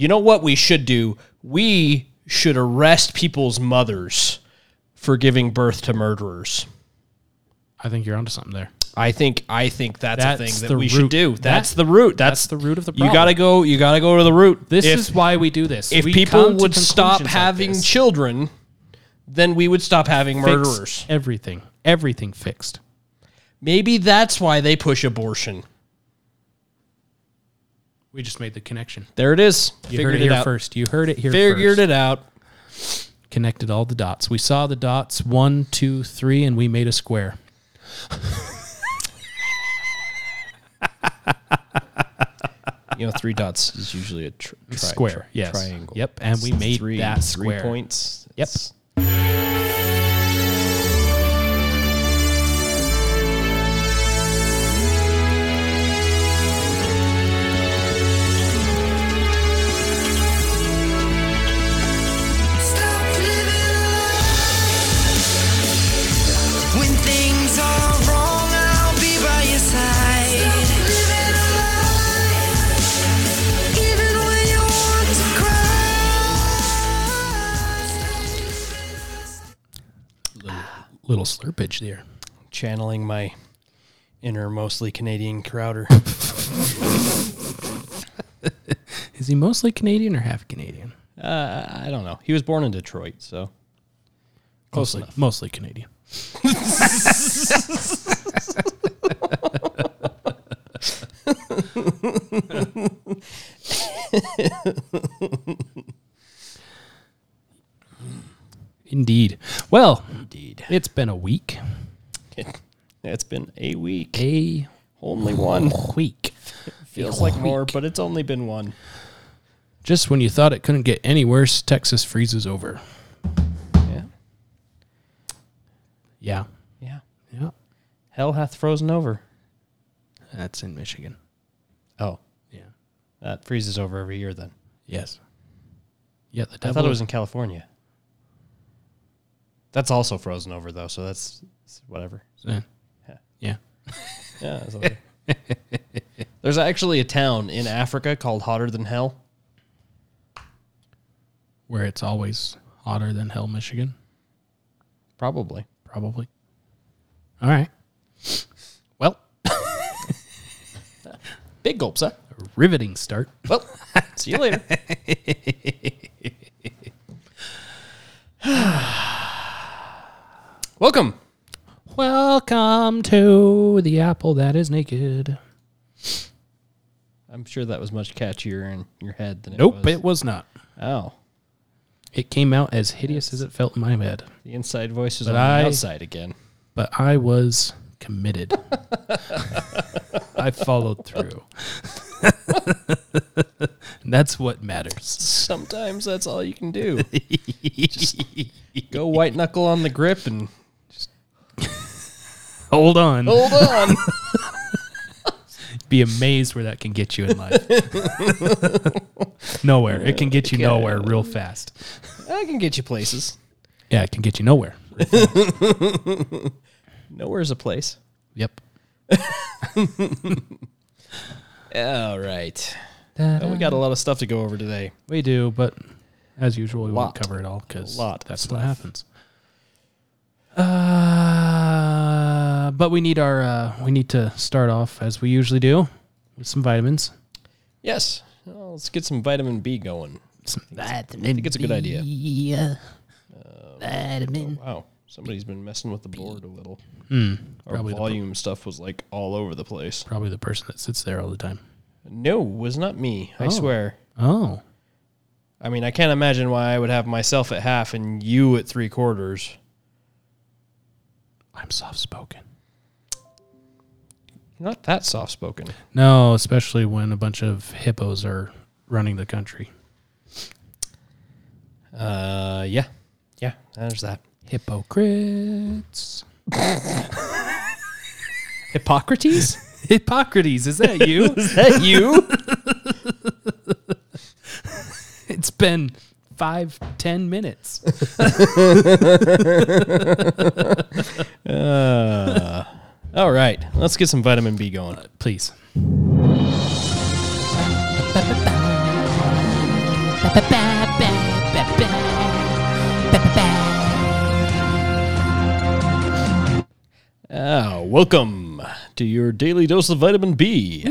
You know what we should do? We should arrest people's mothers for giving birth to murderers. I think you're onto something there. I think I think that's, That's a thing that we should root. do. That- That's the root. That's, That's the root of the problem. You problem. got to go. You got to go to the root. This if, is why we do this. if We people would stop conclusions like having children, then we would stop having Fix murderers. everything, everything fixed. Maybe that's why they push abortion. We just made the connection. There it is. You Figured heard it, here out. first. You heard it here Figured first. it out. Connected all the dots. We saw the dots one, two, three, and we made a square. You know, three dots is usually a tr- tri- square. tri- yes. triangle. Yep. And we made three, that three points. Yep. It's- Little slurpage there. channeling my inner, mostly Canadian Crowder. Is he mostly Canadian or half Canadian? uh, I don't know. He was born in Detroit, so close mostly, enough. mostly Canadian. Indeed. Well, Indeed. it's been a week. It's been a week. A Only one. week. Feels like more, but it's only been one. Just when you thought it couldn't get any worse, Texas freezes over. Yeah. Yeah. Yeah. Yeah. Hell hath frozen over. That's in Michigan. Oh, Yeah. that freezes over every year then. Yes. Yeah, the I thought it was in California. That's also frozen over though, so that's whatever. Yeah. Yeah. Yeah. Yeah. There's actually a town in Africa called Hotter Than Hell. Where it's always hotter than hell, Michigan. Probably. Probably. All right. Well, Big gulps, huh? riveting start. Well, see you later. Welcome. Welcome to the apple that is naked. I'm sure that was much catchier in your head than it Nope, it was not. Oh, It came out as hideous as it felt in my head, the inside voice is on I- the outside again. but I was committed. I followed through. that's what matters. Sometimes that's all you can do. Just go white knuckle on the grip and Hold on. hold on. Be amazed where that can get you in life. nowhere. It can get you nowhere real fast. I can get you places. Yeah, it can get you nowhere. Nowhere's a place. Yep. All right. Well, we got a lot of stuff to go over today. We do, but as usual, we won't cover it all because Lot of that's stuff. what happens. Uh, but we need our uh, we need to start off as we usually do with some vitamins. Yes. Well, let's get some vitamin B going. Some I think it's a good idea. idea. vitamin. Wow. Somebody's been messing with the board a little. Hmm. Our Probably the, volume stuff was like all over the place. probably the person that sits there all the time. No, it was not me. I Oh. swear. Oh, I mean, I can't imagine why I would have myself at half and you at three quarters. I'm soft spoken. Not that soft spoken. No, especially when a bunch of hippos are running the country. Uh, yeah. Yeah, there's that. Hypocrites. Hippocrates? Hippocrates, is that you? Is that you? it's been five, ten minutes. uh, all right. Let's get some vitamin B going. Please. Ah, welcome to your daily dose of vitamin B.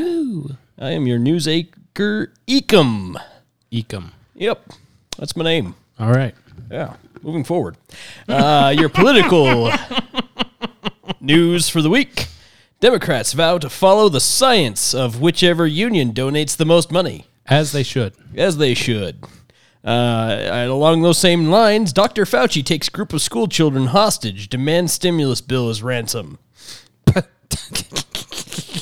I am your news anchor, Ecom. Ecom. Yep, that's my name. All right. Yeah, moving forward. Uh, your political news for the week. Democrats vow to follow the science of whichever union donates the most money, As they should. as they should. Uh, and along those same lines, Dr. Fauci takes group of school children hostage, demands stimulus bill as ransom.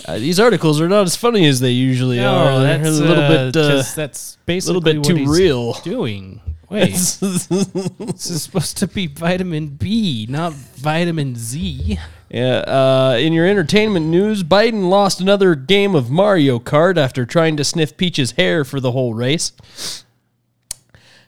uh, these articles are not as funny as they usually are. They're a little bit, uh, just- that's basically bit what too he's real. Doing. Wait, this is supposed to be vitamin B, not vitamin Z. Yeah. Uh, in your entertainment news, Biden lost another game of Mario Kart after trying to sniff Peach's hair for the whole race.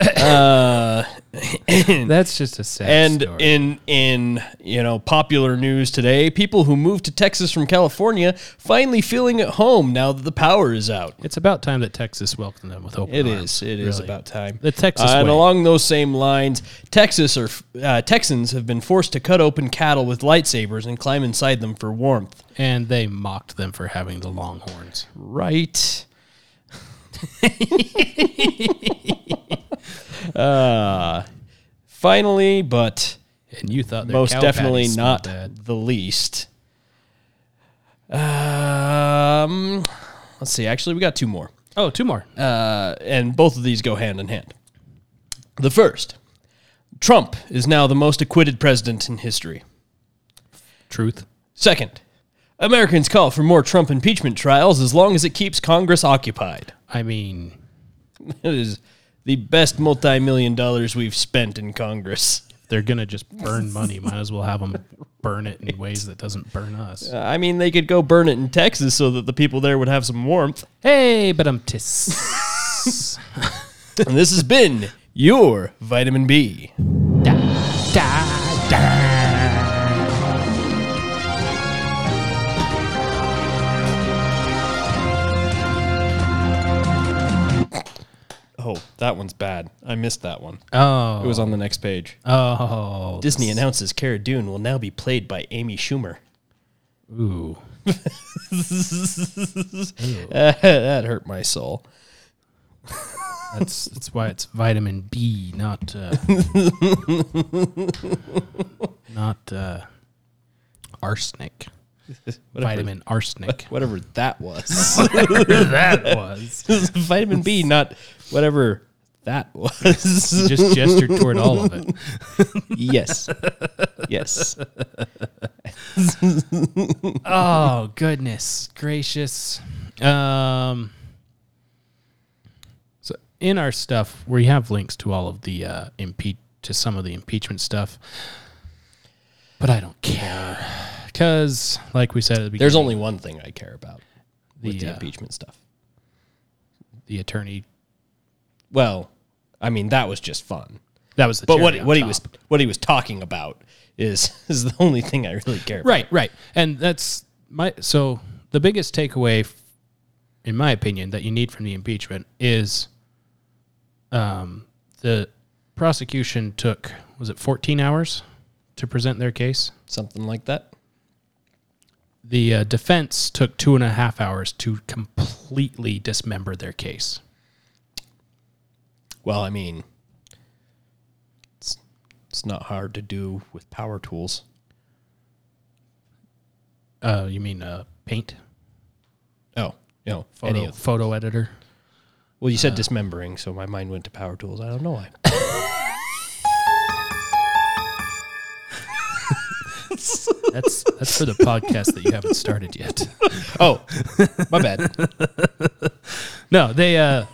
Uh, That's just a sad and story. in in you know popular news today, people who moved to Texas from California finally feeling at home now that the power is out. it's about time that Texas welcomed them with open It arms, is. It is really. about time. The Texas Uh, and way. along those same lines, Texas or uh, Texans have been forced to cut open cattle with lightsabers and climb inside them for warmth. And they mocked them for having the longhorns. Right. uh, finally, but And you thought most definitely not bad. the least. Um, let's see. Actually, we got two more. Oh, two more. uh, and both of these go hand in hand. The first, Trump is now the most acquitted president in history. Truth. Second, Americans call for more Trump impeachment trials as long as it keeps Congress occupied. I mean, It is the best multi-million dollars we've spent in Congress. they're gonna just burn money. Might as well have them burn it in ways that doesn't burn us. Uh, I mean, they could go burn it in Texas so that the people there would have some warmth. Hey, but I'm tis. And this has been your vitamin B. Oh, that one's bad. I missed that one. Oh, It was on the next page. oh, Disney announces Cara Dune will now be played by Amy Schumer. Ooh, that hurt my soul. that's that's why it's vitamin B, not uh, not uh, arsenic. Vitamin arsenic. Whatever that was. that was. vitamin B, not whatever that was. You just gestured toward all of it. yes. Yes. Oh goodness gracious. Um so in our stuff we have links to all of the uh impeach to some of the impeachment stuff. But I don't care. Cuz like we said at the beginning There's only one thing I care about with The, the uh, impeachment stuff. the attorney Well, I mean that was just fun. that was the But what what he was what he was talking about is is the only thing I really care about. Right, right. And that's my so the biggest takeaway in my opinion that you need from the impeachment is um the prosecution took was it 14 hours to present their case? Something like that. The uh, defense took two and a half hours to completely dismember their case. Well, I mean, it's, it's not hard to do with power tools. Uh, you mean uh, paint? Oh, you know, Photo, any photo editor? Well, you Uh. said dismembering, so my mind went to power tools. I don't know why. That's that's for the podcast that you haven't started yet. oh, my bad. No, they uh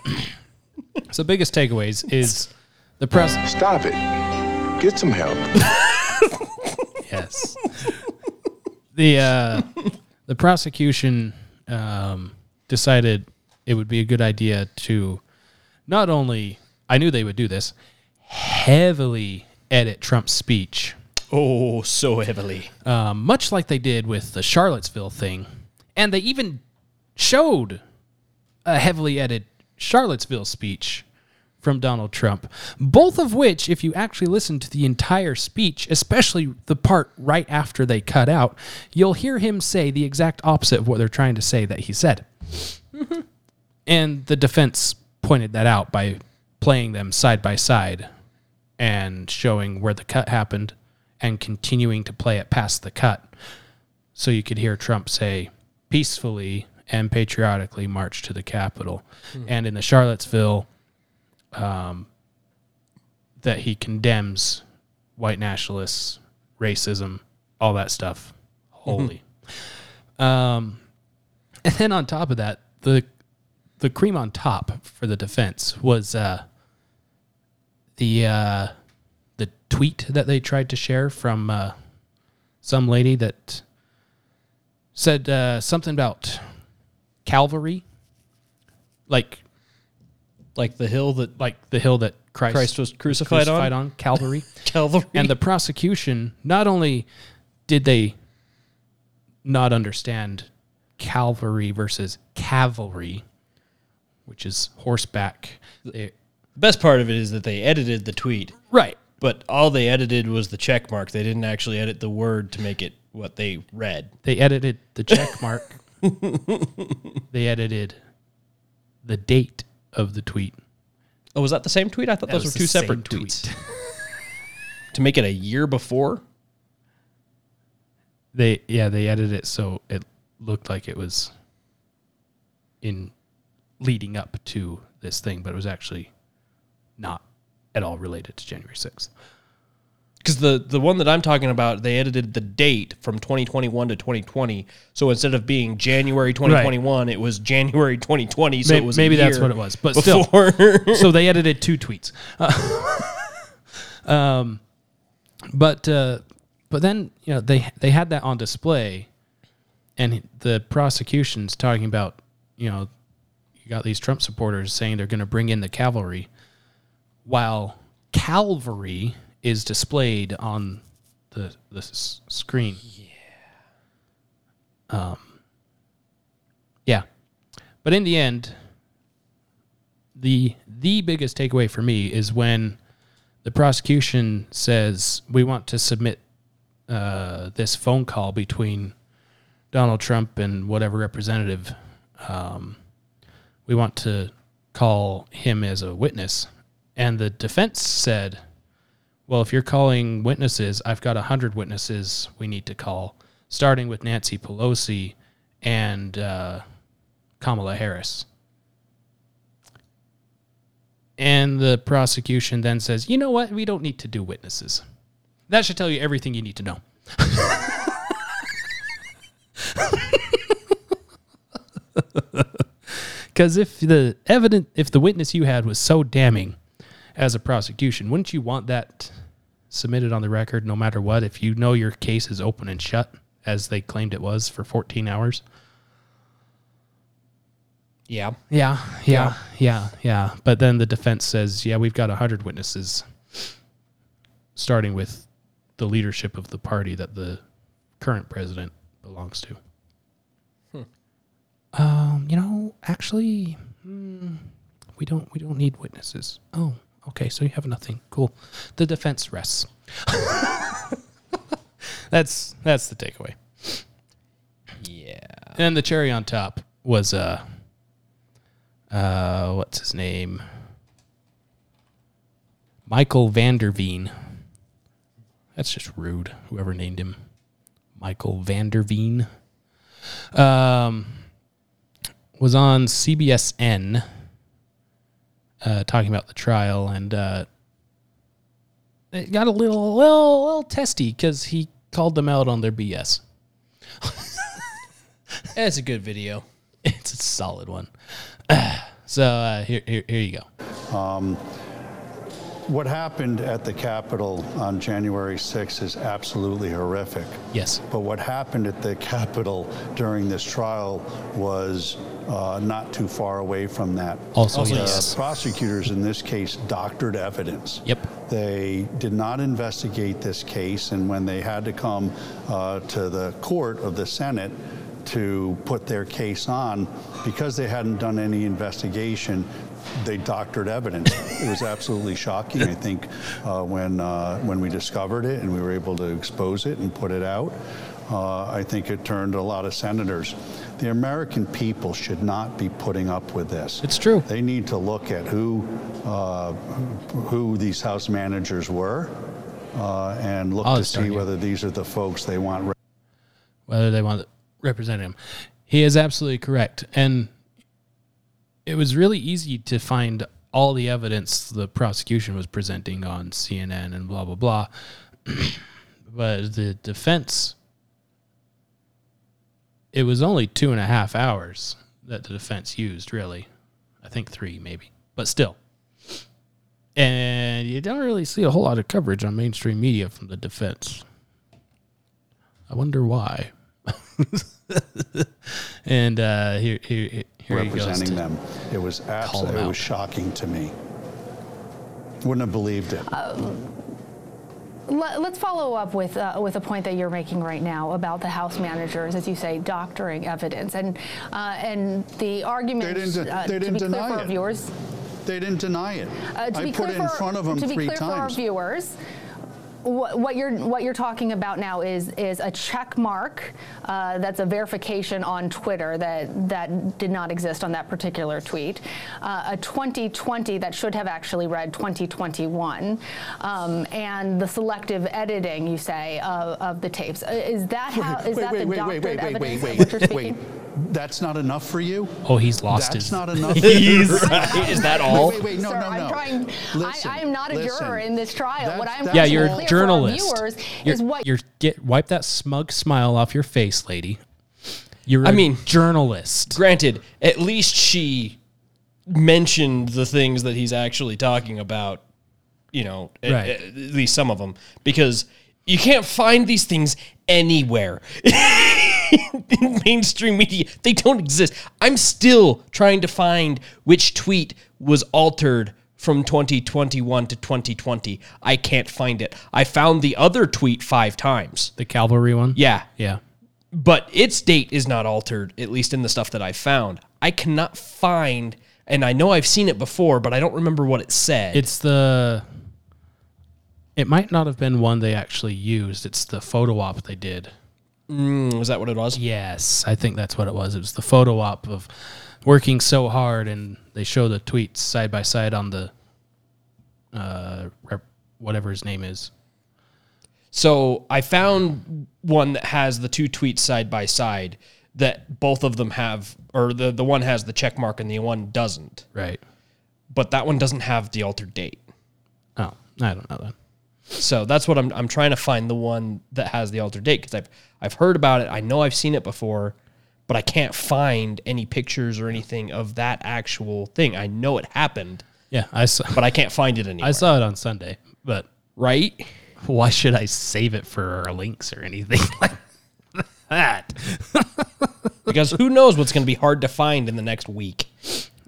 so biggest takeaways is the press Stop it. Get some help. yes. The uh the prosecution um decided it would be a good idea to not only I knew they would do this, heavily edit Trump's speech. Oh, so heavily. Um, much like they did with the Charlottesville thing. And they even showed a heavily edited Charlottesville speech from Donald Trump. Both of which, if you actually listen to the entire speech, especially the part right after they cut out, you'll hear him say the exact opposite of what they're trying to say that he said. And the defense pointed that out by playing them side by side and showing where the cut happened and continuing to play it past the cut. So you could hear Trump say, peacefully and patriotically march to the Capitol. Hmm. And in the Charlottesville, um, that he condemns white nationalists, racism, all that stuff. Holy. Um, and then on top of that, the the cream on top for the defense was uh, the uh, the tweet that they tried to share from uh, some lady that said uh, something about Calvary, like Like the hill that like the hill that Christ, Christ was crucified on? Calvary. Calvary. and the prosecution not only did they not understand Calvary versus cavalry, which is horseback. They, the best part of it is that they edited the tweet, right. but all they edited was the check mark. They didn't actually edit the word to make it what they read. They edited the check mark. they edited the date of the tweet. Oh, was that the same tweet? I thought That those were two the separate same tweets. tweet. to make it a year before? They yeah, they edited it so it looked like it was in leading up to this thing, but it was actually not at all related to January 6th. Because the, the one that I'm talking about, they edited the date from 2021 to 2020. So instead of being January 2021, it was January 2020. So May- it was maybe that's what it was, but still. so they edited two tweets. Uh, um, but uh, but then you know they they had that on display, and the prosecution's talking about you know you got these Trump supporters saying they're going to bring in the cavalry, while Calvary is displayed on the the s- screen. Yeah. Um. Yeah, but in the end, the the biggest takeaway for me is when the prosecution says we want to submit uh, this phone call between Donald Trump and whatever representative. Um, we want to call him as a witness, and the defense said, "Well, if you're calling witnesses, I've got a hundred witnesses we need to call, starting with Nancy Pelosi and uh, Kamala Harris." And the prosecution then says, you know what? We don't need to do witnesses. That should tell you everything you need to know. Because if the evident, if the witness you had was so damning as a prosecution, wouldn't you want that submitted on the record no matter what? If you know your case is open and shut, as they claimed it was for 14 hours. yeah. Yeah, yeah, yeah, yeah. But then the defense says, yeah, we've got 100 witnesses, starting with the leadership of the party that the current president belongs to. Um, you know, actually, hmm, we don't we don't need witnesses. Oh, okay, so you have nothing. Cool. The defense rests. that's that's the takeaway. Yeah. And the cherry on top was uh uh what's his name? Michael van der Veen. That's just rude, whoever named him. Michael van der Veen. Um was on CBSN uh talking about the trial and uh it got a little little, little testy because he called them out on their BS. That's a good video. It's a solid one. so uh, here, here, here you go. Um, What happened at the Capitol on January 6th is absolutely horrific. Yes. But what happened at the Capitol during this trial was uh, not too far away from that. Also, the yes. prosecutors in this case doctored evidence. Yep. They did not investigate this case, and when they had to come uh, to the court of the Senate to put their case on, because they hadn't done any investigation, they doctored evidence. It was absolutely shocking. I think uh, when uh, when we discovered it and we were able to expose it and put it out, uh, I think it turned a lot of senators. The American people should not be putting up with this. It's true. They need to look at who uh, who these house managers were uh, and look I'll to see you. whether these are the folks they want. whether they want to represent him. He is absolutely correct. And it was really easy to find all the evidence the prosecution was presenting on CNN and blah, blah, blah. but the defense, it was only two and a half hours that the defense used, really. I think three, maybe, but still. And you don't really see a whole lot of coverage on mainstream media from the defense. I wonder why. and uh, here, here, here he goes. representing to- them. It was absolutely it was shocking to me. Wouldn't have believed it. Let, us follow up with uh, with a point that you're making right now about the House managers, as you say, doctoring evidence, and uh, and the argument. They didn't- uh, they didn't clear deny our it. viewers, they didn't deny it. uh, to I be put clear it in for, front of them three times. to be clear for our viewers. What, what you're what you're talking about now is is a check mark uh, that's a verification on Twitter that that did not exist on that particular tweet. Uh, a 2020 that should have actually read 2021, um, and the selective editing you say of, of the tapes. Uh, Is that how is that the doctored evidence wait, which you're speaking? That's not enough for you? Oh, he's lost it. That's his. not enough. He's right. Is that all? Wait, wait, wait, no, Sir, no, no. I'm trying. Listen, I, I am not a listen. juror in this trial. what I'm yeah, you're be a for journalist. Viewers You're, is what you're get wipe that smug smile off your face, lady. You're I a mean- journalist. Granted, at least she mentioned the things that he's actually talking about. You know, at, Right. at least some of them, because you can't find these things anywhere in mainstream media. They don't exist. I'm still trying to find which tweet was altered from 2021 to 2020. I can't find it. I found the other tweet five times. The cavalry one. Yeah, Yeah. but its date is not altered, at least in the stuff that I found. I cannot find, and I know I've seen it before, but I don't remember what it said. It's the. It might not have been one they actually used. It's the photo op they did. Mm, was that what it was? Yes, I think that's what it was. It was the photo op of working so hard, and they show the tweets side by side on the, uh, rep, whatever his name is. So I found one that has the two tweets side by side that both of them have, or the, the one has the check mark and the one doesn't. Right. But that one doesn't have the altered date. Oh, I don't know that. So that's what I'm I'm trying to find the one that has the altered date because I've I've heard about it. I know I've seen it before, but I can't find any pictures or anything of that actual thing. I know it happened, Yeah, I saw. but I can't find it anywhere. I saw it on Sunday, but right? why should I save it for our links or anything like that? Because who knows what's going to be hard to find in the next week.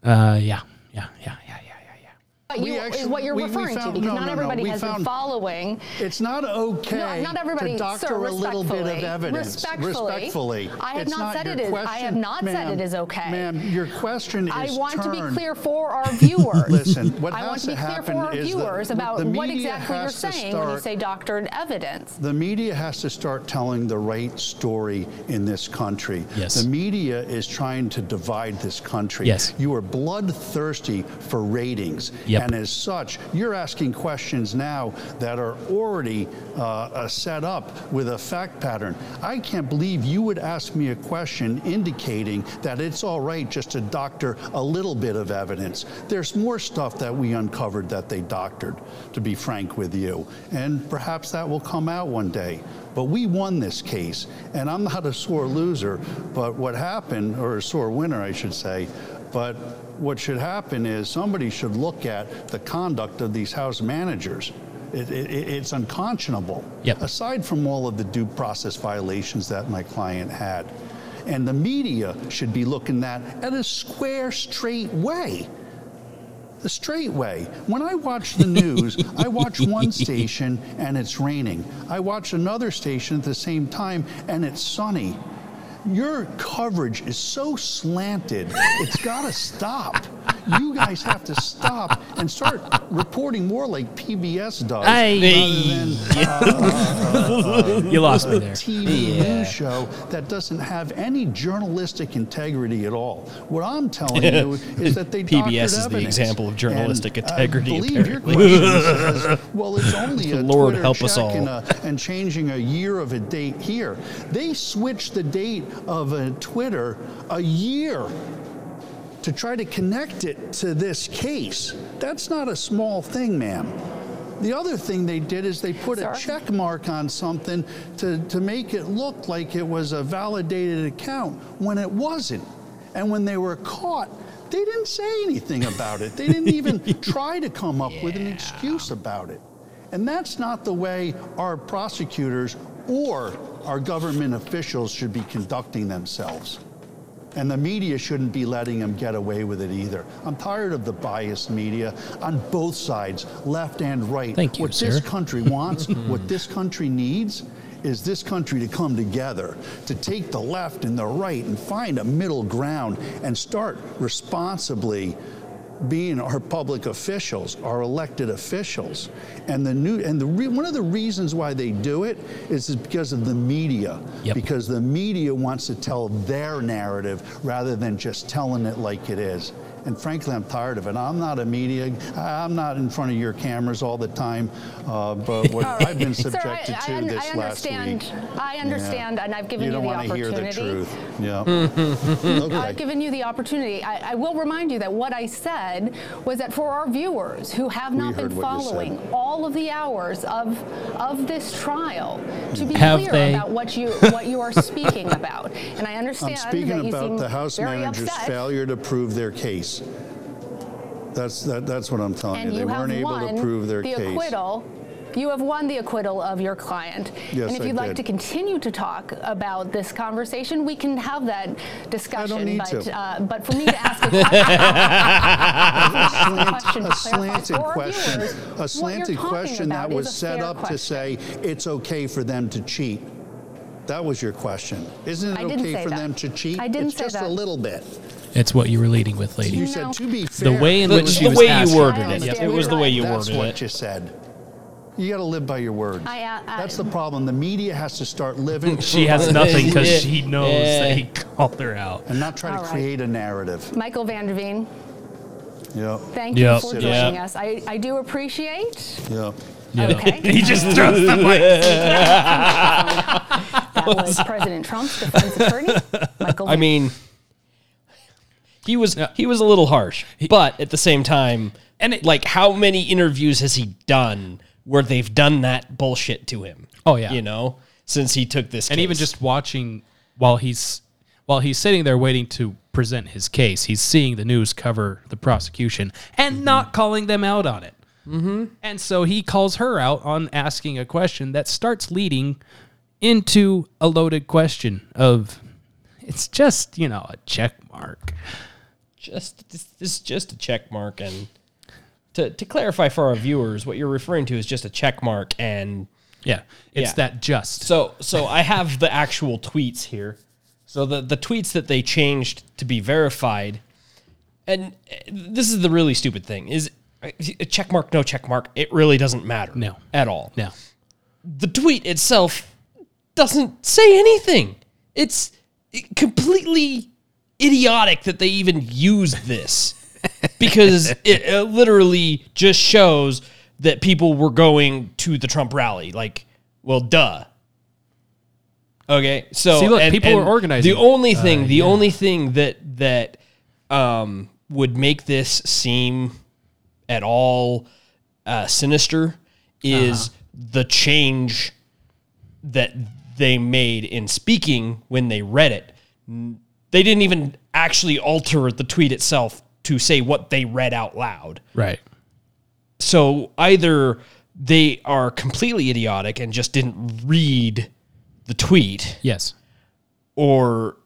Uh, yeah, yeah, yeah, yeah, yeah, yeah, yeah. What you, actually- is what you're we- we referring found- to, because no, not no, no, everybody we has been following. It's not okay not everybody, to doctor sir, a little bit of evidence. Respectfully. Respectfully. I have It's not said your it is- I have not said it is okay. Ma'am, your question is I want to be clear for our viewers. Listen, what I has want to be to clear for our is the- viewers the about what media exactly you're has to saying when you start- say doctored evidence. The media has to start telling the right story in this country. Yes. The media is trying to divide this country. Yes. You are bloodthirsty for ratings. Yep. And as such, you're asking questions now that are already uh, uh, set up with a fact pattern. I can't believe you would ask me a question indicating that it's all right just to doctor a little bit of evidence. There's more stuff that we uncovered that they doctored, to be frank with you. And perhaps that will come out one day. But we won this case, and I'm not a sore loser, but what happened, or a sore winner, I should say, but what should happen is somebody should look at the conduct of these house managers. It, it, it's unconscionable. Yep. Aside from all of the due process violations that my client had. And the media should be looking at that at a square, straight way. The straight way. When I watch the news, I watch one station and it's raining. I watch another station at the same time and it's sunny. Your coverage is so slanted, it's got to stop. you guys have to stop and start reporting more like PBS does Hey. rather than uh, uh, uh, You lost me there. TV news show that doesn't have any journalistic integrity at all. What I'm telling you is that they PBS is the evidence. example of journalistic And integrity, I believe apparently. says, well, it's only a Lord Twitter help us all. And, a, and changing a year of a date here. They switched the date of a Twitter a year to try to connect it to this case. That's not a small thing, ma'am. The other thing they did is they put Sir? a check mark on something to, to make it look like it was a validated account when it wasn't. And when they were caught, they didn't say anything about it. They didn't even try to come up with an excuse about it. And that's not the way our prosecutors or our government officials should be conducting themselves. And the media shouldn't be letting them get away with it either. I'm tired of the biased media on both sides, left and right. Thank you, what sir. this country wants, what this country needs, is this country to come together, to take the left and the right and find a middle ground and start responsibly being our public officials, our elected officials. And the new and the re, one of the reasons why they do it is, because of the media. Yep. Because the media wants to tell their narrative rather than just telling it like it is. And frankly, I'm tired of it. I'm not a media. I'm not in front of your cameras all the time. Uh, but what I've been Sir, subjected I, to I, un- this I last understand. week. I understand, and I've given you you, don't the want to hear opportunity. the truth. Yeah. okay. I've given you the opportunity. I, I will remind you that what I said was that for our viewers who have not heard been what you said. following all of the hours of of this trial, to be Have clear they? about what you what you are speaking about. And I understand I'm speaking that about the House very manager's upset. failure to prove their case. That's that, that's what I'm telling and you. They you weren't able to prove their the case. acquittal. You have won the acquittal of your client. Yes, and if you'd like did. to continue to talk about this conversation, we can have that discussion. I don't need but to. Uh, but for me to ask a question, Slant- a slanted question, a slanted question that was set up to say it's okay for them to cheat. That was your question. Isn't it okay for that. them to cheat? I didn't it's say just a little bit. It's what you were leading with, lady. You said to be fair. The way in The, which she the was way asking. you worded it. understand It was the way you That's worded what it. you said. You got to live by your words. I, uh, I- That's the problem. The media has to start living. She has nothing because she knows Yeah. that he called her out. and not try to All right. create a narrative. Michael van der Veen, Yeah. thank Yep. you for Sit joining down. us. I, I do appreciate. Yeah. Yeah. Okay. he just throws the mic. That was President Trump's defense attorney, Michael. I mean, he was he was a little harsh, but at the same time, And it- like, how many interviews has he done where they've done that bullshit to him? Oh, yeah. you know, since he took this, and even just watching while he's while he's sitting there waiting to present his case, he's seeing the news cover the prosecution and not calling them out on it. Mm-hmm. And so he calls her out on asking a question that starts leading into a loaded question of it's just you know a check mark. Just this, this is just a check mark and to, to clarify for our viewers what you're referring to is just a check mark and Yeah, it's Yeah. that just. so so i have the actual tweets here so the the tweets that they changed to be verified and this is the really stupid thing is a check mark no check mark it really doesn't matter No. at all no. the tweet itself doesn't say anything. It's completely idiotic that they even used this because it, uh literally just shows that people were going to the Trump rally. Like, well, duh. Okay, so See, look, people were organizing. The only thing, Uh, the yeah. only thing that that um, would make this seem at all uh, sinister is Uh-huh. the change that they made in speaking when they read it. They didn't even actually alter the tweet itself to say what they read out loud. Right. So either they are completely idiotic and just didn't read the tweet, Yes. or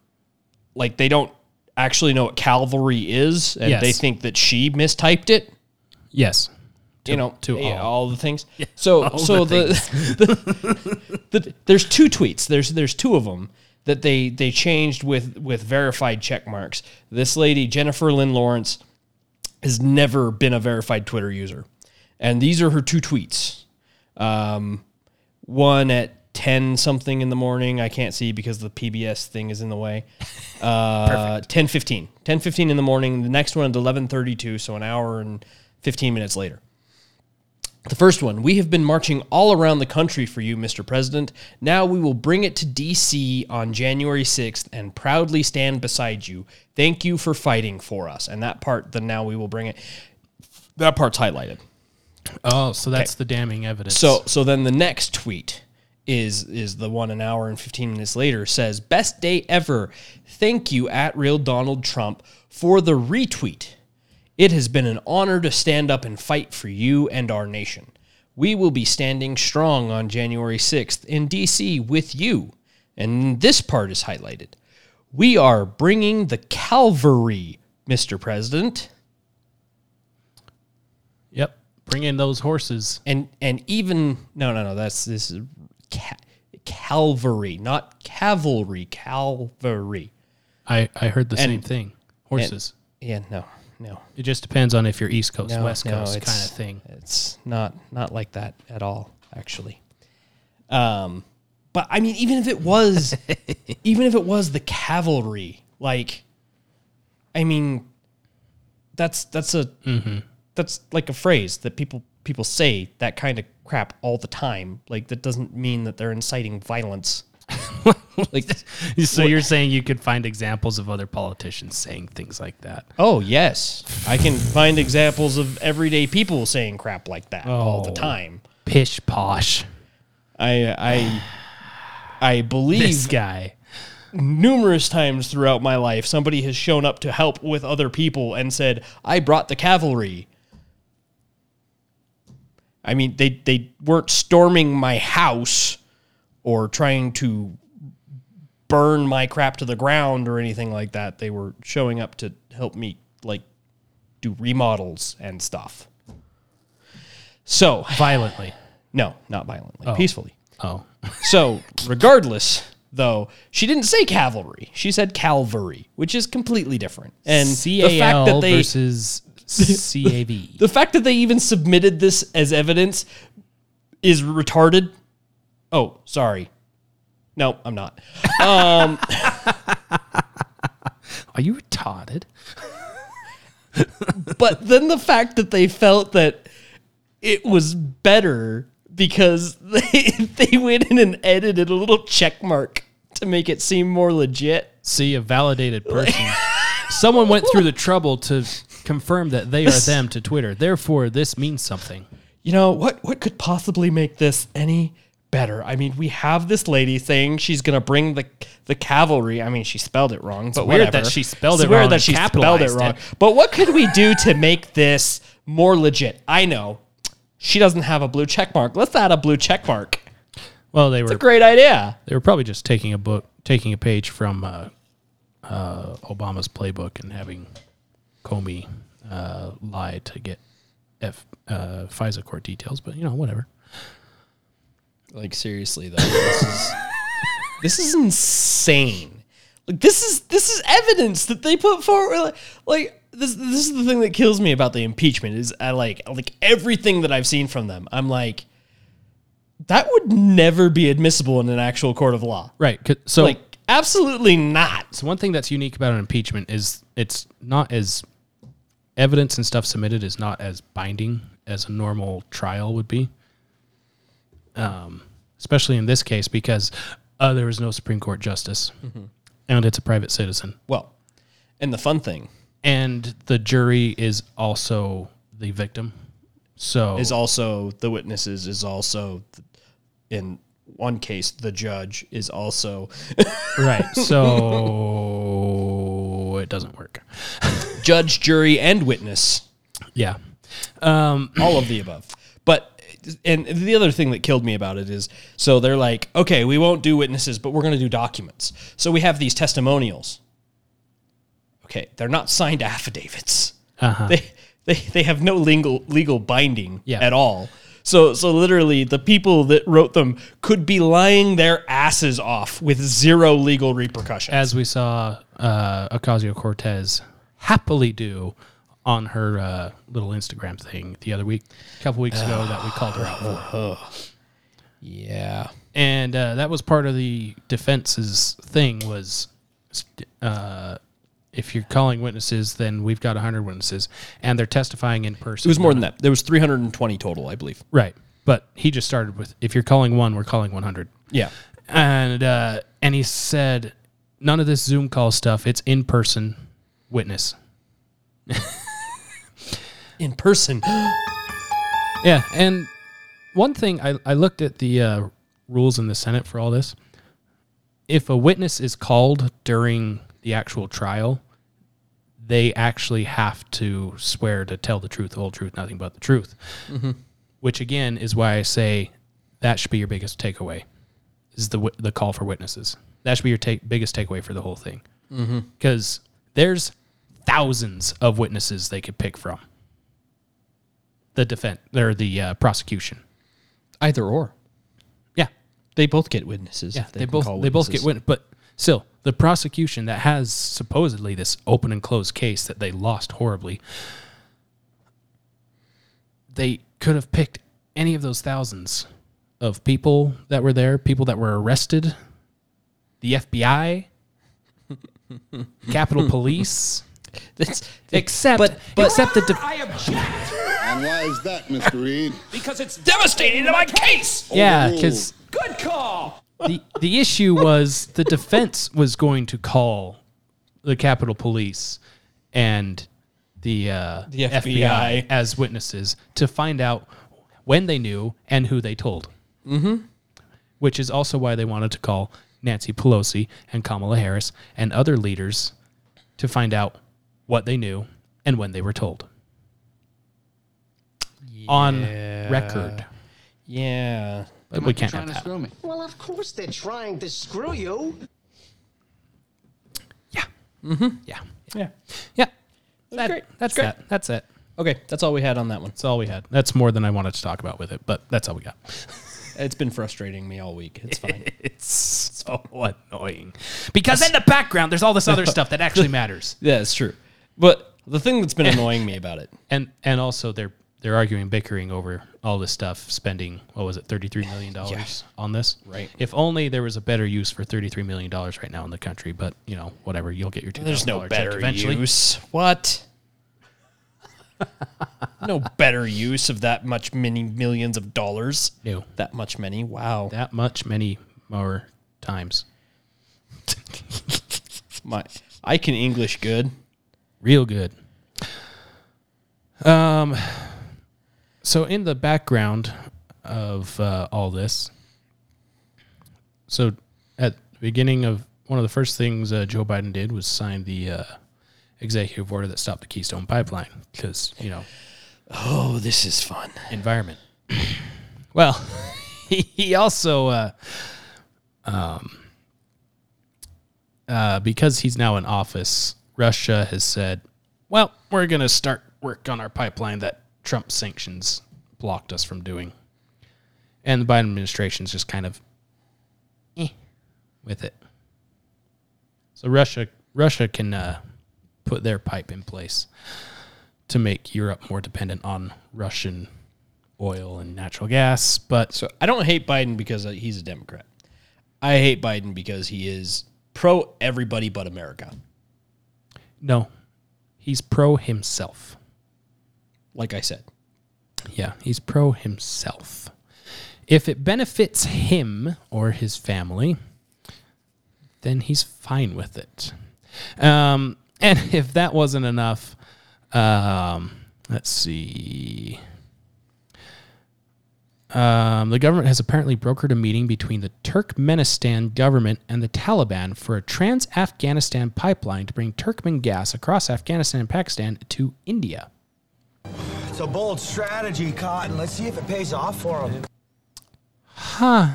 like they don't actually know what cavalry is and Yes. they think that she mistyped it. Yes. you know, to yeah, all. all the things. So, all so the the, the, there's two tweets. There's there's two of them that they they changed with with verified check marks. This lady Jennifer Lynn Lawrence has never been a verified Twitter user. And these are her two tweets. Um, one at 10 something in the morning. I can't see because the PBS thing is in the way. Uh, 10 15. 10 15 in the morning. The next one at 11 32. So an hour and 15 minutes later. The first one, we have been marching all around the country for you, Mr. President. Now we will bring it to DC on January 6th and proudly stand beside you. Thank you for fighting for us. And that part, the now we will bring it, that part's highlighted. Oh, so that's the damning evidence. So so then the next tweet is is the one an hour and 15 minutes later says best day ever. Thank you at real Donald Trump for the retweet. It has been an honor to stand up and fight for you and our nation. We will be standing strong on January 6th in DC with you. And this part is highlighted. We are bringing the cavalry, Mr. President. yep, bring in those horses. and and even no no no that's this is ca- cavalry not cavalry cavalry I I heard the same thing. Horses. yeah no no. It just depends on if you're East Coast, no, West no, Coast kind of thing. it's not not like that at all actually. Um but i mean even if it was even if it was the cavalry like i mean that's that's a that's like a phrase that people people say that kind of crap all the time. Like that doesn't mean that they're inciting violence like So you're saying you could find examples of other politicians saying things like that? oh yes i can find examples of everyday people saying crap like that all the Oh. time Pish posh. i i i This believe guy. numerous times throughout my life somebody has shown up to help with other people and said i brought the cavalry i mean they they weren't storming my house or trying to burn my crap to the ground or anything like that they were showing up to help me like do remodels and stuff so Violently. no not violently oh. peacefully Oh. so, regardless, though, she didn't say cavalry. She said calvary, which is completely different. And C the fact that they versus C A V. the fact that they even submitted this as evidence is retarded. Oh, sorry. No, I'm not. Um, are you retarded? But then the fact that they felt that it was better because they they went in and edited a little check mark to make it seem more legit. See, a validated person. Someone went through the trouble to confirm that they are them to Twitter. Therefore, this means something. you know what what could possibly make this any better i mean we have this lady saying she's gonna bring the the cavalry i mean she spelled it wrong but weird whatever. that she spelled It's it weird wrong that she spelled it wrong it. but what could we do to make this more legit i know she doesn't have a blue check mark let's add a blue check mark Well, they were a great idea they were probably just taking a book, taking a page from uh, uh, Obama's playbook and having Comey uh, lie to get F, uh, FISA court details. But you know, whatever. Like seriously though this is this is insane like this is this is evidence that they put forward like, like this this is the thing that kills me about the impeachment is I like like everything that I've seen from them I'm like that would never be admissible in an actual court of law Right. So, like absolutely not so one thing that's unique about an impeachment is it's not as evidence and stuff submitted is not as binding as a normal trial would be. Um, especially in this case because uh, there was no Supreme Court justice, and it's a private citizen. well and the fun thing and the jury is also the victim. So is also the witnesses is also in one case the judge is also right. So it doesn't work. judge jury and witness Yeah. Um, all of the above. And the other thing that killed me about it is so they're like, okay, we won't do witnesses, but we're going to do documents. So we have these testimonials. Okay, they're not signed affidavits. Uh-huh. They they they have no legal legal binding Yeah. at all. So so literally the people that wrote them could be lying their asses off with zero legal repercussions. as we saw uh, Ocasio Cortez happily do on her uh, little Instagram thing the other week, a couple weeks ago, that we called her out for. Yeah. and uh, that was part of the defense's thing was uh, if you're calling witnesses then we've got 100 witnesses and they're testifying in person It was more than that. There was 320 total, I believe. right but he just started with if you're calling one we're calling 100 Yeah. and uh, and he said none of this zoom call stuff it's in person witness In person. Yeah, and one thing I, I looked at the uh, rules in the Senate for all this. If a witness is called during the actual trial, they actually have to swear to tell the truth, the whole truth, nothing but the truth. Which again is why I say that should be your biggest takeaway. Is the the call for witnesses? That should be your take, biggest takeaway for the whole thing. Because there's thousands of witnesses they could pick from the defense or the uh, prosecution. Either or. Yeah, They both get witnesses. yeah, if they, both they both get witnesses. but still, the prosecution that has supposedly this open and closed case that they lost horribly, they could have picked any of those thousands of people that were there, people that were arrested, the FBI, Capitol Police, That's- except But- but- except the de- I object And why is that, Mr. Reed? because it's devastating to my case. yeah, because Good call. the the issue was the defense was going to call the Capitol Police and the uh, The FBI. as witnesses to find out when they knew and who they told. Mm-hmm. Which is also why they wanted to call Nancy Pelosi and Kamala Harris and other leaders to find out what they knew and when they were told. On record. yeah. But we can't have to that. screw me. Well, of course they're trying to screw you. Yeah. Mm-hmm. Yeah. Yeah. Yeah. That- great. That's Great. that. That's it. Okay, that's all we had on that one. That's all we had. That's more than I wanted to talk about with it, but that's all we got. It's been frustrating me all week. It's fine. It's so annoying. Because in the background, there's all this other stuff that actually matters. yeah, it's true. But the thing that's been annoying me about it, And and also they're they're arguing, bickering over all this stuff, spending what was it, thirty three million dollars on this. Right. If only there was a better use for thirty three million dollars right now in the country. But you know, whatever, you'll get your two there's no better eventually. use. What? no better use of that much many millions of dollars. No. That much many. Wow. That much, many more times. My I can English good. real good. Um, so in the background of uh, all this, so at the beginning of one of the first things uh, Joe Biden did was sign the uh, executive order that stopped the Keystone Pipeline because you know Oh, this is fun. environment. well, he, he also, uh, um, uh, because he's now in office, Russia has said, well, we're going to start work on our pipeline that Trump sanctions blocked us from doing. And the Biden administration's just kind of eh, with it. So Russia, Russia can uh, put their pipe in place to make Europe more dependent on Russian oil and natural gas. But So I don't hate Biden because uh, he's a Democrat. I hate Biden because he is pro everybody but America. no, he's pro himself. Like I said. Yeah, he's pro himself. If it benefits him or his family, then he's fine with it. Um, and if that wasn't enough, um, let's see. Um, the government has apparently brokered a meeting between the Turkmenistan government and the Taliban for a trans Afghanistan pipeline to bring Turkmen gas across Afghanistan and Pakistan to India. It's a bold strategy, Cotton. Let's see if it pays off for him. Huh.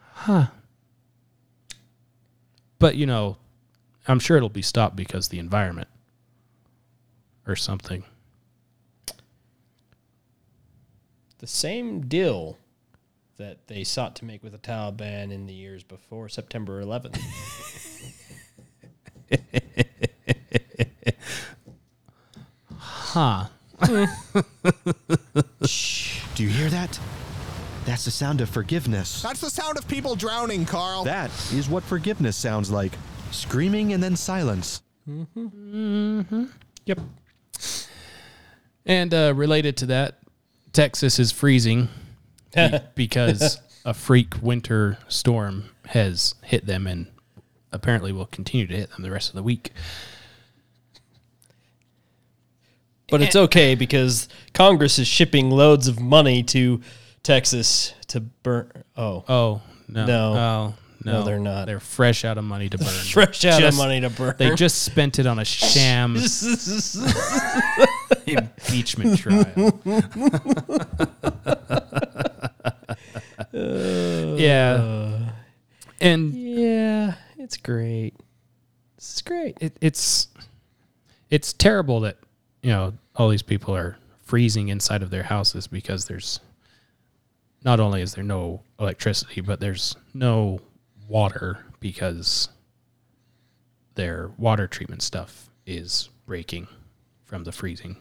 Huh. But, you know, I'm sure it'll be stopped because the environment or something. The same deal that they sought to make with the Taliban in the years before September 11th. Huh. Do you hear that? That's the sound of forgiveness. That's the sound of people drowning, Carl. That is what forgiveness sounds like screaming and then silence. Mm-hmm. Yep. And uh, related to that, Texas is freezing be- because a freak winter storm has hit them and apparently will continue to hit them the rest of the week. But it's okay because Congress is shipping loads of money to Texas to burn. Oh, Oh, no. No. Oh, No, no. they're not. They're fresh out of money to burn. Fresh out of money to burn. They just spent it on a sham impeachment trial. yeah. Uh, and yeah, it's great. It's great. it, it's it's terrible that you know all these people are freezing inside of their houses because there's not only is there no electricity but there's no water because their water treatment stuff is breaking from the freezing.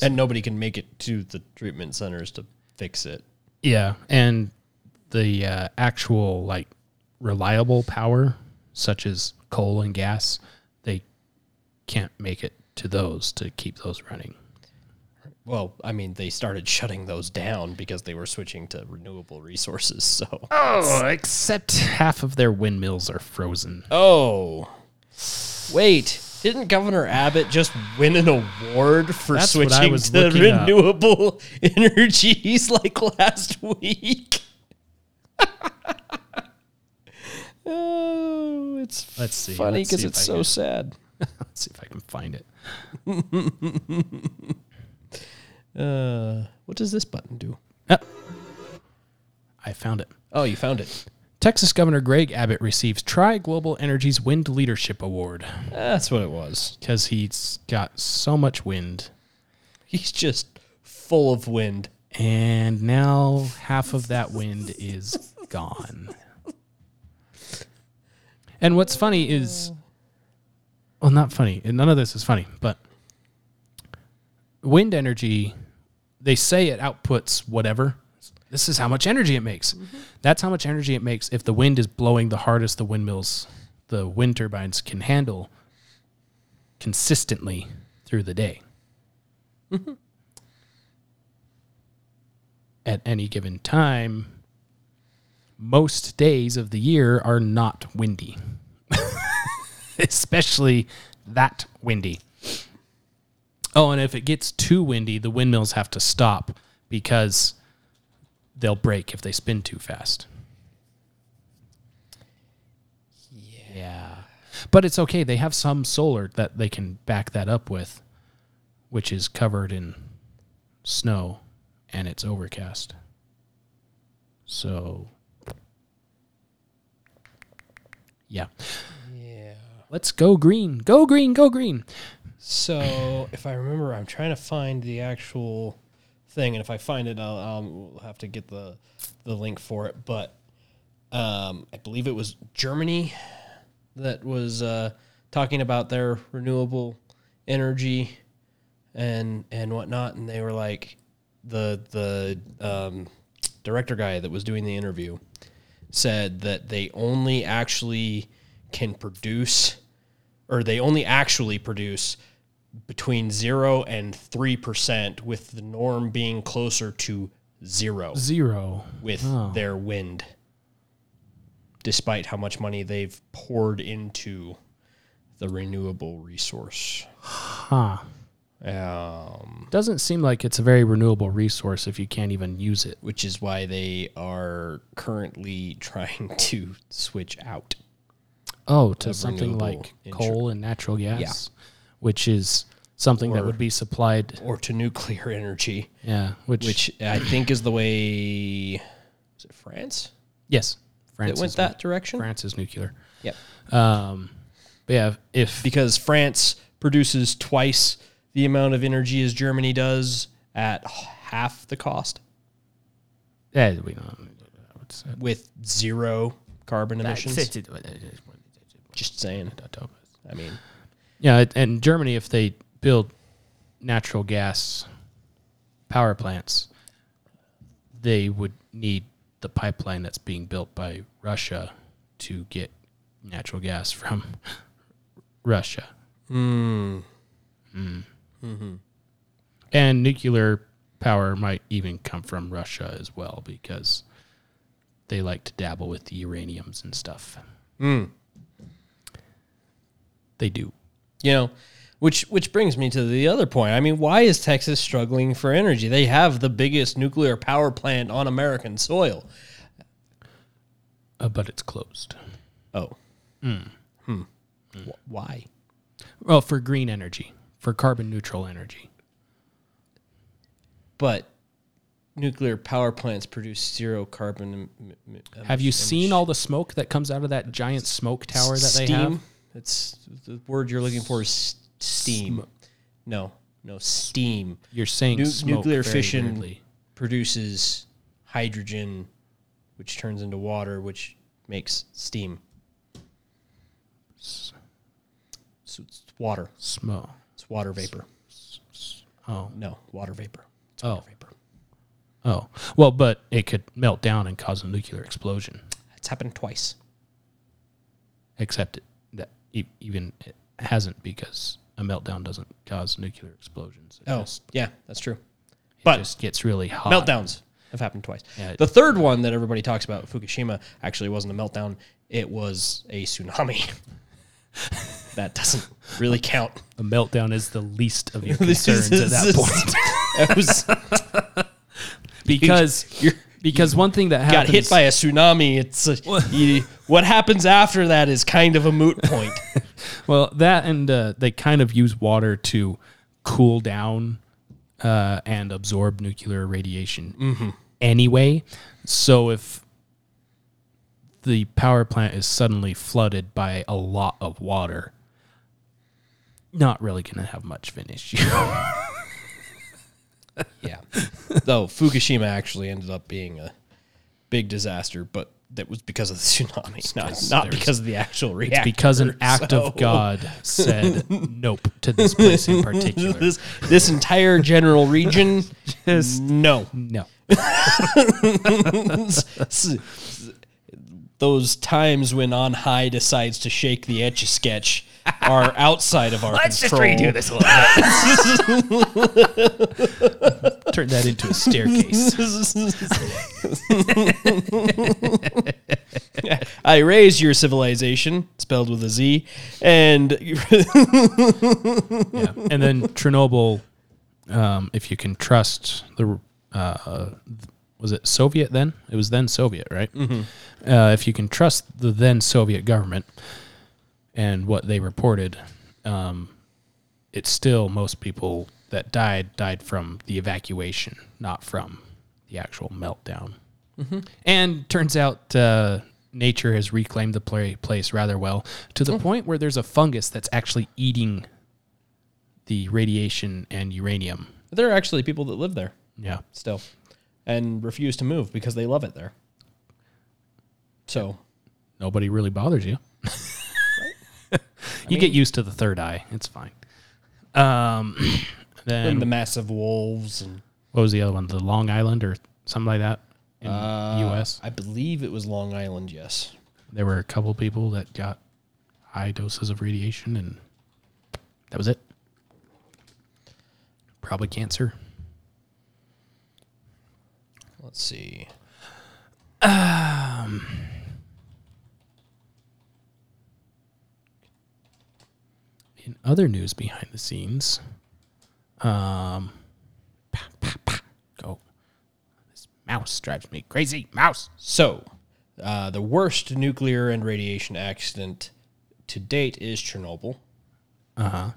and nobody can make it to the treatment centers to fix it. Yeah, and the uh, actual like reliable power, such as coal and gas, they can't make it to those to keep those running. Well, I mean, they started shutting those down because they were switching to renewable resources. So, Oh, except half of their windmills are frozen. oh, wait, didn't Governor Abbott just win an award for That's switching was to looking up. renewable energies like last week? oh, it's Let's see. funny because it's so can- sad. Let's see if I can find it. Uh, what does this button do? I found it. Oh, you found it. Texas Governor Greg Abbott receives Tri Global Energy's Wind Leadership Award That's what it was. because he's got so much wind. He's just full of wind. And now half of that wind is gone. And what's funny is, well, not funny. and None of this is funny, but wind energy, they say it outputs whatever. This is how much energy it makes. Mm-hmm. That's how much energy it makes if the wind is blowing the hardest the windmills, the wind turbines can handle consistently through the day. Mm-hmm. At any given time, most days of the year are not windy, especially that windy. Oh, and if it gets too windy, the windmills have to stop because they'll break if they spin too fast. Yeah. But it's okay. They have some solar that they can back that up with, which is covered in snow and it's overcast. So, yeah. Let's go green. Go green. Go green. So, if I remember, I'm trying to find the actual thing, and if I find it, I'll, I'll have to get the the link for it. But um, I believe it was Germany that was uh, talking about their renewable energy and and whatnot, and they were like the the um, director guy that was doing the interview said that they only actually can produce or they only actually produce between 0 and 3% with the norm being closer to 0 Zero. with Oh. their wind despite how much money they've poured into the renewable resource Huh. um, Doesn't seem like it's a very renewable resource if you can't even use it. which is why they are currently trying to switch out Oh, to something like coal and natural gas, Yeah. which is something that would be supplied. or to nuclear energy Yeah, which, which I think is the way is it France yes, France that went is that direction France is nuclear. Yep. Um, but yeah, if because France produces twice the amount of energy as Germany does at half the cost yeah, we know. With zero carbon emissions. Just saying. I mean, Yeah, and Germany, if they build natural gas power plants, they would need the pipeline that's being built by Russia to get natural gas from Russia. Hmm. Mm. Mhm. And nuclear power might even come from Russia as well because they like to dabble with the uraniums and stuff. Mm. They do. You know, which which brings me to the other point. I mean, why is Texas struggling for energy? They have the biggest nuclear power plant on American soil. Uh, but it's closed. Oh. Mm. Hmm. Wh- Why? Well, for green energy, for carbon neutral energy. But nuclear power plants produce zero carbon. em- em- Have you emission- seen all the smoke that comes out of that giant smoke tower that they have? It's the word you're looking for is s- steam. No, no steam. You're saying smoke nuclear fission weirdly. produces hydrogen, which turns into water, which makes steam. So it's water. Smoke. It's water vapor. Oh. No, water vapor. It's Oh. water vapor. Oh. Well, but it could melt down and cause a nuclear explosion. It's happened twice. Except it, e- even it hasn't because a meltdown doesn't cause nuclear explosions. It Oh, just, yeah, that's true. it But just gets really hot. meltdowns have happened twice. Yeah. The third one that everybody talks about, Fukushima, actually wasn't a meltdown. It was a tsunami. that doesn't really count. A meltdown is the least of your concerns at that point. it was because You're- because one thing that happens got hit by a tsunami. It's a, you, what happens after that is kind of a moot point. Well, that and uh, they kind of use water to cool down uh, and absorb nuclear radiation Mm-hmm. anyway. So if the power plant is suddenly flooded by a lot of water, not really going to have much of an issue. yeah. Though Fukushima actually ended up being a big disaster, but that was because of the tsunami, not, because not because of the actual reactor. it's because an act so- of God said nope to this place in particular. this, this entire general region, Just- no. no. S- s- Those times when On High decides to shake the etch a sketch are outside of our Let's just redo this a little bit. Turn that into a staircase. I raise your civilization, spelled with a Z, and yeah. And then Chernobyl, um, if you can trust the, uh, was it Soviet then? It was then Soviet, right? Mhm. Uh, if you can trust the then Soviet government and what they reported, um, it's still most people that died died from the evacuation, not from the actual meltdown. Mhm. And turns out uh, nature has reclaimed the play, place rather well to the point where there's a fungus that's actually eating the radiation and uranium. there are actually people that live there. Yeah. Still. And refuse to move because they love it there. So Nobody really bothers you. you mean- get used to the third eye. It's fine. Um, then and the massive wolves and what was the other one? The Long Island or something like that in uh, U.S. I believe it was Long Island, yes. There were a couple people that got high doses of radiation, and that was it. Probably cancer. Let's see. Um, in other news behind the scenes, um, go. This mouse drives me crazy. Mouse. So, uh, the worst nuclear and radiation accident to date is Chernobyl. Uh huh.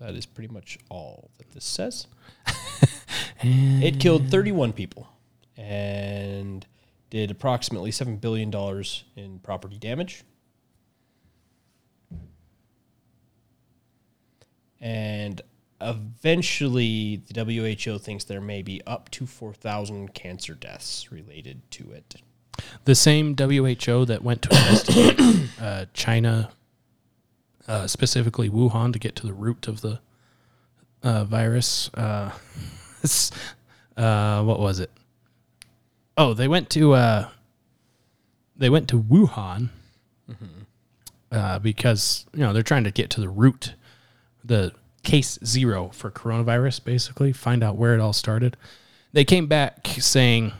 That is pretty much all that this says. it killed 31 people and did approximately $7 billion in property damage. And eventually, the WHO thinks there may be up to 4,000 cancer deaths related to it. The same WHO that went to investigate uh, China, uh, specifically Wuhan, to get to the root of the uh, virus. Uh, uh, what was it? Oh, they went to uh, they went to Wuhan uh, because you know they're trying to get to the root, the case zero for coronavirus. Basically, find out where it all started. They came back saying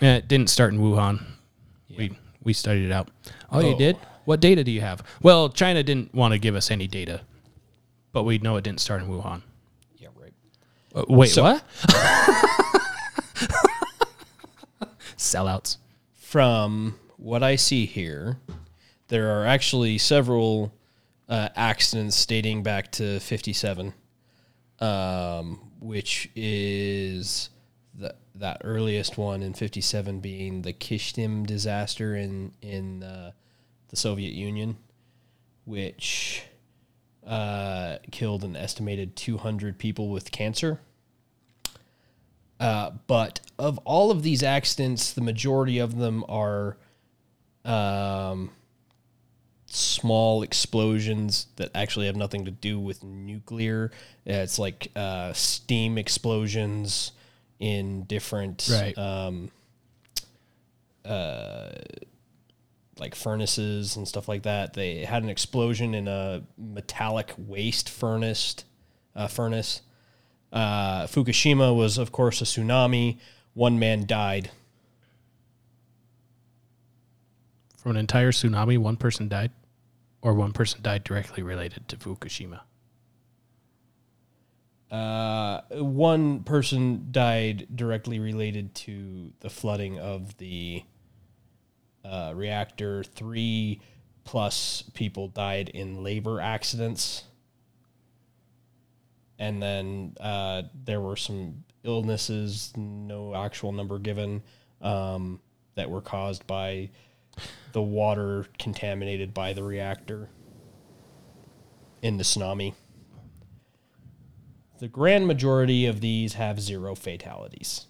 eh, it didn't start in Wuhan. We we studied it out. Oh, you Oh. did? What data do you have? Well, China didn't want to give us any data, but we know it didn't start in Wuhan. Uh, wait, So- what? Sellouts. From what I see here, there are actually several uh, accidents dating back to 57, um, which is the, that earliest one in 57 being the Kyshtym disaster in, in uh, the Soviet Union, which uh, killed an estimated 200 people with cancer. Uh, but of all of these accidents, the majority of them are um, small explosions that actually have nothing to do with nuclear. It's like uh, steam explosions in different Right. um, uh, like furnaces and stuff like that. They had an explosion in a metallic waste furnace. Uh, furnace. Uh, Fukushima was, of course, a tsunami. One man died. From an entire tsunami, one person died, or one person died directly related to Fukushima. Uh, one person died directly related to the flooding of the uh, reactor. Three plus people died in labor accidents. And then uh, there were some illnesses, no actual number given, um, that were caused by the water contaminated by the reactor in the tsunami. The grand majority of these have zero fatalities.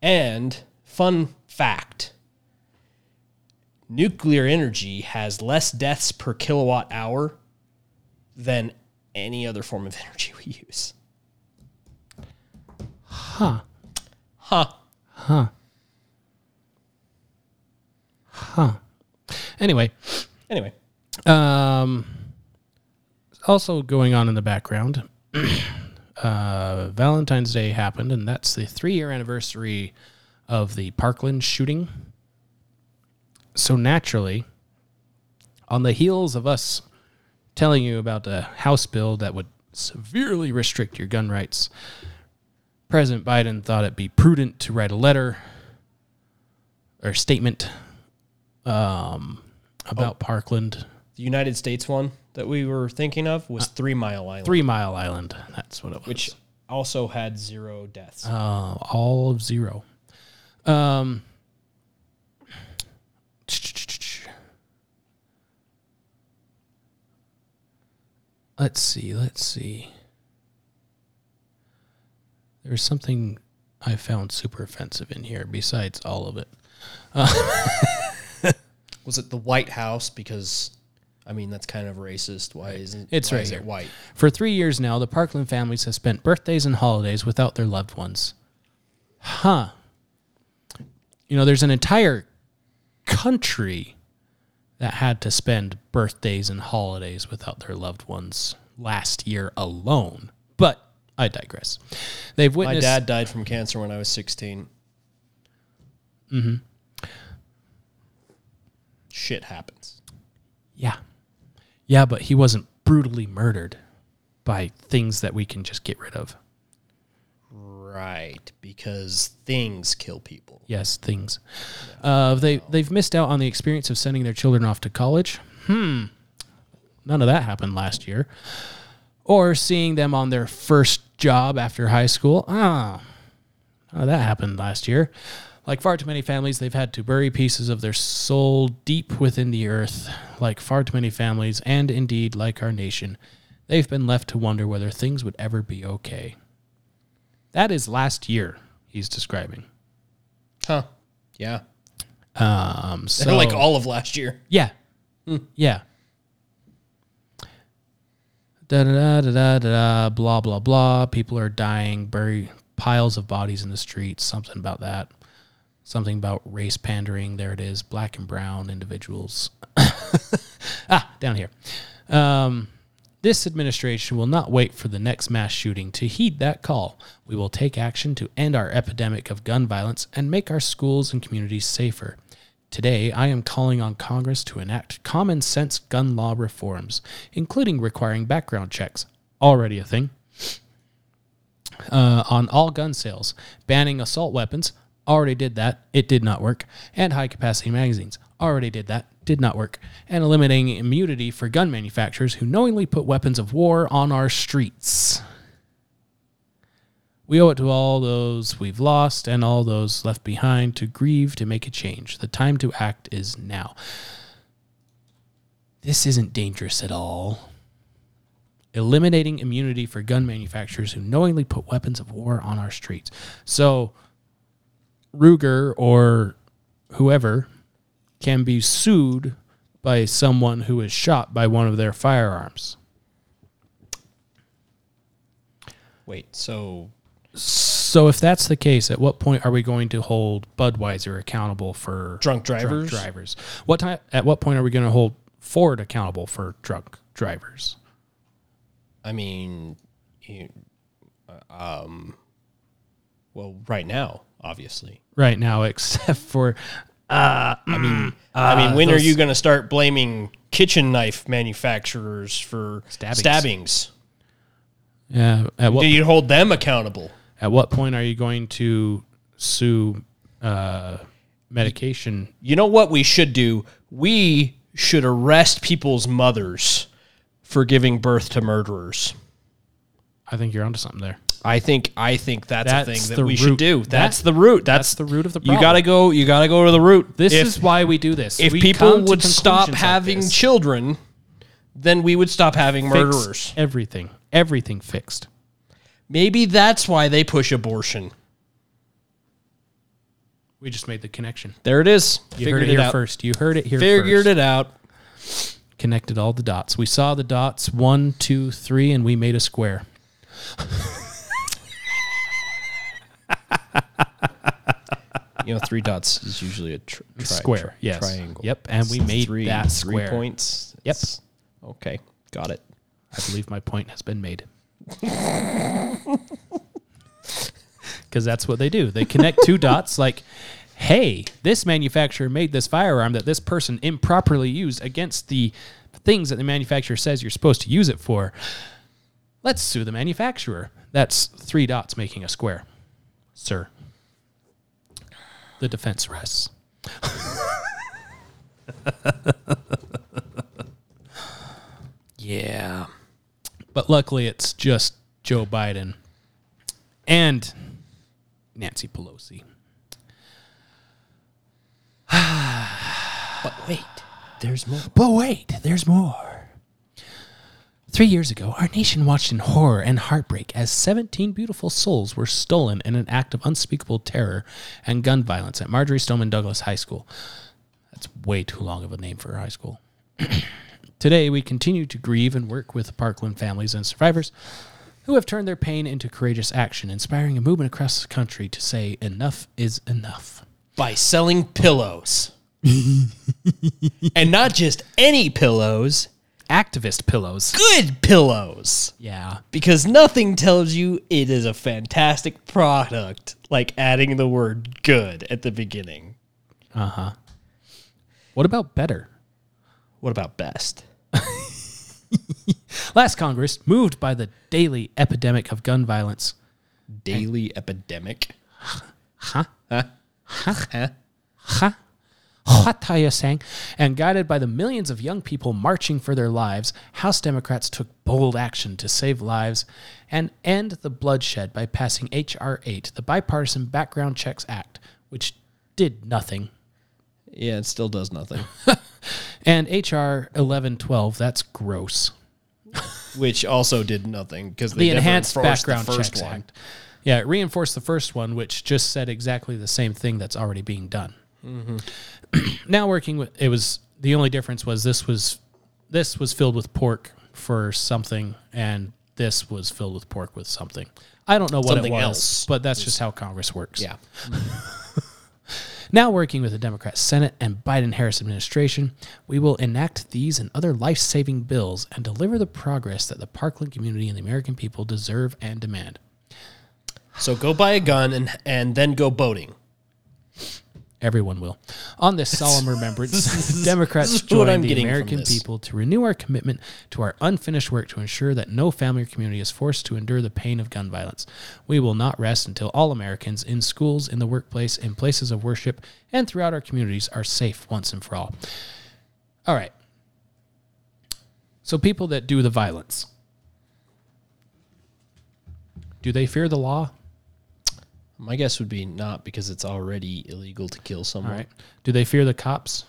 And, fun fact nuclear energy has less deaths per kilowatt hour than any other form of energy we use. Huh. Huh. Huh. Huh. Anyway, Anyway, um, also going on in the background, uh, Valentine's Day happened, and that's the three year anniversary of the Parkland shooting. So naturally, on the heels of us telling you about a House bill that would severely restrict your gun rights, President Biden thought it'd be prudent to write a letter or statement um, about Parkland. the United States one that we were thinking of was Three Mile Island, Three Mile Island. That's what it was. which also had zero deaths. Uh, all of zero. Um, let's see. Let's see. There's something I found super offensive in here besides all of it. was it the White House? Because, I mean, that's kind of racist. Why isn't it? It's why right is here. it white? For three years now, the Parkland families have spent birthdays and holidays without their loved ones. Huh. You know, there's an entire country that had to spend birthdays and holidays without their loved ones last year alone. But I digress. They've My dad died from cancer when I was 16. hmm Shit happens. Yeah. Yeah, but he wasn't brutally murdered by things that we can just get rid of. Right, because things kill people. Yes, things. Uh, they they've missed out on the experience of sending their children off to college. Hmm. None of that happened last year. Or seeing them on their first job after high school. Ah, that happened last year. Like far too many families, they've had to bury pieces of their soul deep within the earth. Like far too many families, and indeed like our nation, they've been left to wonder whether things would ever be okay. That is last year he's describing. Huh. Yeah. Um, so like all of last year. Yeah. Yeah. da da da da da da blah blah blah. People are dying, bury piles of bodies in the streets. Something about that. Something about race pandering. There it is. Black and brown individuals. ah, down here. Um, this administration will not wait for the next mass shooting to heed that call. We will take action to end our epidemic of gun violence and make our schools and communities safer. Today, I am calling on Congress to enact common sense gun law reforms, including requiring background checks, already a thing, uh, on all gun sales, banning assault weapons, already did that, it did not work, and high capacity magazines, already did that, did not work, and eliminating immunity for gun manufacturers who knowingly put weapons of war on our streets. We owe it to all those we've lost and all those left behind to grieve to make a change. The time to act is now. This isn't dangerous at all. Eliminating immunity for gun manufacturers who knowingly put weapons of war on our streets. So, Ruger or whoever can be sued by someone who is shot by one of their firearms. Wait, so So if that's the case, at what point are we going to hold Budweiser accountable for Drunk drivers? drivers. What time? At what point are we going to hold Ford accountable for drunk drivers? I mean, you, uh, um, well, right now, obviously. Right now, except for, uh, I mean, uh, I mean, when those- are you going to start blaming kitchen knife manufacturers for Stabbings. stabbings? Yeah. At what Do you hold them accountable? at what point are you going to sue uh, medication? You know what we should do? We should arrest people's mothers for giving birth to murderers. I think you're onto something there. I think I think that's, a thing that we should do. That's That- the root. That's, that's the root of the problem. You problem. got to go. You got to go to the root. This If- is why we do this. if We people would stop like having this. children, then we would stop having murderers. everything, everything fixed. Maybe that's why they push abortion. We just made the connection. There it is. You Figured heard it it here out. first. You heard it here Figured first. it out. Connected all the dots. We saw the dots one, two, three, and we made a square. You know, three dots is usually a tr- tri- Square, tri- yes. triangle. Yep, and we made three, that three square. points. Yep. It's- Okay, got it. I believe my point has been made. Because that's what they do. They connect two dots like, hey, this manufacturer made this firearm that this person improperly used against the things that the manufacturer says you're supposed to use it for. Let's sue the manufacturer. That's three dots making a square, sir. The defense rests. yeah. But luckily, it's just Joe Biden and Nancy Pelosi. But wait, there's more. But wait, there's more. Three years ago, our nation watched in horror and heartbreak as 17 beautiful souls were stolen in an act of unspeakable terror and gun violence at Marjory Stoneman Douglas High School. That's way too long of a name for a high school. Today, we continue to grieve and work with Parkland families and survivors who have turned their pain into courageous action, inspiring a movement across the country to say enough is enough. By selling pillows. and not just any pillows, Activist pillows. good pillows. Yeah. Because nothing tells you it is a fantastic product like adding the word good at the beginning. Uh huh. What about better? What about best? Last Congress, moved by the daily epidemic of gun violence, Daily epidemic. huh? Huh? Huh? Huh? What saying? And guided by the millions of young people marching for their lives, House Democrats took bold action to save lives and end the bloodshed by passing H.R. 8, the Bipartisan Background Checks Act, which did nothing. Yeah, it still does nothing. And H.R. 1112, that's gross. Which also did nothing because the Enhanced Background the first Checks one. Act. Yeah, it reinforced the first one, which just said exactly the same thing that's already being done. Mm-hmm. now working with it was the only difference was this was this was filled with pork for something, and this was filled with pork with something. I don't know what Something it was, else but that's just how Congress works. Yeah. Now, working with the Democrat Senate and Biden Harris administration, we will enact these and other life saving bills and deliver the progress that the Parkland community and the American people deserve and demand. So go buy a gun and and then go boating. Everyone will. On this solemn remembrance, Democrats join the American people to renew our commitment to our unfinished work to ensure that no family or community is forced to endure the pain of gun violence. We will not rest until all Americans in schools, in the workplace, in places of worship, and throughout our communities are safe once and for all. All right. So, people that do the violence, do they fear the law? My guess would be not because it's already illegal to kill someone. All right. Do they fear the cops?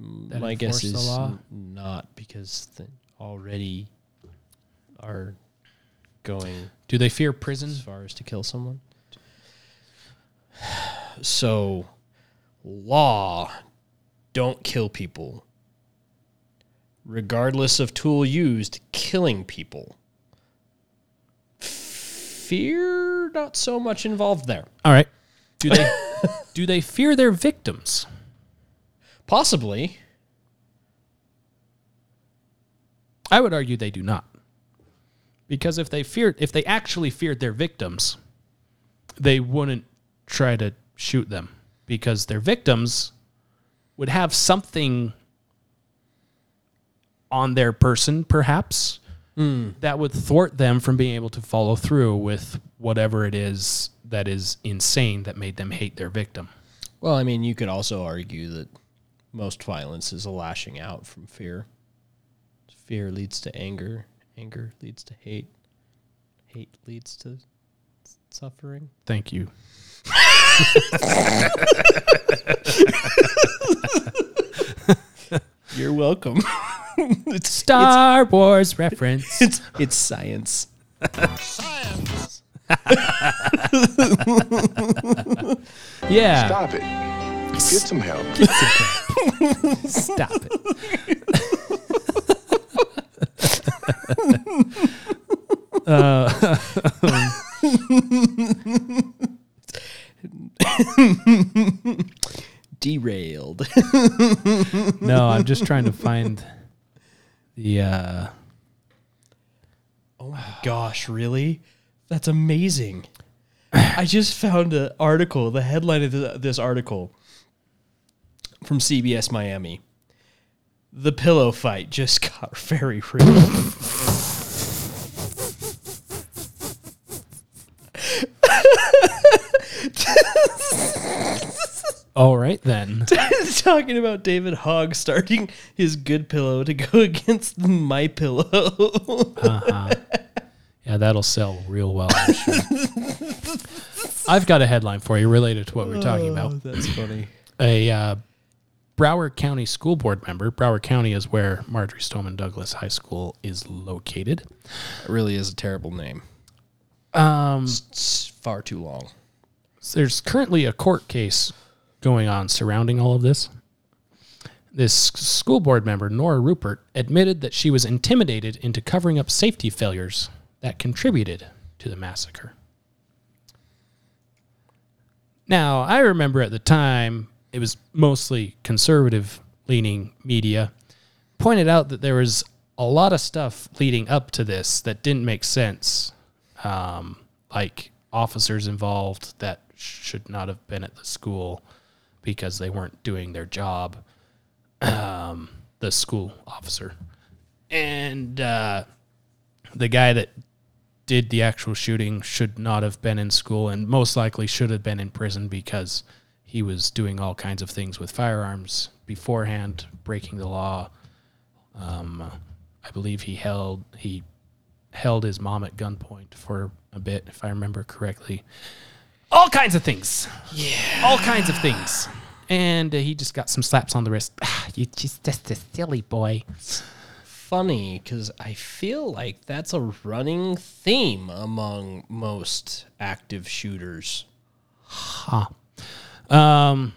Mm, that My guess enforce is the law? n- not because they already are going Do they fear prison? as far as to kill someone. So, law don't kill people, regardless of tool used. Killing people. Fear not so much involved there. All right. Do they do they fear their victims? Possibly. I would argue they do not. Because if they feared if they actually feared their victims, they wouldn't try to shoot them because their victims would have something on their person perhaps Hmm. that would thwart them from being able to follow through with whatever it is that is insane that made them hate their victim. Well, I mean, you could also argue that most violence is a lashing out from fear. Fear leads to anger. Anger leads to hate. Hate leads to suffering. Thank you. You're welcome. it's Star Wars reference. It's it's science. Science. Yeah. Stop it. Get some help. Stop it. uh, Derailed. no, I'm just trying to find the. Uh, Oh my gosh, really? That's amazing. I just found an article, the headline of th- this article from CBS Miami. The pillow fight just got very real. all right then. Talking about David Hogg starting his good pillow to go against my pillow. Uh-huh. Yeah, that'll sell real well. Sure. I've got a headline for you related to what we're talking about. Oh, That's funny. A uh, Broward County school board member. Broward County is where Marjory Stoneman Douglas High School is located. It really is a terrible name. Um, It's far too long. there's currently a court case going on surrounding all of this. This school board member, Nora Rupert, admitted that she was intimidated into covering up safety failures that contributed to the massacre. Now, I remember at the time it was mostly conservative leaning media pointed out that there was a lot of stuff leading up to this that didn't make sense. Um, like officers involved that should not have been at the school because they weren't doing their job. Um, the school officer and uh, the guy that did the actual shooting should not have been in school and most likely should have been in prison because he was doing all kinds of things with firearms beforehand, breaking the law. Um, I believe he held he held his mom at gunpoint for a bit, if I remember correctly. All kinds of things. Yeah. All kinds of things. And uh, he just got some slaps on the wrist. Ah, you just just a silly boy. Funny because I feel like that's a running theme among most active shooters. Huh. Um.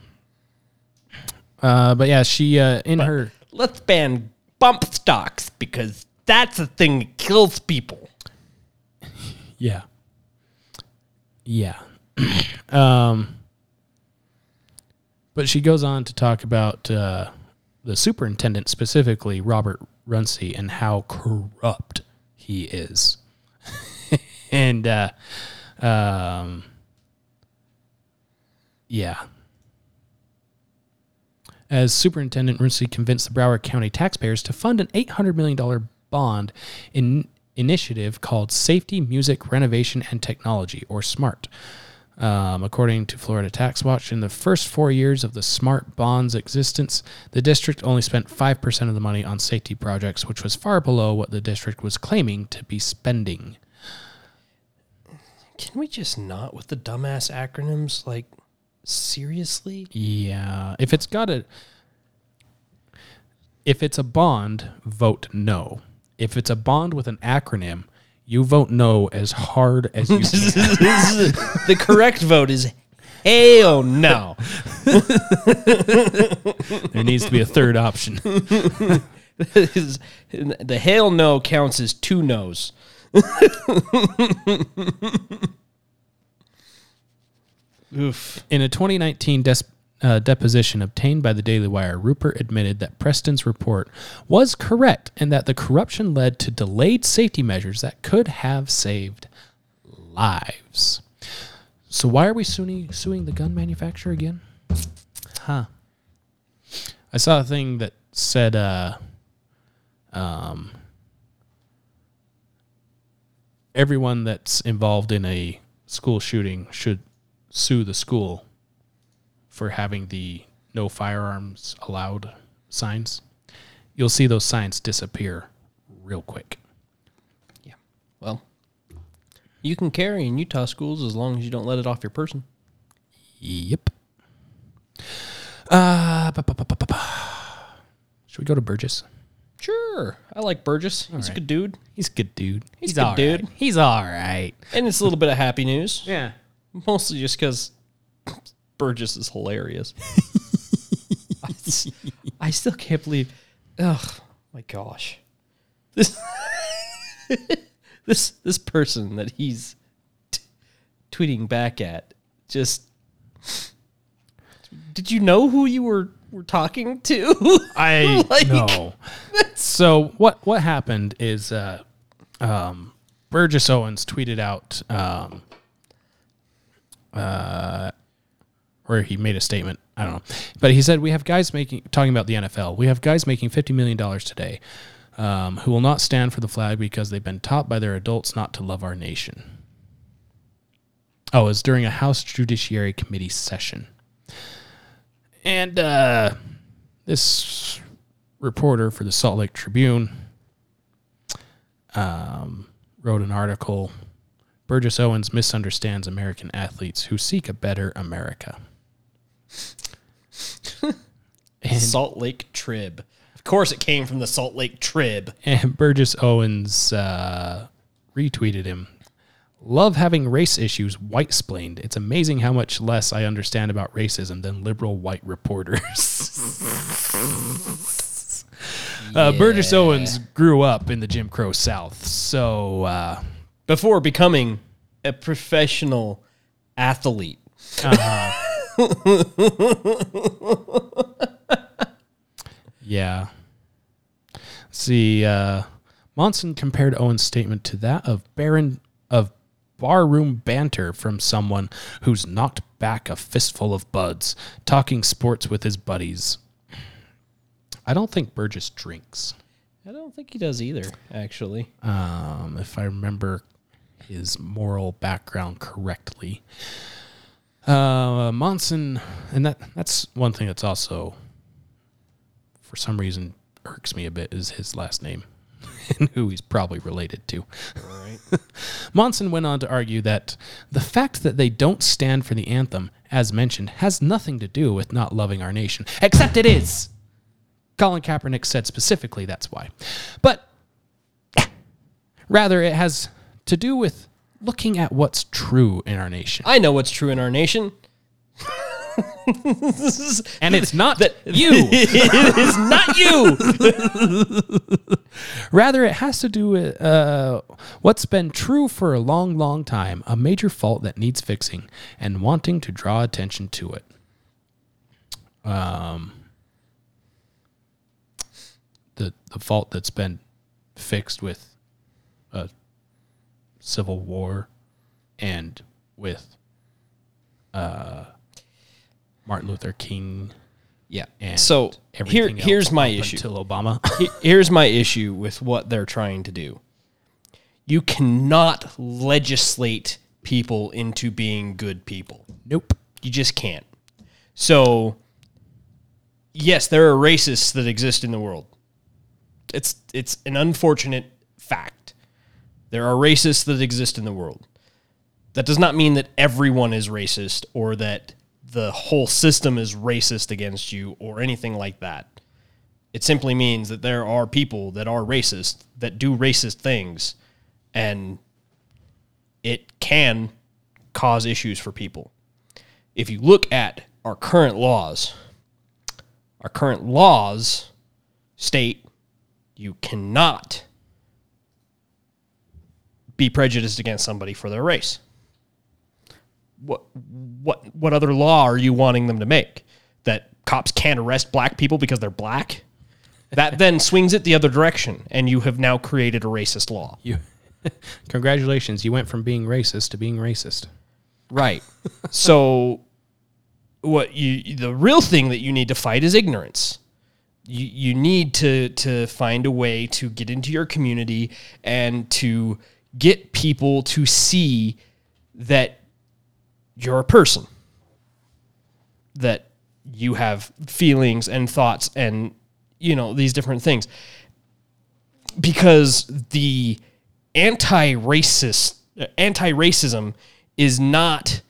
Uh, but yeah, she uh, in her Let's ban bump stocks because That's the thing that kills people. Yeah. Yeah. um, but she goes on to talk about uh, the superintendent, specifically Robert Runcie, and how corrupt he is. and, uh, um, yeah. As superintendent, Runcie convinced the Broward County taxpayers to fund an $800 million bond in initiative called Safety Music Renovation and Technology, or SMART. Um, according to Florida Tax Watch, in the first four years of the SMART bond's existence, the district only spent 5% of the money on safety projects, which was far below what the district was claiming to be spending. Can we just not with the dumbass acronyms? Like, seriously? Yeah. If it's got a. If it's a bond, vote no. If it's a bond with an acronym, you vote no as hard as you can. the correct vote is hell no. there needs to be a third option. the hell no counts as two no's. Oof. In a 2019 des- uh, deposition obtained by the Daily Wire, Rupert admitted that Preston's report was correct and that the corruption led to delayed safety measures that could have saved lives. So, why are we suing, suing the gun manufacturer again? Huh. I saw a thing that said, uh, um, everyone that's involved in a school shooting should sue the school for having the no firearms allowed signs. You'll see those signs disappear real quick. Yeah. Well, you can carry in Utah schools as long as you don't let it off your person. Yep. Uh, ba- ba- ba- should we go to Burgess? Sure. I like Burgess. He's a good dude. He's a good dude. He's, He's a good all dude. right. He's all right. And it's a little bit of happy news. Yeah. Mostly just because Burgess is hilarious. I, s- I still can't believe. Oh my gosh, this this this person that he's t- tweeting back at just. Did you know who you were were talking to? I Like, know. So what what happened is uh, um, Burgess Owens tweeted out um, uh, where he made a statement. I don't know, but he said we have guys making talking about the NFL. We have guys making fifty million dollars today. Um, who will not stand for the flag because they've been taught by their adults not to love our nation. Oh, it was during a House Judiciary Committee session. And uh, this reporter for the Salt Lake Tribune um, wrote an article Burgess Owens misunderstands American athletes who seek a better America. Salt Lake Trib. Of course, it came from the Salt Lake Trib. And Burgess Owens uh, retweeted him. Love having race issues white splained. It's amazing how much less I understand about racism than liberal white reporters. uh, Burgess Owens grew up in the Jim Crow South, so uh, before becoming a professional athlete. Yeah. See, uh, Monson compared Owen's statement to that of Baron of barroom banter from someone who's knocked back a fistful of buds, talking sports with his buddies. I don't think Burgess drinks. I don't think he does either, actually. Um, if I remember his moral background correctly. Uh, Monson, and that that's one thing that's also, for some reason, irks me a bit is his last name and who he's probably related to. Right. Monson went on to argue that the fact that they don't stand for the anthem, as mentioned, has nothing to do with not loving our nation, except it is. Colin Kaepernick said specifically that's why. But rather, it has to do with looking at what's true in our nation. I know what's true in our nation. and it's not that you. it is not you. Rather, it has to do with uh, what's been true for a long, long time a major fault that needs fixing and wanting to draw attention to it. Um, the, the fault that's been fixed with a civil war and with uh, Martin Luther King. Yeah. And so here, here's my issue. until Obama. Here's my issue with what they're trying to do. You cannot legislate people into being good people. Nope. You just can't. So, yes, there are racists that exist in the world. It's it's an unfortunate fact. There are racists that exist in the world. That does not mean that everyone is racist or that the whole system is racist against you or anything like that. It simply means that there are people that are racist that do racist things and it can cause issues for people. If you look at our current laws, our current laws state you cannot be prejudiced against somebody for their race. What what what other law are you wanting them to make? That cops can't arrest black people because they're black? That then swings it the other direction and you have now created a racist law. You, congratulations, you went from being racist to being racist. Right. so what you the real thing that you need to fight is ignorance. You you need to to find a way to get into your community and to get people to see that you're a person. That you have feelings and thoughts and you know these different things. Because the anti-racist anti-racism is not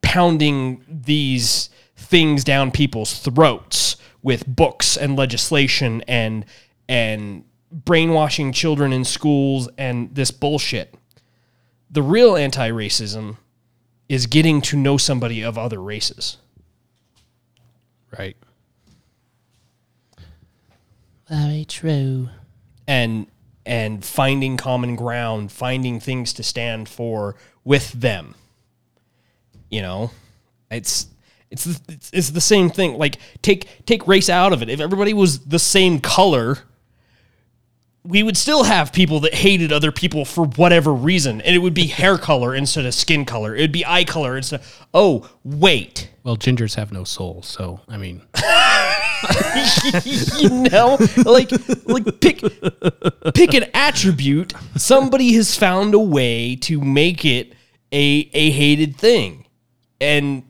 pounding these things down people's throats with books and legislation and and brainwashing children in schools and this bullshit. The real anti-racism is getting to know somebody of other races. Right. Very true. and and finding common ground, finding things to stand for with them. You know, it's it's the, it's, it's the same thing. Like take take race out of it. If everybody was the same color, we would still have people that hated other people for whatever reason, and it would be hair color instead of skin color. It'd be eye color instead. Of, oh, wait. Well, gingers have no soul, so I mean, you know, like like pick pick an attribute. Somebody has found a way to make it a a hated thing, and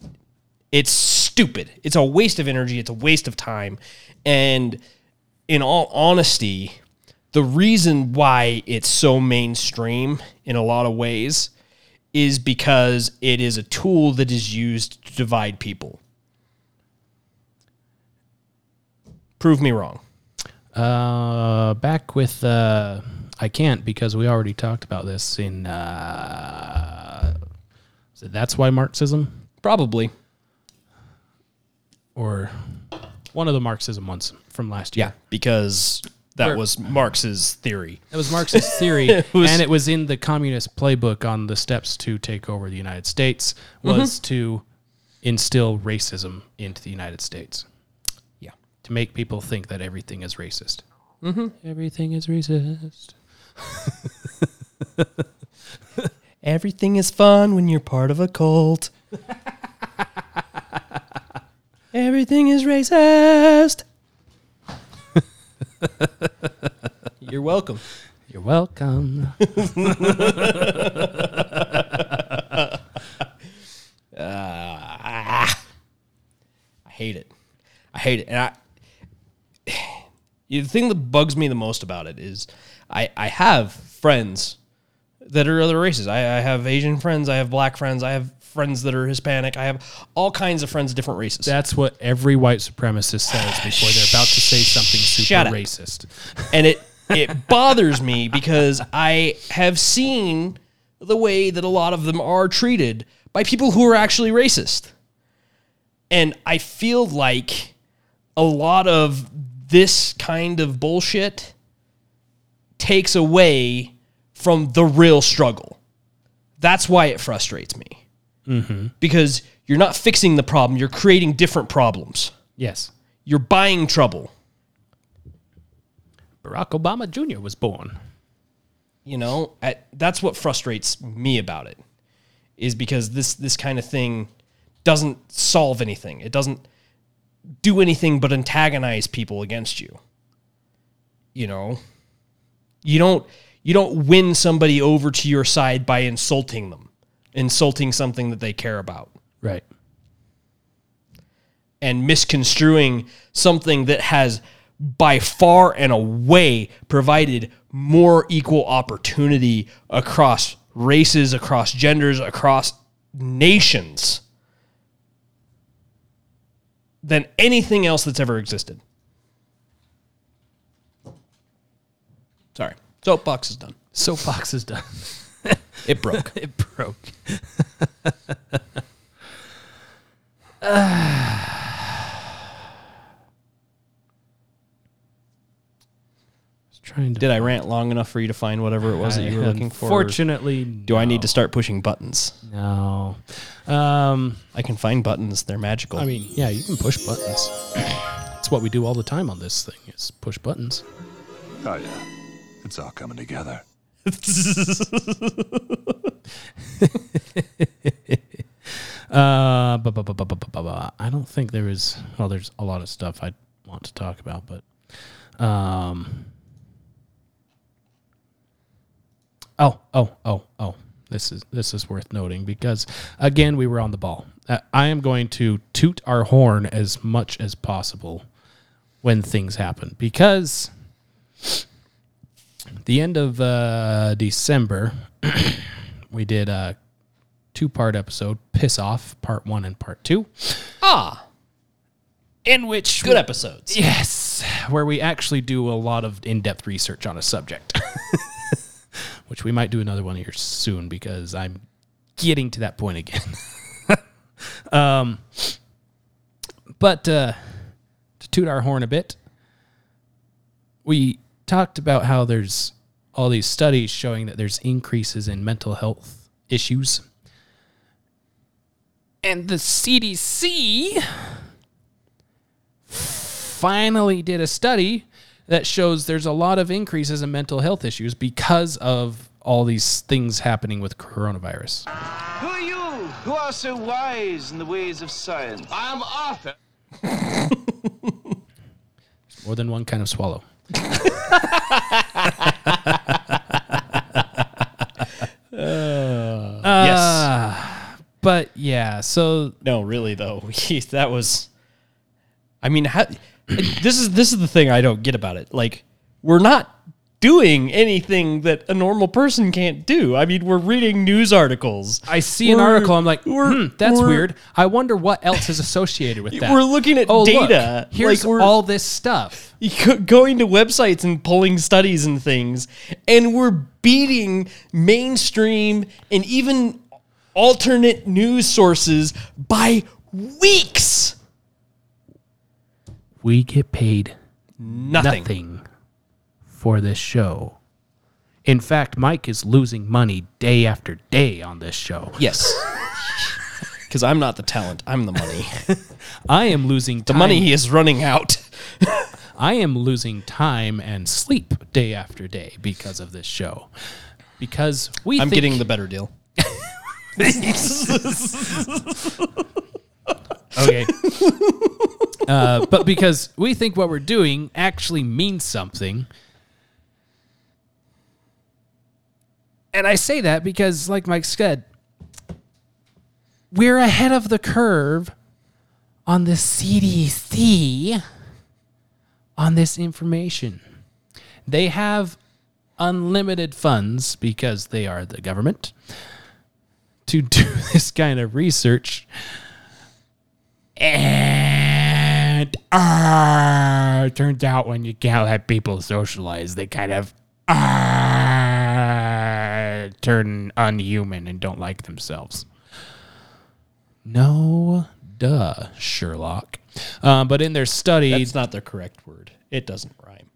it's stupid. It's a waste of energy. It's a waste of time, and in all honesty, the reason why it's so mainstream in a lot of ways is because it is a tool that is used to divide people. Prove me wrong. uh, back with uh, I can't because we already talked about this in. Uh, so that's why Marxism, Probably. or one of the Marxism ones from last year. Yeah, because that Where- was Marx's theory. That was Marx's theory, was- and it was in the communist playbook on the steps to take over the United States was to instill racism into the United States. Yeah. To make people think that everything is racist. Mm-hmm. Everything is racist. Everything is fun when you're part of a cult. Everything is racist. You're welcome. You're welcome. Ah. I hate it. I hate it. And I the thing that bugs me the most about it is I, I have friends that are other races. I, I have Asian friends, I have black friends, I have friends that are Hispanic, I have all kinds of friends of different races. That's what every white supremacist says before they're about to say something super up. racist. and it it bothers me because I have seen the way that a lot of them are treated by people who are actually racist. And I feel like a lot of this kind of bullshit takes away from the real struggle. That's why it frustrates me. Mm-hmm. Because you're not fixing the problem, you're creating different problems. Yes. You're buying trouble. Barack Obama Jr. was born. You know, at, that's what frustrates me about it. Is because this this kind of thing doesn't solve anything. It doesn't do anything but antagonize people against you. You know, you don't you don't win somebody over to your side by insulting them, insulting something that they care about. Right. and misconstruing something that has by far and away provided more equal opportunity across races, across genders, across nations than anything else that's ever existed. Sorry. Soapbox is done. Soapbox is done. It broke. it broke. trying to Did I rant long enough for you to find whatever it was that you were looking for? Fortunately, Do I need to start pushing buttons? No. Um, I can find buttons. They're magical. I mean, yeah, you can push buttons. That's what we do all the time on this thing is push buttons. Oh, yeah. It's all coming together. uh, bu- bu- bu- bu- bu- bu- bu- I don't think there is. Well, there's a lot of stuff I want to talk about, but um. Oh, oh, oh, oh! This is this is worth noting because again we were on the ball. Uh, I am going to toot our horn as much as possible when things happen because the end of uh, December we did a two part episode, Piss Off, part one and part two. ah, in which good episodes. Yes, where we actually do a lot of in depth research on a subject, which we might do another one here soon because I'm getting to that point again. um, but uh, to toot our horn a bit, we talked about how there's all these studies showing that there's increases in mental health issues. And the CDC finally did a study that shows there's a lot of increases in mental health issues because of all these things happening with coronavirus. Who are you who are so wise in the ways of science? I'm Arthur. More than one kind of swallow. yes. Uh, But yeah, so no, really though, that was. I mean, how, this is this is the thing I don't get about it. Like, we're not doing anything that a normal person can't do. I mean, we're reading news articles. I see an We're- article. I'm like, hmm, that's weird. I wonder what else is associated with that. We're looking at Oh, look, data. here's Like, all this stuff. Going to websites and pulling studies and things, and we're beating mainstream and even alternate news sources by weeks. We get paid Nothing. nothing for this show. In fact, Mike is losing money day after day on this show. Yes. Because I'm not the talent, I'm the money. I am losing The time. money is running out. I am losing time and sleep day after day because of this show. Because we I'm think- getting the better deal. Okay. uh, but because we think what we're doing actually means something. And I say that because, like Mike said, we're ahead of the curve on the CDC on this information. They have unlimited funds because they are the government to do this kind of research. And uh, turns out when you can't let people socialize, they kind of uh, turn unhuman and don't like themselves. No Duh, Sherlock. Um, but in their study, That's not the correct word. It doesn't rhyme.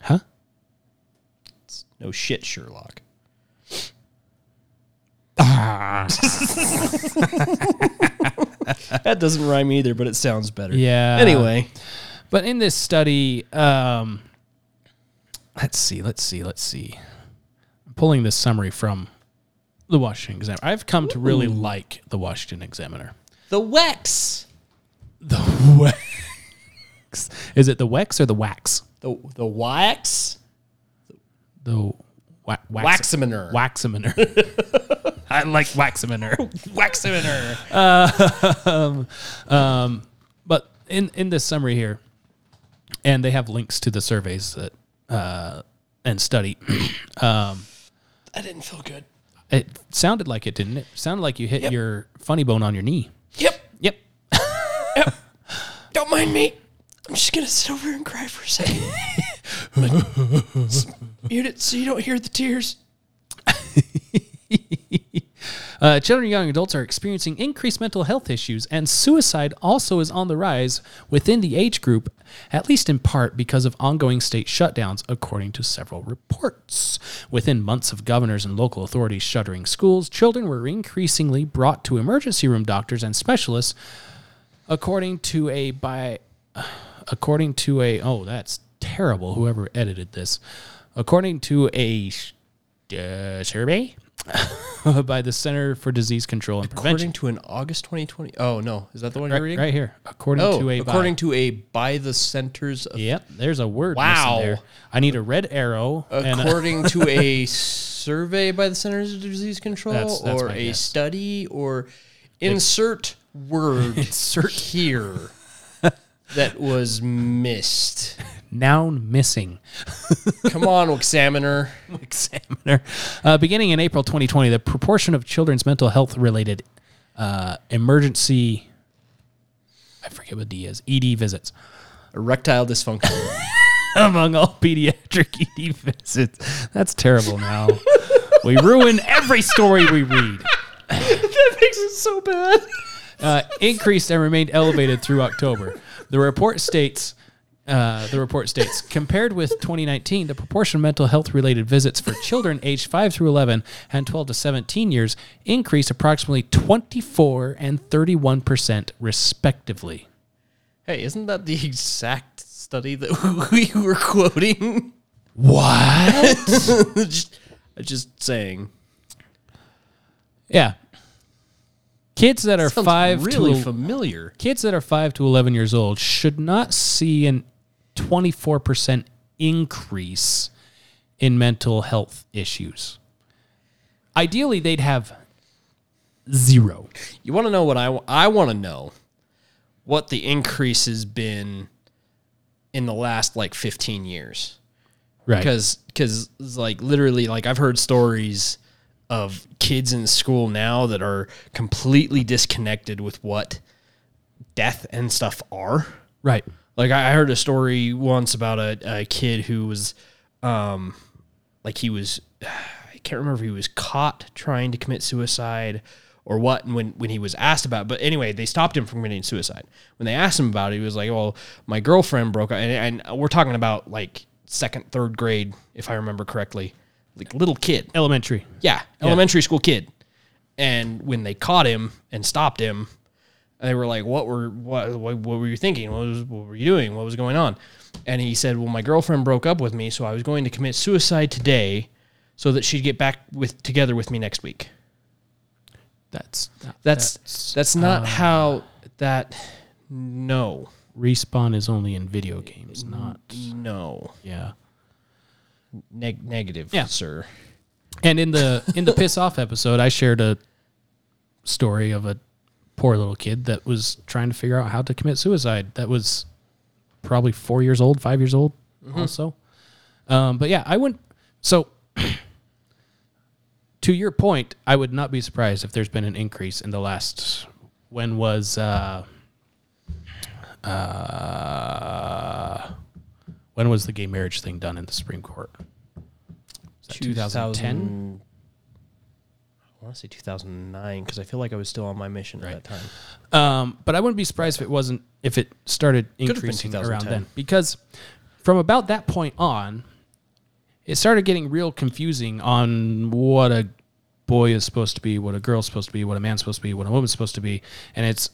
huh? It's no shit, Sherlock. that doesn't rhyme either, but it sounds better. Yeah. Anyway, But in this study, um, let's see, let's see, let's see. I'm pulling this summary from the Washington Examiner. I've come to really like the Washington Examiner. the Wex. The Wax. Is it the Wex or the Wax? The the wax. The wa- wax- Waxaminer. Waxaminer. I like Waxaminer. Waxaminer. um, um, but in in this summary here, and they have links to the surveys that uh, and study. um, That didn't feel good. it sounded like it, didn't it? Sounded like you hit Yep. your funny bone on your knee. Yep. Yep. Yep. Don't mind me. I'm just gonna sit over and cry for a second. S- mute so you don't hear the tears. Uh, children and young adults are experiencing increased mental health issues, and suicide also is on the rise within the age group, at least in part because of ongoing state shutdowns, according to several reports. Within months of governors and local authorities shuttering schools, children were increasingly brought to emergency room doctors and specialists, according to a by according to a oh that's terrible whoever edited this according to a uh, survey by the Center for Disease Control and Prevention. According to an August 2020. Oh no, is that the one you're reading? right here. According oh, to a according to a by the centers. Of, Yep, there's a word Wow. there. I need a red arrow. and a- According to a survey by the Centers of Disease Control, That's- that's or a guess. study, or insert word Insert. here that was missed. Noun missing. Come on, examiner. Examiner. Uh, beginning in April 2020, the proportion of children's mental health related uh, emergency, I forget what D is, ED visits Erectile dysfunction. among all pediatric ED visits. That's terrible now. we ruin every story we read. that makes it so bad. uh, increased and remained elevated through October. The report states. Uh, the report states, compared with 2019, the proportion of mental health related visits for children aged 5 through 11 and 12 to 17 years increased approximately 24 and 31 percent, respectively. Hey, isn't that the exact study that we were quoting? What? just, just saying. yeah. Kids that are Sounds five really to familiar. kids that are five to eleven years old should not see an twenty four percent increase in mental health issues. Ideally, they'd have zero. You want to know what I I want to know what the increase has been in the last like 15 years. Right. Because because like literally like I've heard stories of kids in school now that are completely disconnected with what death and stuff are. Right. Like I heard a story once about a, a kid who was, um, like he was, I can't remember if he was caught trying to commit suicide or what. And when when he was asked about, it. but anyway, they stopped him from committing suicide. When they asked him about it, he was like, "Well, my girlfriend broke up," and, and we're talking about like second, third grade, if I remember correctly, like little kid. Elementary. Yeah, elementary school kid. And when they caught him and stopped him, they were like, "What were what what, what were you thinking? What was what were you doing? What was going on?" And he said, "Well, my girlfriend broke up with me, so I was going to commit suicide today, so that she'd get back with together with me next week." That's That's that's, not uh, how that. No, respawn is only in video games, not no, yeah. Neg- negative, Yeah. sir. And in the in the piss off episode, I shared a story of a poor little kid that was trying to figure out how to commit suicide. That was probably four years old, five years old, also. Um, but yeah, I wouldn't. So, to your point, I would not be surprised if there's been an increase in the last. When was uh, uh, when was the gay marriage thing done in the Supreme Court? 2010? I want to say 2009 because I feel like I was still on my mission at that time. Um, but I wouldn't be surprised if it wasn't if it started increasing around then because from about that point on, it started getting real confusing on what a boy is supposed to be, what a girl's supposed to be, what a man's supposed to be, what a woman's supposed to be, and it's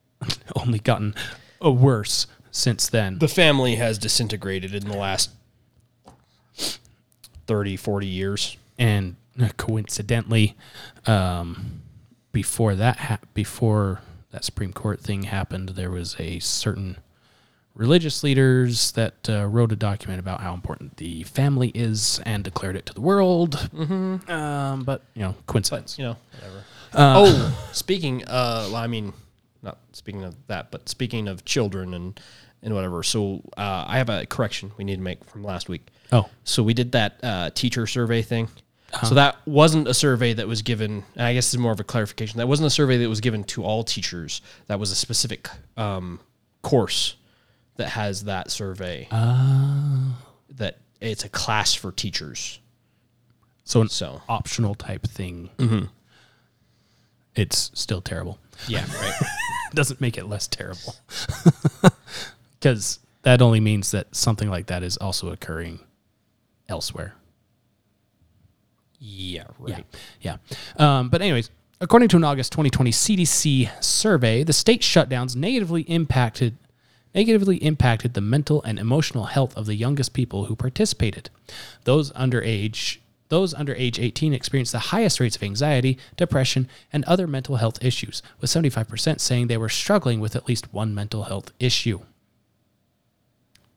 only gotten worse since then. The family has disintegrated in the last 30, 40 years. and coincidentally, um, before that ha- before that Supreme Court thing happened, there was a certain religious leaders that uh, wrote a document about how important the family is and declared it to the world. Mhm. Um, but you know, coincidence. you know, whatever. Uh, oh, speaking, uh, well, I mean, not speaking of that, but speaking of children and and whatever. So uh, I have a correction we need to make from last week. Oh. so we did that uh, teacher survey thing. Uh-huh. So that wasn't a survey that was given. And I guess this is more of a clarification. That wasn't a survey that was given to all teachers. That was a specific um, course that has that survey. Ah. That it's a class for teachers. So an So. optional type thing. Mhm. It's still terrible. Yeah, right. Doesn't make it less terrible. Because that only means that something like that is also occurring elsewhere. Yeah, right. Yeah. yeah. Um, but, anyways, according to an August 2020 CDC survey, the state shutdowns negatively impacted. Negatively impacted the mental and emotional health of the youngest people who participated. Those under age those under age 18 experienced the highest rates of anxiety, depression, and other mental health issues, with 75% saying they were struggling with at least one mental health issue.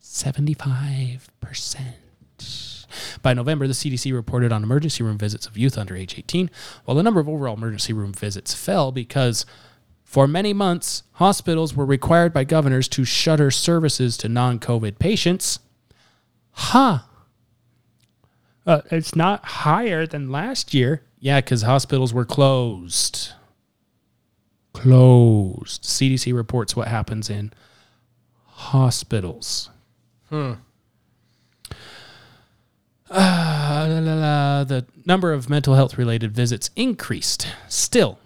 75%. By November, the CDC reported on emergency room visits of youth under age 18, while the number of overall emergency room visits fell because for many months, hospitals were required by governors to shutter services to non COVID patients. Huh. Uh, it's not higher than last year. Yeah, because hospitals were closed. Closed. CDC reports what happens in hospitals. Hmm. Uh, la, la, la. The number of mental health related visits increased. Still,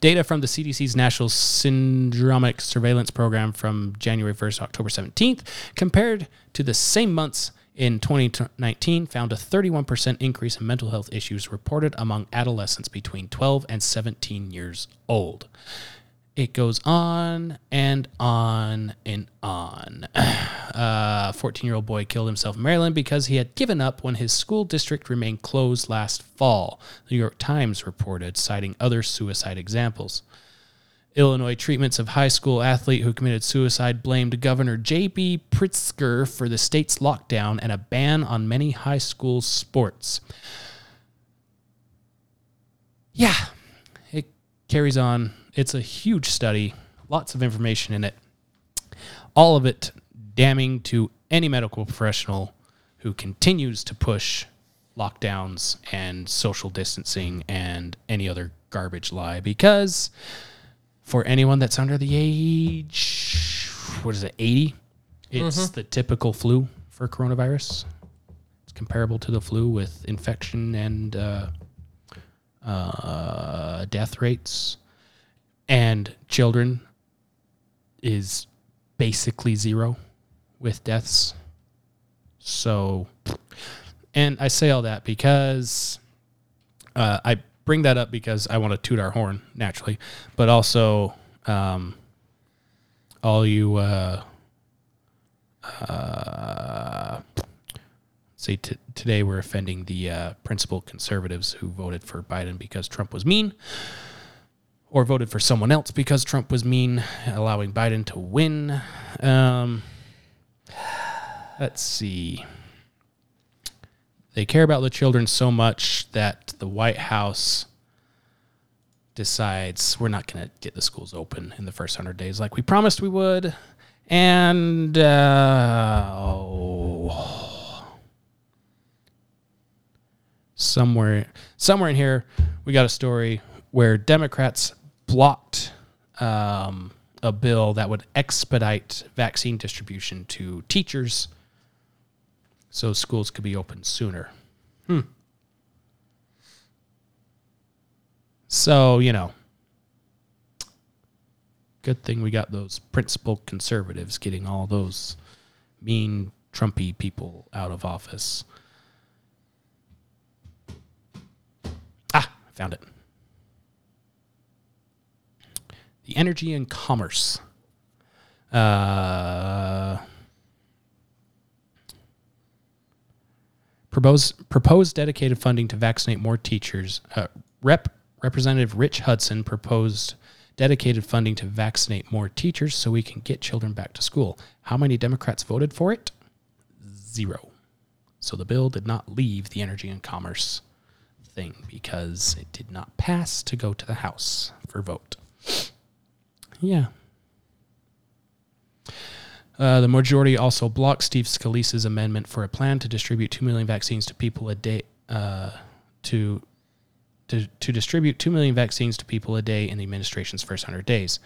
data from the CDC's National Syndromic Surveillance Program from January 1st to October 17th, compared to the same months in 2019, found a 31% increase in mental health issues reported among adolescents between 12 and 17 years old. It goes on and on and on. Uh, a 14 year old boy killed himself in Maryland because he had given up when his school district remained closed last fall, the New York Times reported, citing other suicide examples. Illinois treatments of high school athlete who committed suicide blamed Governor J.B. Pritzker for the state's lockdown and a ban on many high school sports. Yeah, carries on. It's a huge study, lots of information in it. All of it damning to any medical professional who continues to push lockdowns and social distancing and any other garbage lie because for anyone that's under the age what is it 80 it's Mhm. the typical flu for coronavirus it's comparable to the flu with infection and uh, uh, death rates. And children is basically zero with deaths. So and i say all that because uh, i bring that up because i want to toot our horn naturally but also um, all you uh, uh, say t- today we're offending the uh, principal conservatives who voted for Biden because Trump was mean, or voted for someone else because Trump was mean, allowing Biden to win. Um, let's see. They care about the children so much that the White House decides we're not going to get the schools open in the first 100 days like we promised we would. And uh, oh, somewhere somewhere in here we got a story where Democrats blocked um, a bill that would expedite vaccine distribution to teachers so schools could be open sooner. Hmm. So, you know, good thing we got those principled conservatives getting all those mean Trumpy people out of office. Ah, I found it. The energy and commerce. Uh, propose, proposed dedicated funding to vaccinate more teachers. Uh, Rep Representative Rich Hudson proposed dedicated funding to vaccinate more teachers so we can get children back to school. How many Democrats voted for it? Zero. So the bill did not leave the energy and commerce thing because it did not pass to go to the House for vote. Yeah. Uh, the majority also blocked Steve Scalise's amendment for a plan to distribute 2 million vaccines to people a day uh, to, to to distribute 2 million vaccines to people a day in the administration's first 100 days.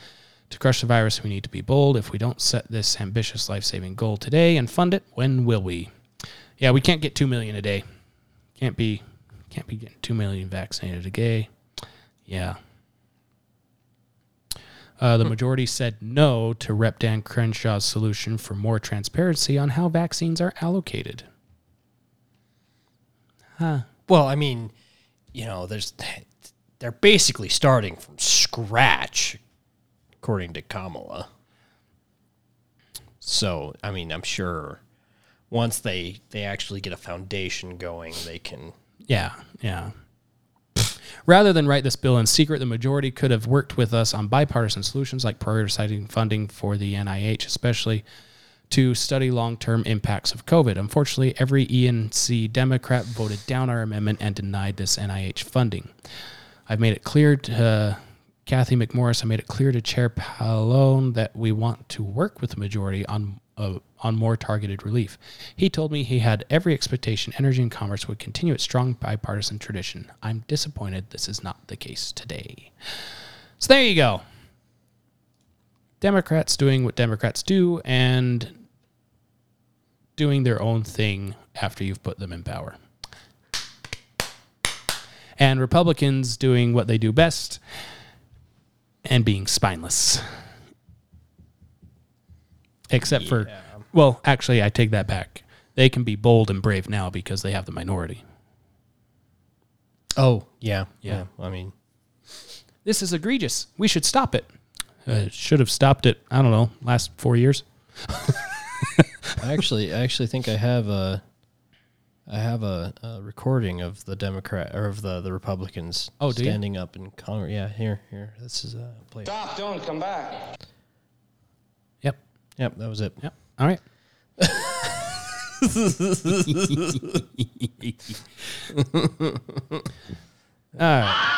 To crush the virus, we need to be bold. If we don't set this ambitious life-saving goal today and fund it, when will we? Yeah, we can't get 2 million a day. Can't be can't be getting 2 million vaccinated a day. Yeah. Uh, the majority said no to Rep. Dan Crenshaw's solution for more transparency on how vaccines are allocated. Huh. Well, I mean, you know, there's they're basically starting from scratch, according to Kamala. So, I mean, I'm sure once they they actually get a foundation going, they can. Yeah, yeah. Rather than write this bill in secret, the majority could have worked with us on bipartisan solutions like prioritizing funding for the NIH, especially to study long term impacts of COVID. Unfortunately, every ENC Democrat voted down our amendment and denied this NIH funding. I've made it clear to uh, Cathy McMorris, I made it clear to Chair Pallone that we want to work with the majority on uh, on more targeted relief. He told me he had every expectation Energy and Commerce would continue its strong bipartisan tradition. I'm disappointed this is not the case today. So there you go. Democrats doing what Democrats do and doing their own thing after you've put them in power. And Republicans doing what they do best and being spineless. Except for, well, actually, I take that back. They can be bold and brave now because they have the minority. Oh yeah, Yeah. I mean, This is egregious. We should stop it. Uh, should have stopped it. I don't know. Last four years. I actually, I actually think I have a, I have a, a recording of the Democrat or of the the Republicans. Oh, do you? standing up in Congress. Yeah, here, here. This is uh, play. Stop, don't come back. Yep. That was it. Yep. All right. all right.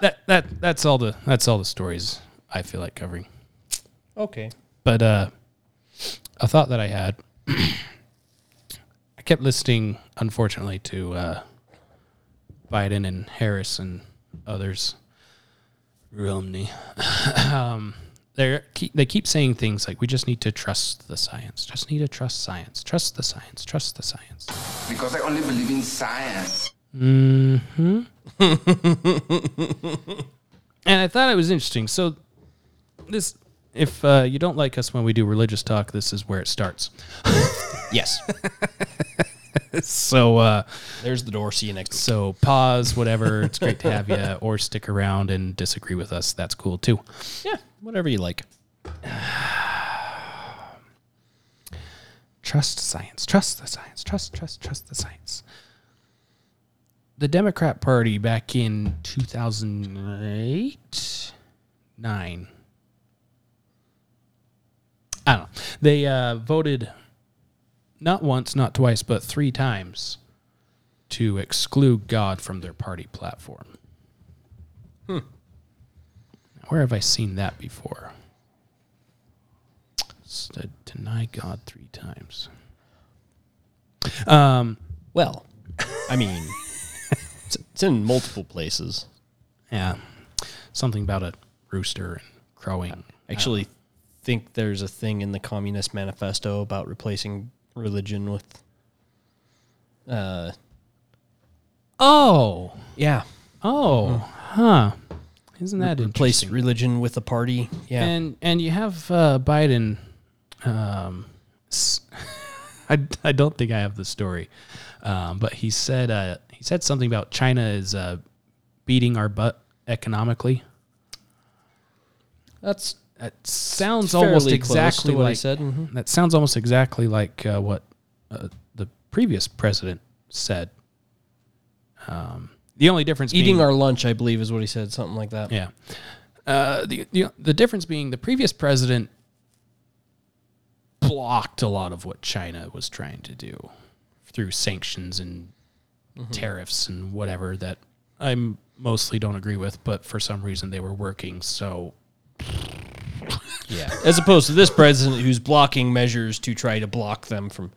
That that that's all the that's all the stories I feel like covering. Okay. But uh a thought that I had I kept listening unfortunately to uh Biden and Harris and others Romney. um they keep they keep saying things like we just need to trust the science. Just need to trust science. Trust the science. Trust the science. Because I only believe in science. Hmm. and I thought it was interesting. So this, if uh, you don't like us when we do religious talk, this is where it starts. Yes. so uh, There's the door. See you next week. so pause, whatever. It's great to have you, or stick around and disagree with us. That's cool too. Yeah, whatever you like. Trust science. Trust the science. Trust, trust, trust the science. The Democrat Party back in 2008, 9. I don't know. They uh, voted not once, not twice, but three times to exclude God from their party platform. Hmm. Where have I seen that before? S- to deny God three times. Um, Well, I mean, it's, it's in multiple places. yeah, something about a rooster and crowing. I actually think there's a thing in the Communist Manifesto about replacing religion with. Uh, Oh, yeah. oh, Huh. Isn't that replace interesting? religion with a party. Yeah. And and you have uh, Biden. Um, I don't think I have the story, um, but he said uh, he said something about China is uh, beating our butt economically. That's that sounds almost exactly like said, mhm. that sounds almost exactly like uh, what uh, the previous president said. Um, the only difference Eating being, our lunch, I believe, is what he said. Something like that. yeah. Uh, the, the the difference being the previous president blocked a lot of what China was trying to do through sanctions and tariffs and whatever that I mostly don't agree with, but for some reason they were working. So Yeah. As opposed to this president who's blocking measures to try to block them from.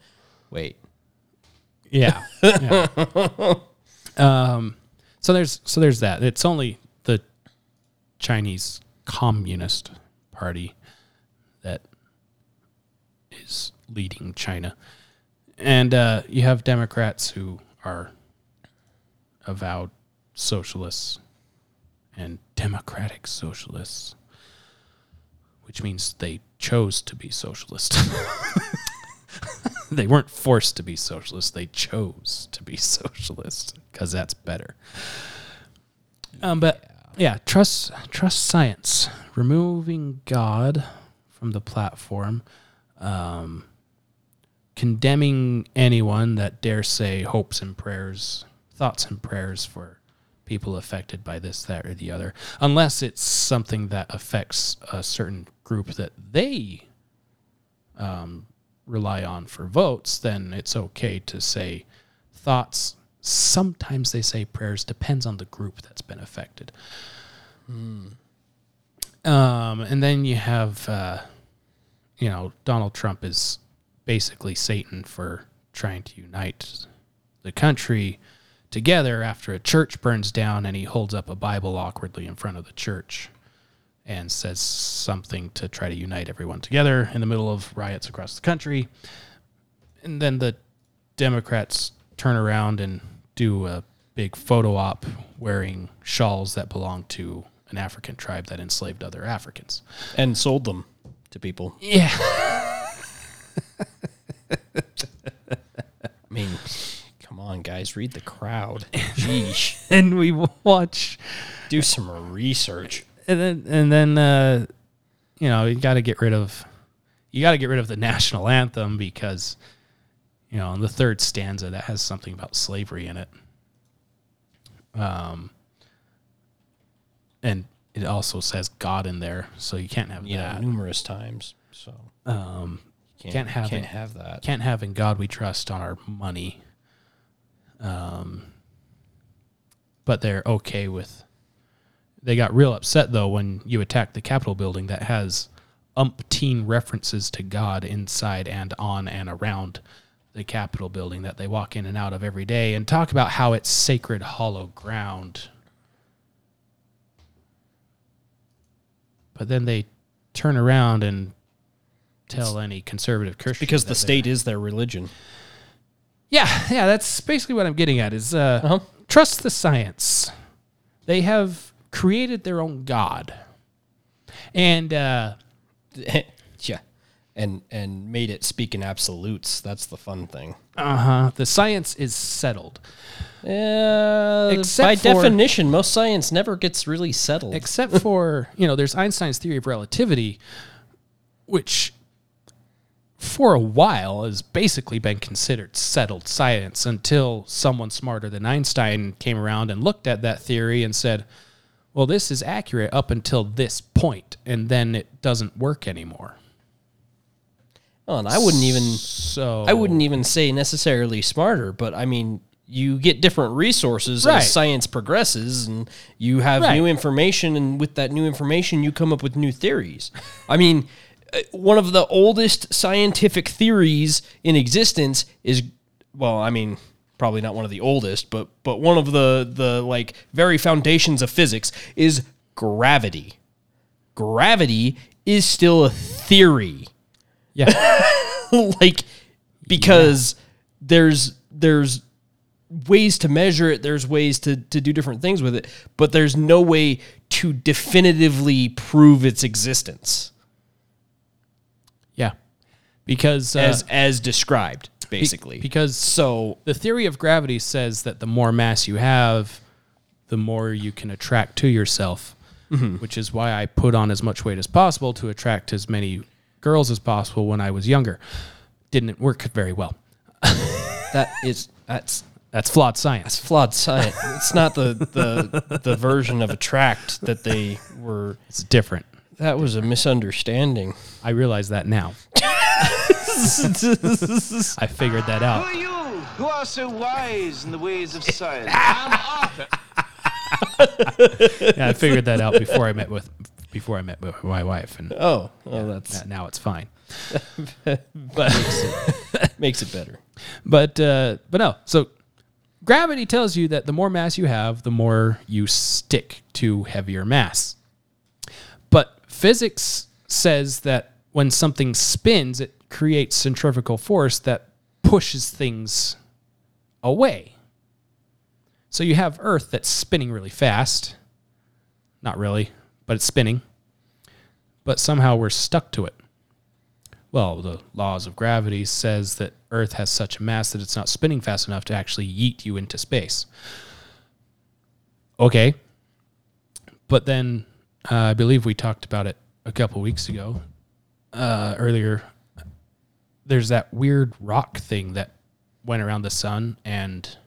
Wait. Yeah. yeah. um, so there's so there's that. It's only the Chinese Communist Party that is leading China, and uh, you have Democrats who are avowed socialists and democratic socialists, which means they chose to be socialist. they weren't forced to be socialist. They chose to be socialist because that's better. Um, but yeah, trust trust science. Removing God from the platform, um, condemning anyone that dare say hopes and prayers, thoughts and prayers for people affected by this, that, or the other, unless it's something that affects a certain group that they um, rely on for votes, then it's okay to say thoughts. Sometimes they say prayers, depends on the group that's been affected. Um, and then you have, uh, you know, Donald Trump is basically Satan for trying to unite the country together after a church burns down and he holds up a Bible awkwardly in front of the church and says something to try to unite everyone together in the middle of riots across the country. And then the Democrats turn around and do a big photo op wearing shawls that belong to an African tribe that enslaved other Africans. And sold them to people. Yeah. I mean, come on, guys, read the crowd. Jeez. and we watch Do some research. And then and then uh, you know you got to get rid of you got to get rid of the national anthem because you know in the third stanza that has something about slavery in it um and it also says god in there so you can't have Yeah, that numerous times. So um Can't- can't, have can't in- have that. can't have in god we trust on our money um but they're okay with they got real upset though when you attack the Capitol building that has umpteen references to God inside and on and around the Capitol building that they walk in and out of every day and talk about how it's sacred hollow ground. But then they turn around and tell any conservative Christian because the state is their religion. yeah, yeah, that's basically what I'm getting at is uh, Uh-huh. trust the science. They have created their own god. And uh, yeah. And and made it speak in absolutes. That's the fun thing. uh-huh, the science is settled. Uh, Except by for- definition, most science never gets really settled. Except for, you know, there's Einstein's theory of relativity, which for a while has basically been considered settled science until someone smarter than Einstein came around and looked at that theory and said, well, this is accurate up until this point, and then it doesn't work anymore. Oh, and I wouldn't even So I wouldn't even say necessarily smarter, but I mean you get different resources Right. as science progresses and you have Right. new information and with that new information you come up with new theories. I mean uh, one of the oldest scientific theories in existence is well, I mean probably not one of the oldest, but but one of the the like very foundations of physics is gravity. Gravity is still a theory Yeah. like because there's there's ways to measure it. There's ways to to do different things with it, but there's no way to definitively prove its existence Yeah. Because uh, as as described, be- basically. because so the theory of gravity says that the more mass you have, the more you can attract to yourself, Mhm. which is why I put on as much weight as possible to attract as many girls as possible when I was younger. Didn't work very well. that is that's That's flawed science. that's flawed science. it's not the the the version of attract that they were. It's different. That was a misunderstanding. I realize that now. I figured that out. Who are you? Who are so wise in the ways of science? I'm Arthur. yeah, I figured that out before I met with before I met with my wife, and Oh, oh, that's now it's fine. but makes it, makes it better. But uh, but no. So gravity tells you that the more mass you have, the more you stick to heavier mass. But physics says that when something spins, it creates centrifugal force that pushes things away. So you have Earth that's spinning really fast. Not really, but it's spinning. But somehow we're stuck to it. Well, the laws of gravity says that Earth has such a mass that it's not spinning fast enough to actually yeet you into space. Okay. But then uh, I believe we talked about it a couple weeks ago, uh, earlier. There's that weird rock thing that went around the sun and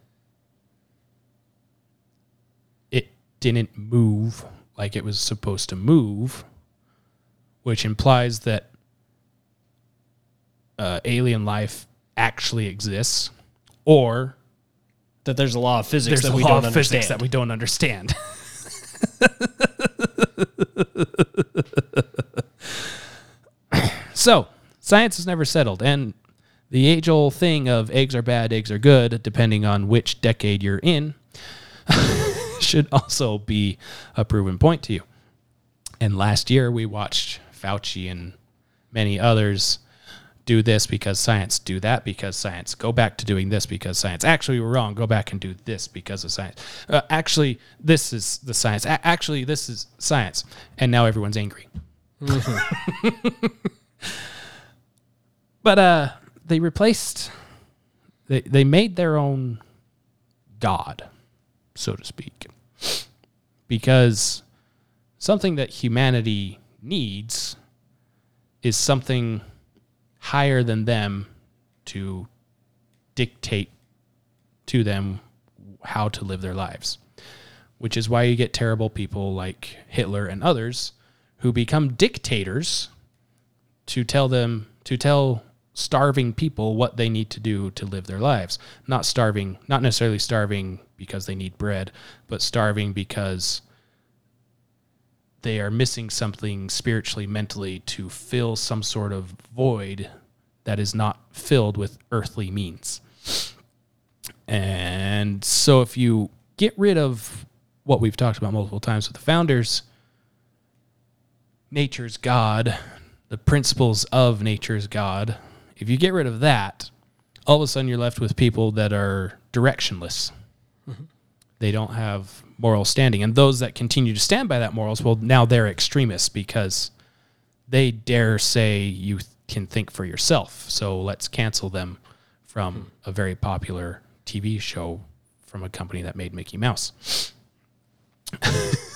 it didn't move like it was supposed to move, which implies that uh, alien life actually exists, or That there's a law of physics there's that a we law don't of physics understand. that we don't understand. so, science is never settled, and the age old thing of eggs are bad, eggs are good, depending on which decade you're in, should also be a proven point to you. And last year, we watched Fauci and many others do this because science, do that because science, go back to doing this because science. Actually, we're wrong. Go back and do this because of science. Uh, actually, this is the science. A- actually, this is science. And now everyone's angry. but uh, they replaced, they, they made their own God, so to speak. Because something that humanity needs is something higher than them to dictate to them how to live their lives. Which is why you get terrible people like Hitler and others who become dictators to tell them to tell starving people what they need to do to live their lives. Not starving, not necessarily starving because they need bread, but starving because they are missing something spiritually, mentally to fill some sort of void that is not filled with earthly means. And so, if you get rid of what we've talked about multiple times with the founders, nature's God, the principles of nature's God, if you get rid of that, all of a sudden you're left with people that are directionless. Mm-hmm. They don't have moral standing. And those that continue to stand by that morals, well, now they're extremists because they dare say you th- can think for yourself. So let's cancel them from hmm. a very popular TV show from a company that made Mickey Mouse.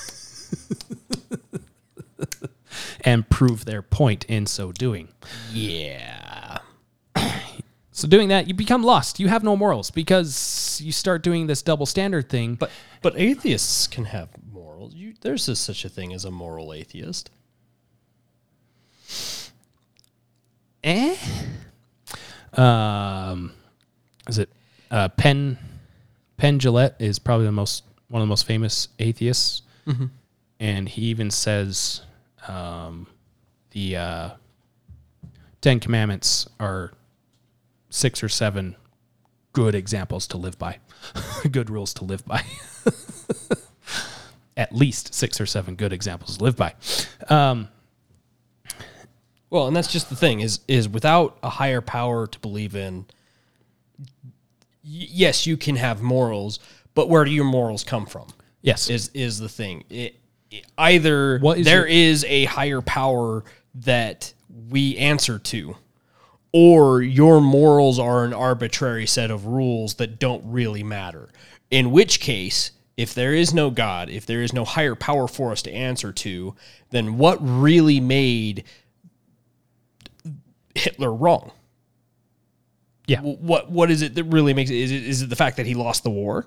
and prove their point in so doing. Yeah. So doing that, you become lost. You have no morals because you start doing this double standard thing. But but atheists can have morals. You, there's a, such a thing as a moral atheist. Eh? Um, is it uh, Penn? Penn Jillette is probably the most one of the most famous atheists, Mhm. and he even says um, the uh, Ten Commandments are six or seven good examples to live by, good rules to live by. At least six or seven good examples to live by. Um, Well, and that's just the thing is is without a higher power to believe in, yes, you can have morals, but where do your morals come from? Yes. is is the thing. It, it- either What is there your- is a higher power that we answer to, or your morals are an arbitrary set of rules that don't really matter. In which case, if there is no God, if there is no higher power for us to answer to, then what really made Hitler wrong? Yeah. What what is it that really makes it? Is it is it the fact that he lost the war?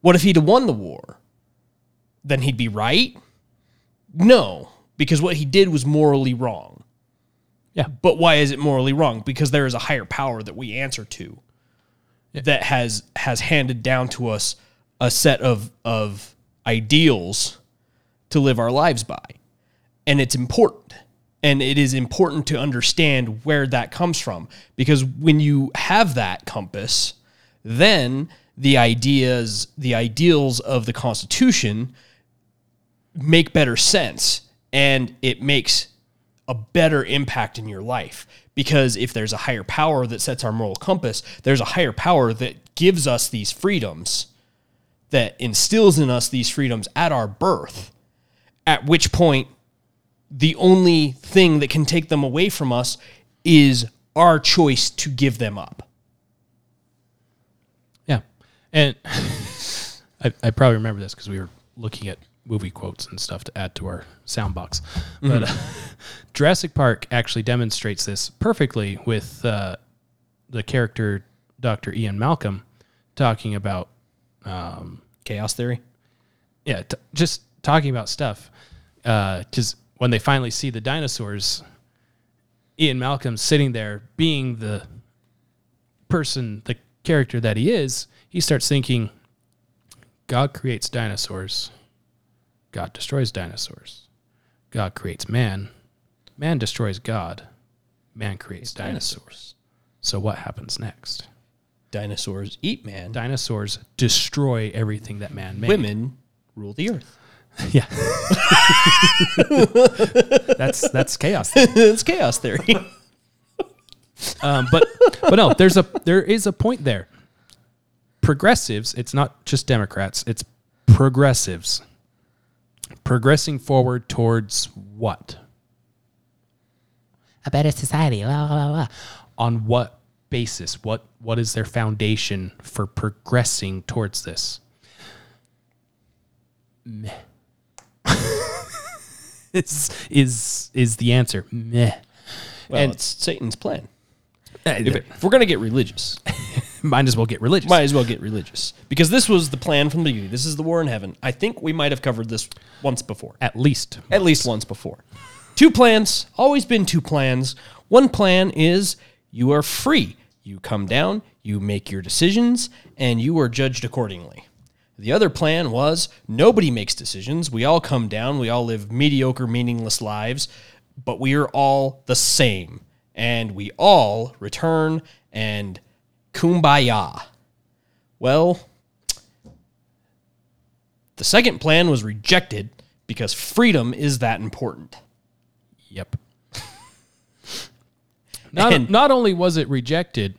What if he'd have won the war? Then he'd be right? No, because what he did was morally wrong. Yeah. But why is it morally wrong? Because there is a higher power that we answer to that has has handed down to us a set of of ideals to live our lives by. And it's important. And it is important to understand where that comes from because when you have that compass, then the ideas, the ideals of the Constitution make better sense and it makes a better impact in your life. Because if there's a higher power that sets our moral compass, there's a higher power that gives us these freedoms, that instills in us these freedoms at our birth, at which point the only thing that can take them away from us is our choice to give them up. Yeah. And I, I probably remember this because we were looking at movie quotes and stuff to add to our sound box. But uh, Jurassic Park actually demonstrates this perfectly with uh, the character Dr. Ian Malcolm talking about um, chaos theory. Yeah, t- just talking about stuff. Because when they finally see the dinosaurs, Ian Malcolm sitting there being the person, the character that he is, he starts thinking God creates dinosaurs, God destroys dinosaurs. God creates man, man destroys God, man creates dinosaurs. So what happens next? Dinosaurs eat man. Dinosaurs destroy everything that man made. Women rule the earth. Yeah. that's that's chaos. it's chaos theory. Um, but but no, there's a there is a point there. Progressives, it's not just Democrats, it's progressives. Progressing forward towards what? A better society. Blah, blah, blah. On what basis? What what is their foundation for progressing towards this? Meh. is is is the answer meh? Well, And- it's Satan's plan. Uh, If, if we're gonna get religious, might as well get religious. might as well get religious because this was the plan from the beginning. This is the war in heaven. I think we might have covered this once before, At least at least once before. Two plans, always been two plans. One plan is you are free. You come down, you make your decisions, and you are judged accordingly. The other plan was nobody makes decisions. We all come down, we all live mediocre, meaningless lives, but we are all the same. And we all return and kumbaya. Well, the second plan was rejected because freedom is that important. Yep. Not, not only was it rejected,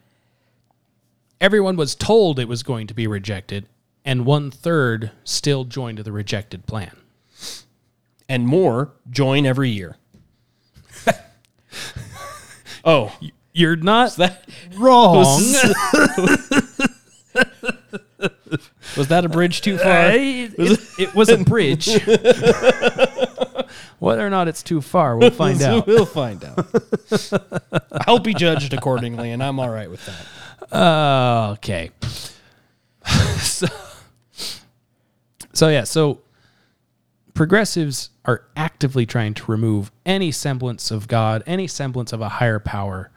everyone was told it was going to be rejected, and one third still joined the rejected plan. and more join every year. oh, You're not that wrong. was that a bridge too far? it, it- it was a bridge. Whether or not it's too far, we'll find out. We'll find out. I'll be judged accordingly, and I'm all right with that. Uh, okay. so, so yeah, so progressives are actively trying to remove any semblance of God, any semblance of a higher power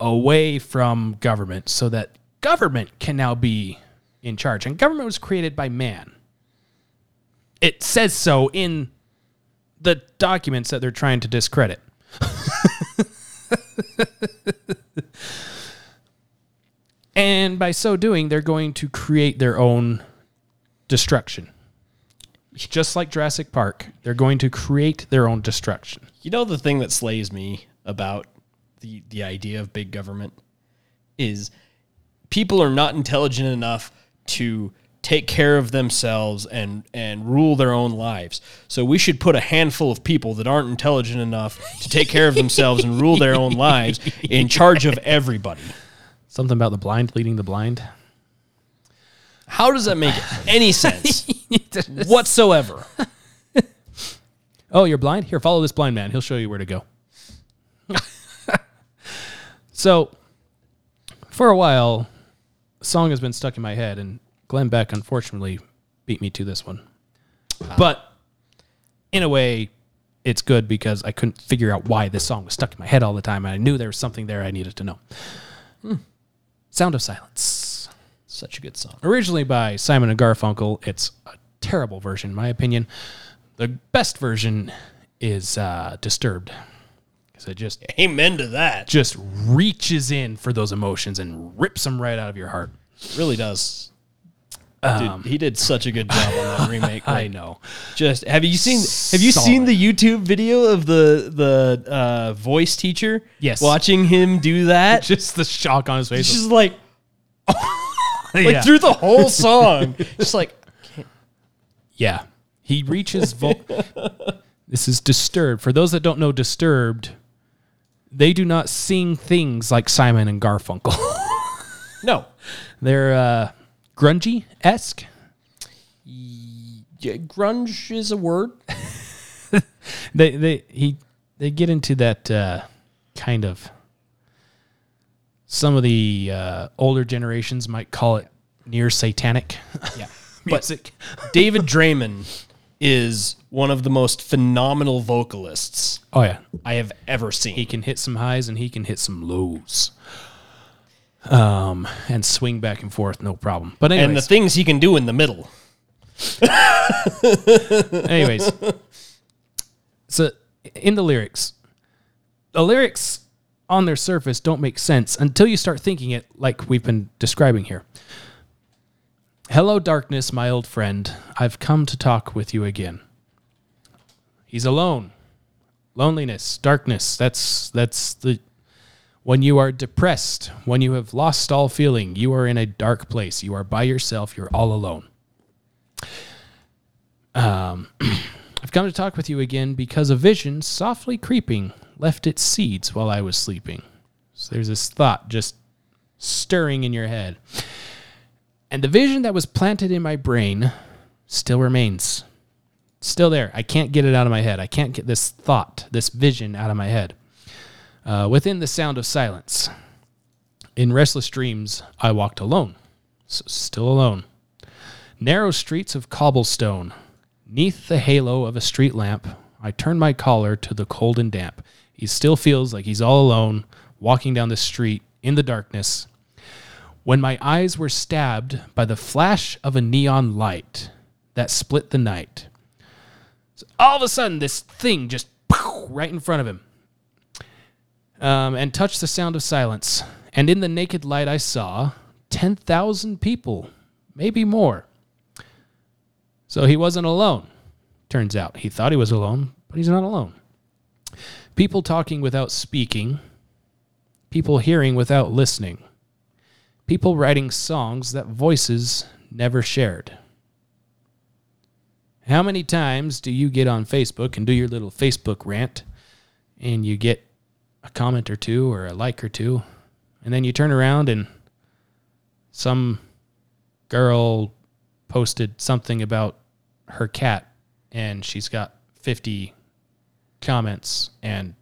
away from government so that government can now be in charge. And government was created by man. It says so in the documents that they're trying to discredit. And by so doing, they're going to create their own destruction. Just like Jurassic Park, they're going to create their own destruction. You know the thing that slays me about the the idea of big government is people are not intelligent enough to take care of themselves and and rule their own lives. So we should put a handful of people that aren't intelligent enough to take care of themselves and rule their own lives in charge of everybody. Something about the blind leading the blind. How does that make any sense whatsoever? Oh, you're blind? Here, follow this blind man. He'll show you where to go. So, for a while, song has been stuck in my head, and Glenn Beck unfortunately beat me to this one. But in a way, it's good because I couldn't figure out why this song was stuck in my head all the time, and I knew there was something there I needed to know. Hmm. Sound of Silence. Such a good song. Originally by Simon and Garfunkel, it's a terrible version, in my opinion. The best version is uh, Disturbed. It just Amen to that. just reaches in for those emotions and rips them right out of your heart. It really does. Um, Dude, he did such a good job on that remake. I know. Just have you seen have you seen the YouTube video of the the uh, voice teacher? Yes. Watching him do that. Just the shock on his face. Just like like Yeah. through the whole song. just like Yeah. He reaches vo- This is Disturbed. For those that don't know Disturbed, they do not sing things like Simon and Garfunkel. no. They're uh grungy esque. Yeah, grunge is a word. They they he they get into that uh kind of some of the uh older generations might call it near satanic. Yeah. music. David Draiman is one of the most phenomenal vocalists Oh yeah. I have ever seen. He can hit some highs and he can hit some lows. Um, and swing back and forth, no problem. But anyways, and the things he can do in the middle. anyways, so in the lyrics, the lyrics on their surface don't make sense until you start thinking it like we've been describing here. Hello, darkness, my old friend. I've come to talk with you again. He's alone. Loneliness, darkness. That's that's the when you are depressed, when you have lost all feeling, you are in a dark place. You are by yourself. You're all alone. Um, I've come to talk with you again because a vision softly creeping left its seeds while I was sleeping. So there's this thought just stirring in your head. And the vision that was planted in my brain still remains. Still there. I can't get it out of my head. I can't get this thought, this vision out of my head. Uh, within the sound of silence. In restless dreams, I walked alone. S- still alone. Narrow streets of cobblestone. Neath the halo of a street lamp, I turn my collar to the cold and damp. He still feels like he's all alone, walking down the street in the darkness. When my eyes were stabbed by the flash of a neon light that split the night. All of a sudden, this thing just right in front of him um, and touched the sound of silence. And in the naked light, I saw 10,000 people, maybe more. So he wasn't alone, turns out. He thought he was alone, but he's not alone. People talking without speaking, people hearing without listening, people writing songs that voices never shared. How many times do you get on Facebook and do your little Facebook rant and you get a comment or two or a like or two, and then you turn around and some girl posted something about her cat and she's got 50 comments and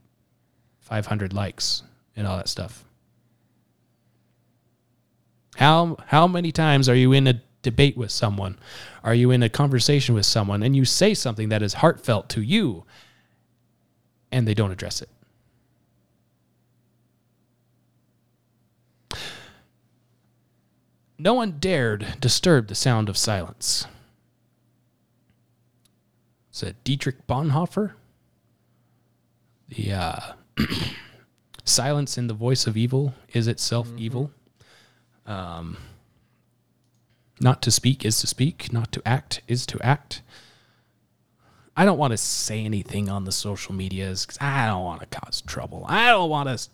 500 likes and all that stuff. How how many times are you in a debate with someone? Are you in a conversation with someone and you say something that is heartfelt to you and they don't address it? No one dared disturb the sound of silence. Said Dietrich Bonhoeffer. The uh, silence in the voice of evil is itself evil. Um, not to speak is to speak. Not to act is to act. I don't want to say anything on the social medias because I don't want to cause trouble. I don't want to.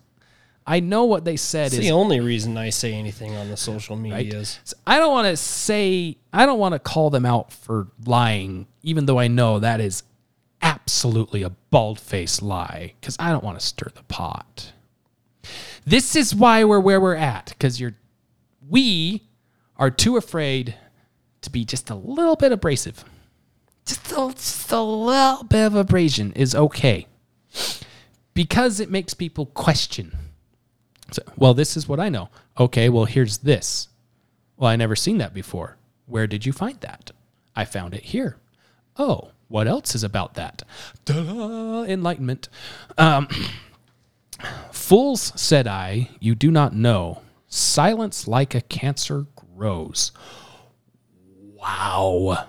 I know what they said It's is the only reason I say anything on the social right? medias. So I don't want to say I don't want to call them out for lying, even though I know that is absolutely a bald faced lie, because I don't want to stir the pot. This is why we're where we're at, because you're we are too afraid to be just a little bit abrasive. Just a, just a little bit of abrasion is okay. Because it makes people question. So, well, this is what I know. Okay, well, here's this. Well, I never seen that before. Where did you find that? I found it here. Oh, what else is about that? Ta-da! Enlightenment. Um, Fools, said I, you do not know. Silence like a cancer grows. Wow.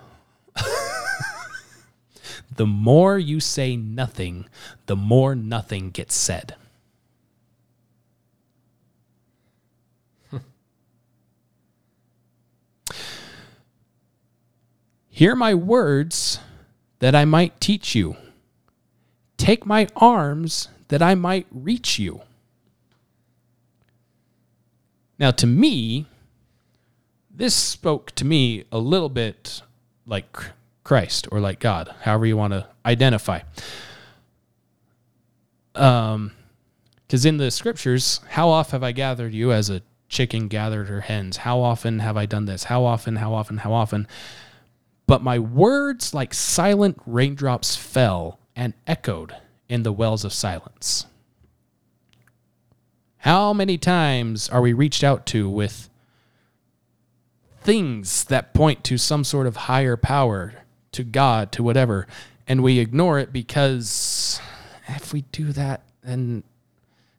the more you say nothing, the more nothing gets said. Hear my words that I might teach you. Take my arms that I might reach you. Now, to me, this spoke to me a little bit like Christ or like God, however you want to identify. Um, because in the scriptures, how often have I gathered you as a chicken gathered her hens? How often have I done this? How often, how often, how often? But my words, like silent raindrops, fell and echoed in the wells of silence. How many times are we reached out to with things that point to some sort of higher power, to God, to whatever, and we ignore it because if we do that, then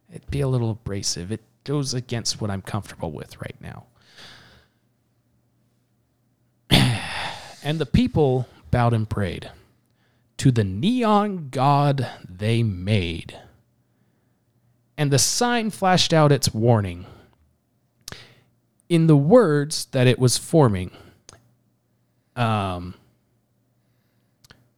it'd be a little abrasive. It goes against what I'm comfortable with right now. and the people bowed and prayed to the neon god they made. And the sign flashed out its warning in the words that it was forming. Um,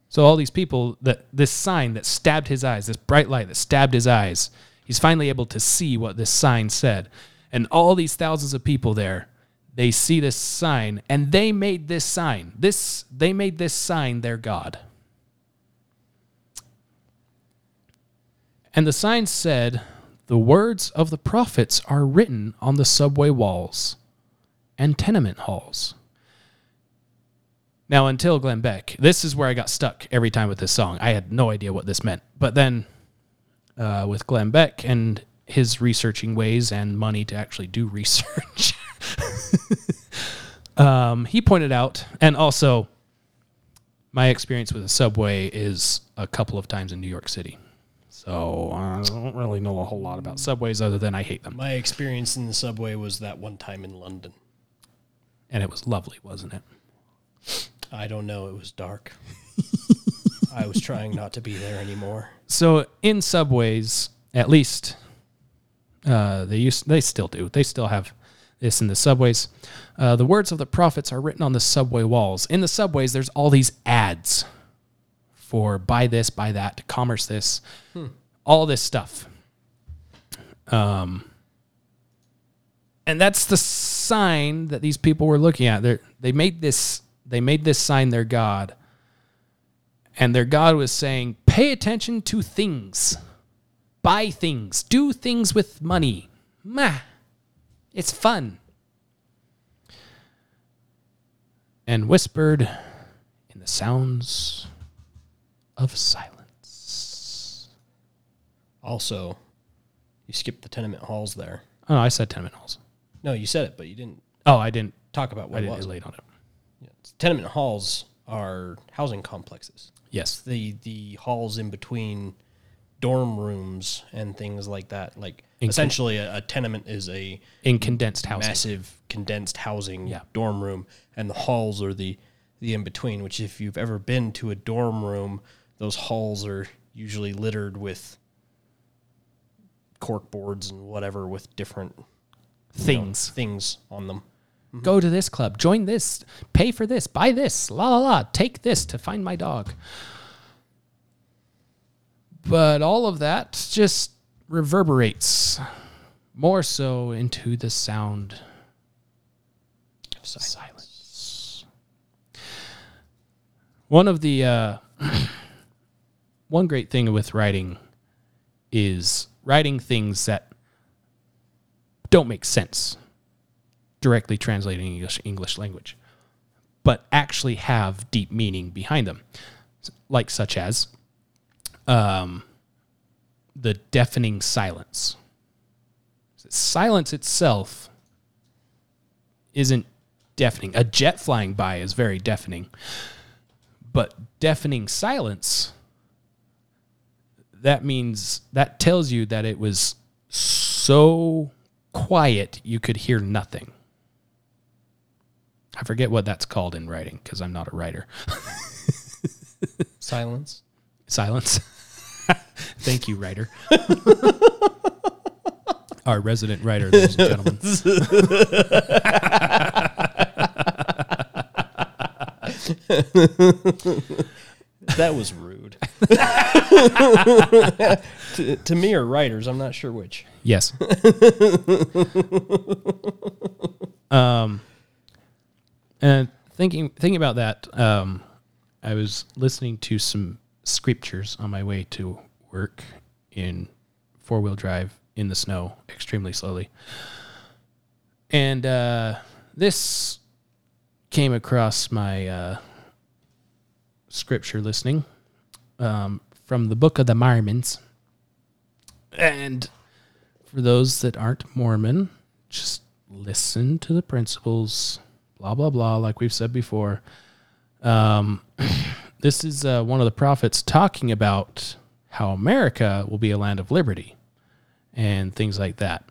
so all these people that this sign that stabbed his eyes, this bright light that stabbed his eyes, he's finally able to see what this sign said. And all these thousands of people there, they see this sign and they made this sign. This they made this sign their god. And the sign said, The words of the prophets are written on the subway walls and tenement halls. Now, until Glenn Beck, this is where I got stuck every time with this song. I had no idea what this meant. But then uh, with Glenn Beck and his researching ways and money to actually do research, um, he pointed out, and also my experience with the subway is a couple of times in New York City. So I don't really know a whole lot about subways other than I hate them. My experience in the subway was that one time in London. And it was lovely, wasn't it? I don't know. It was dark. I was trying not to be there anymore. So in subways, at least uh, they used they still do. They still have this in the subways. Uh, the words of the prophets are written on the subway walls. In the subways, there's all these ads for buy this, buy that, commerce this, Hmm. all this stuff. Um, and that's the sign that these people were looking at. They they made this they made this sign their god, and their god was saying, "Pay attention to things, buy things, do things with money. Mah, it's fun." And whispered in the sounds of silence. Also, you skipped the tenement halls there. Oh, no, I said tenement halls. No, you said it, but you didn't Oh, I didn't talk about what I it didn't was. relate on it. Yeah. Tenement halls are housing complexes. Yes. The the halls in between dorm rooms and things like that. Like In essentially a, a tenement is a In condensed housing. massive condensed housing Yeah. dorm room and the halls are the the in between, which if you've ever been to a dorm room, those halls are usually littered with cork boards and whatever with different you know, Things. things on them. Go to this club, join this, pay for this, buy this, la la la, take this to find my dog. But all of that just reverberates more so into the sound of silence. One of the uh, one great thing with writing is writing things that don't make sense directly translating English English language, but actually have deep meaning behind them, like such as um, the deafening silence. Silence itself isn't deafening. A jet flying by is very deafening, but deafening silence that means that tells you that it was so quiet you could hear nothing. I forget what that's called in writing because I'm not a writer. Silence. Silence. Thank you, writer. Our resident writer, ladies and gentlemen. that was rude. to, to me or writers, I'm not sure which. Yes. um, and thinking thinking about that, um, I was listening to some scriptures on my way to work in four wheel drive in the snow, extremely slowly, and uh, this came across my uh, scripture listening um, from the Book of the Mormons. And for those that aren't Mormon, just listen to the principles, blah, blah, blah, like we've said before. Um, this is uh, one of the prophets talking about how America will be a land of liberty and things like that.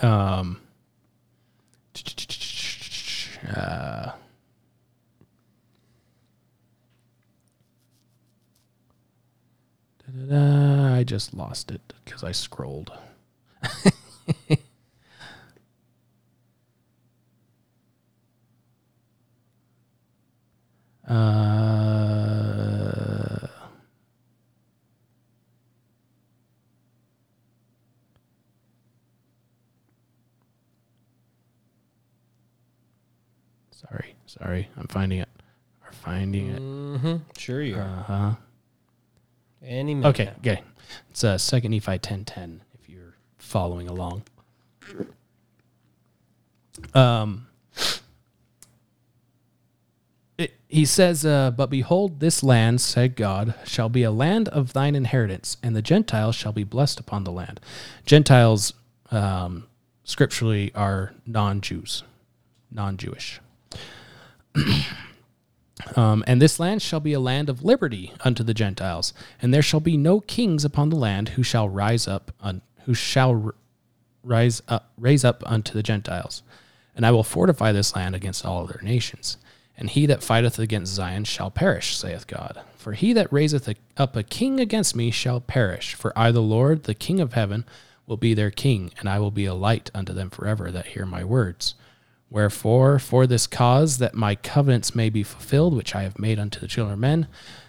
Um, uh, Da-da-da, I just lost it because I scrolled. uh, sorry, sorry, I'm finding it. We're finding it. Mm-hmm. Sure you are. Uh huh. Any minute Okay, okay. It's uh, second Nephi ten ten. If you're following along. Um. it- he says, uh, "But behold, this land," said God, "shall be a land of thine inheritance, and the Gentiles shall be blessed upon the land." Gentiles, um, scripturally, are non-Jews, non-Jewish. Um, and this land shall be a land of liberty unto the Gentiles, and there shall be no kings upon the land who shall rise up, un, who shall rise up, raise up unto the Gentiles. And I will fortify this land against all other nations. And he that fighteth against Zion shall perish, saith God. For he that raiseth up a king against me shall perish. For I, the Lord, the King of heaven, will be their king, and I will be a light unto them forever that hear my words. Wherefore, for this cause, that my covenants may be fulfilled, which I have made unto the children of men,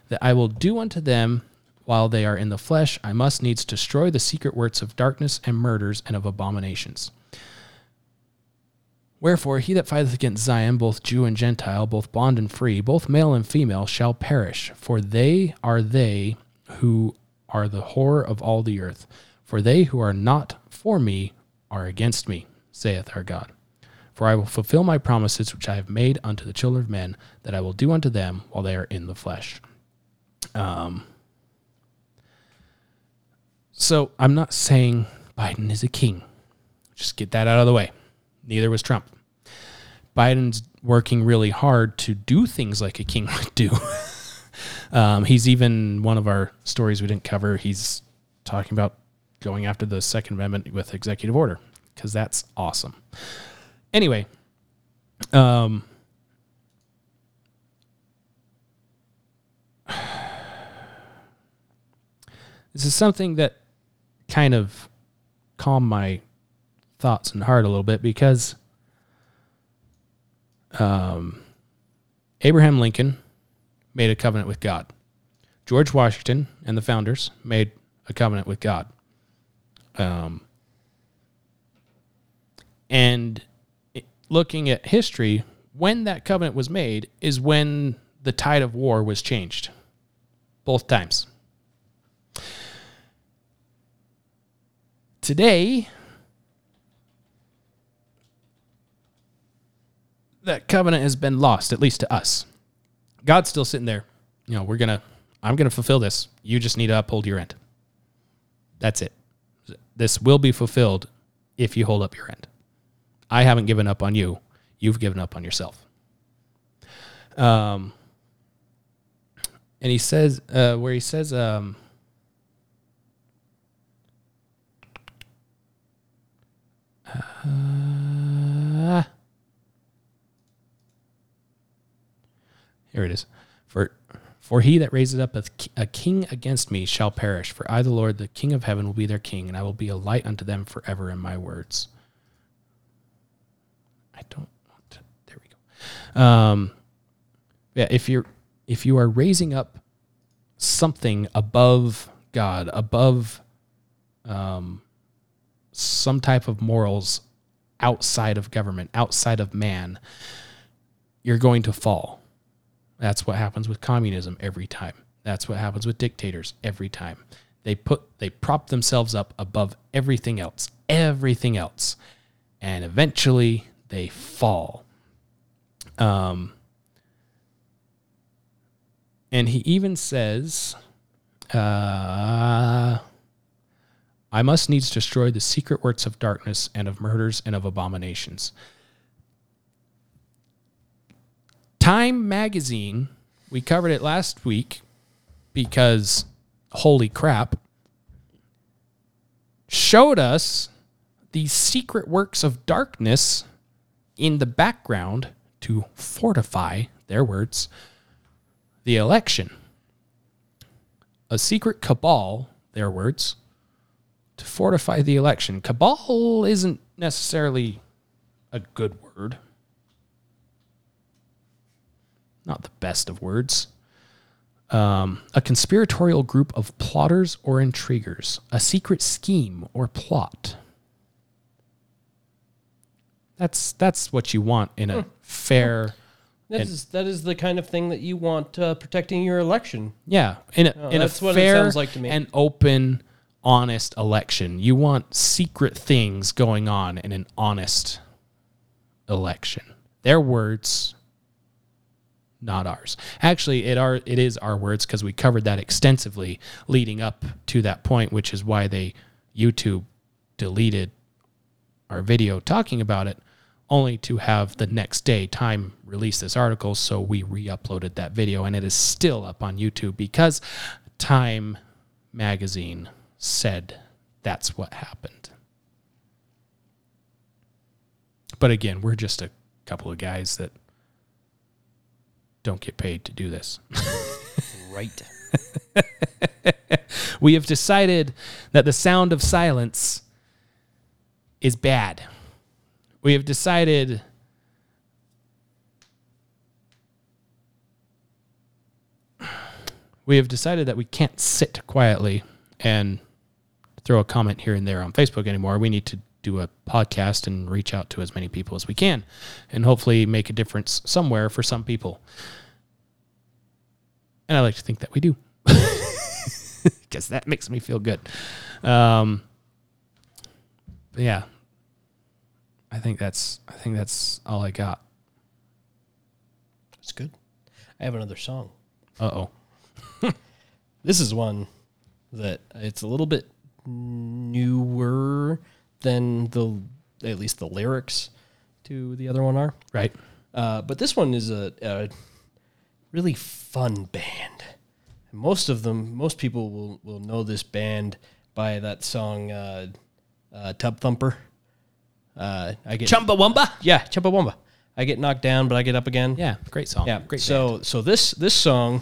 that I will do unto them while they are in the flesh, I must needs destroy the secret works of darkness and murders and of abominations. Wherefore, he that fighteth against Zion, both Jew and Gentile, both bond and free, both male and female, shall perish, for they are they who are the horror of all the earth. For they who are not for me are against me, saith our God. For I will fulfill my promises which I have made unto the children of men, that I will do unto them while they are in the flesh. Um, so I'm not saying Biden is a king. Just get that out of the way. Neither was Trump. Biden's working really hard to do things like a king would do. um, he's even one of our stories we didn't cover. He's talking about going after the Second Amendment with executive order because that's awesome. Anyway, um, this is something that kind of calmed my thoughts and heart a little bit because um, Abraham Lincoln made a covenant with God. George Washington and the founders made a covenant with God. Um, And looking at history, when that covenant was made is when the tide of war was changed. Both times. Today, that covenant has been lost, at least to us. God's still sitting there. You know, we're going to, I'm going to fulfill this. You just need to uphold your end. That's it. This will be fulfilled if you hold up your end. I haven't given up on you. You've given up on yourself. Um, and he says, uh, where he says, um, uh, here it is. For for he that raises up a, a king against me shall perish. For I, the Lord, the King of heaven, will be their king, and I will be a light unto them forever in my words. Don't want to. There we go. Um, yeah, if you're if you are raising up something above God, above um, some type of morals outside of government, outside of man, you're going to fall. That's what happens with communism every time. That's what happens with dictators every time. They put they prop themselves up above everything else, everything else, and eventually they fall. Um, and he even says, uh, I must needs destroy the secret works of darkness and of murders and of abominations. Time magazine, we covered it last week because holy crap, showed us the secret works of darkness in the background to fortify their words the election. A secret cabal, their words, to fortify the election. Cabal isn't necessarily a good word. Not the best of words. Um, a conspiratorial group of plotters or intriguers, a secret scheme or plot. That's that's what you want in a fair. That and- is that is the kind of thing that you want uh, protecting your election. Yeah, in a, Oh, in a that's what it fair sounds like to me. and open, honest election. You want secret things going on in an honest election. Their words, not ours. Actually, it are it is our words because we covered that extensively leading up to that point, which is why they YouTube deleted our video talking about it, only to have the next day Time release this article. So we re-uploaded that video, and it is still up on YouTube because Time magazine said that's what happened. But again, we're just a couple of guys that don't get paid to do this. Right. we have decided that the sound of silence is bad. We have decided we have decided that we can't sit quietly and throw a comment here and there on Facebook anymore. We need to do a podcast and reach out to as many people as we can and hopefully make a difference somewhere for some people. And I like to think that we do. Because that makes me feel good. Um, yeah. I think that's I think that's all I got. That's good. I have another song. Uh oh. This is one that it's a little bit newer than the at least the lyrics to the other one are. Right. Uh, but this one is a, a really fun band. And most of them, most people will, will know this band by that song uh, uh, "Tub Thumper." Uh, I get Chumbawamba? Yeah, Chumbawamba. I get knocked down, but I get up again. Yeah, great song. Yeah, Great So so this this song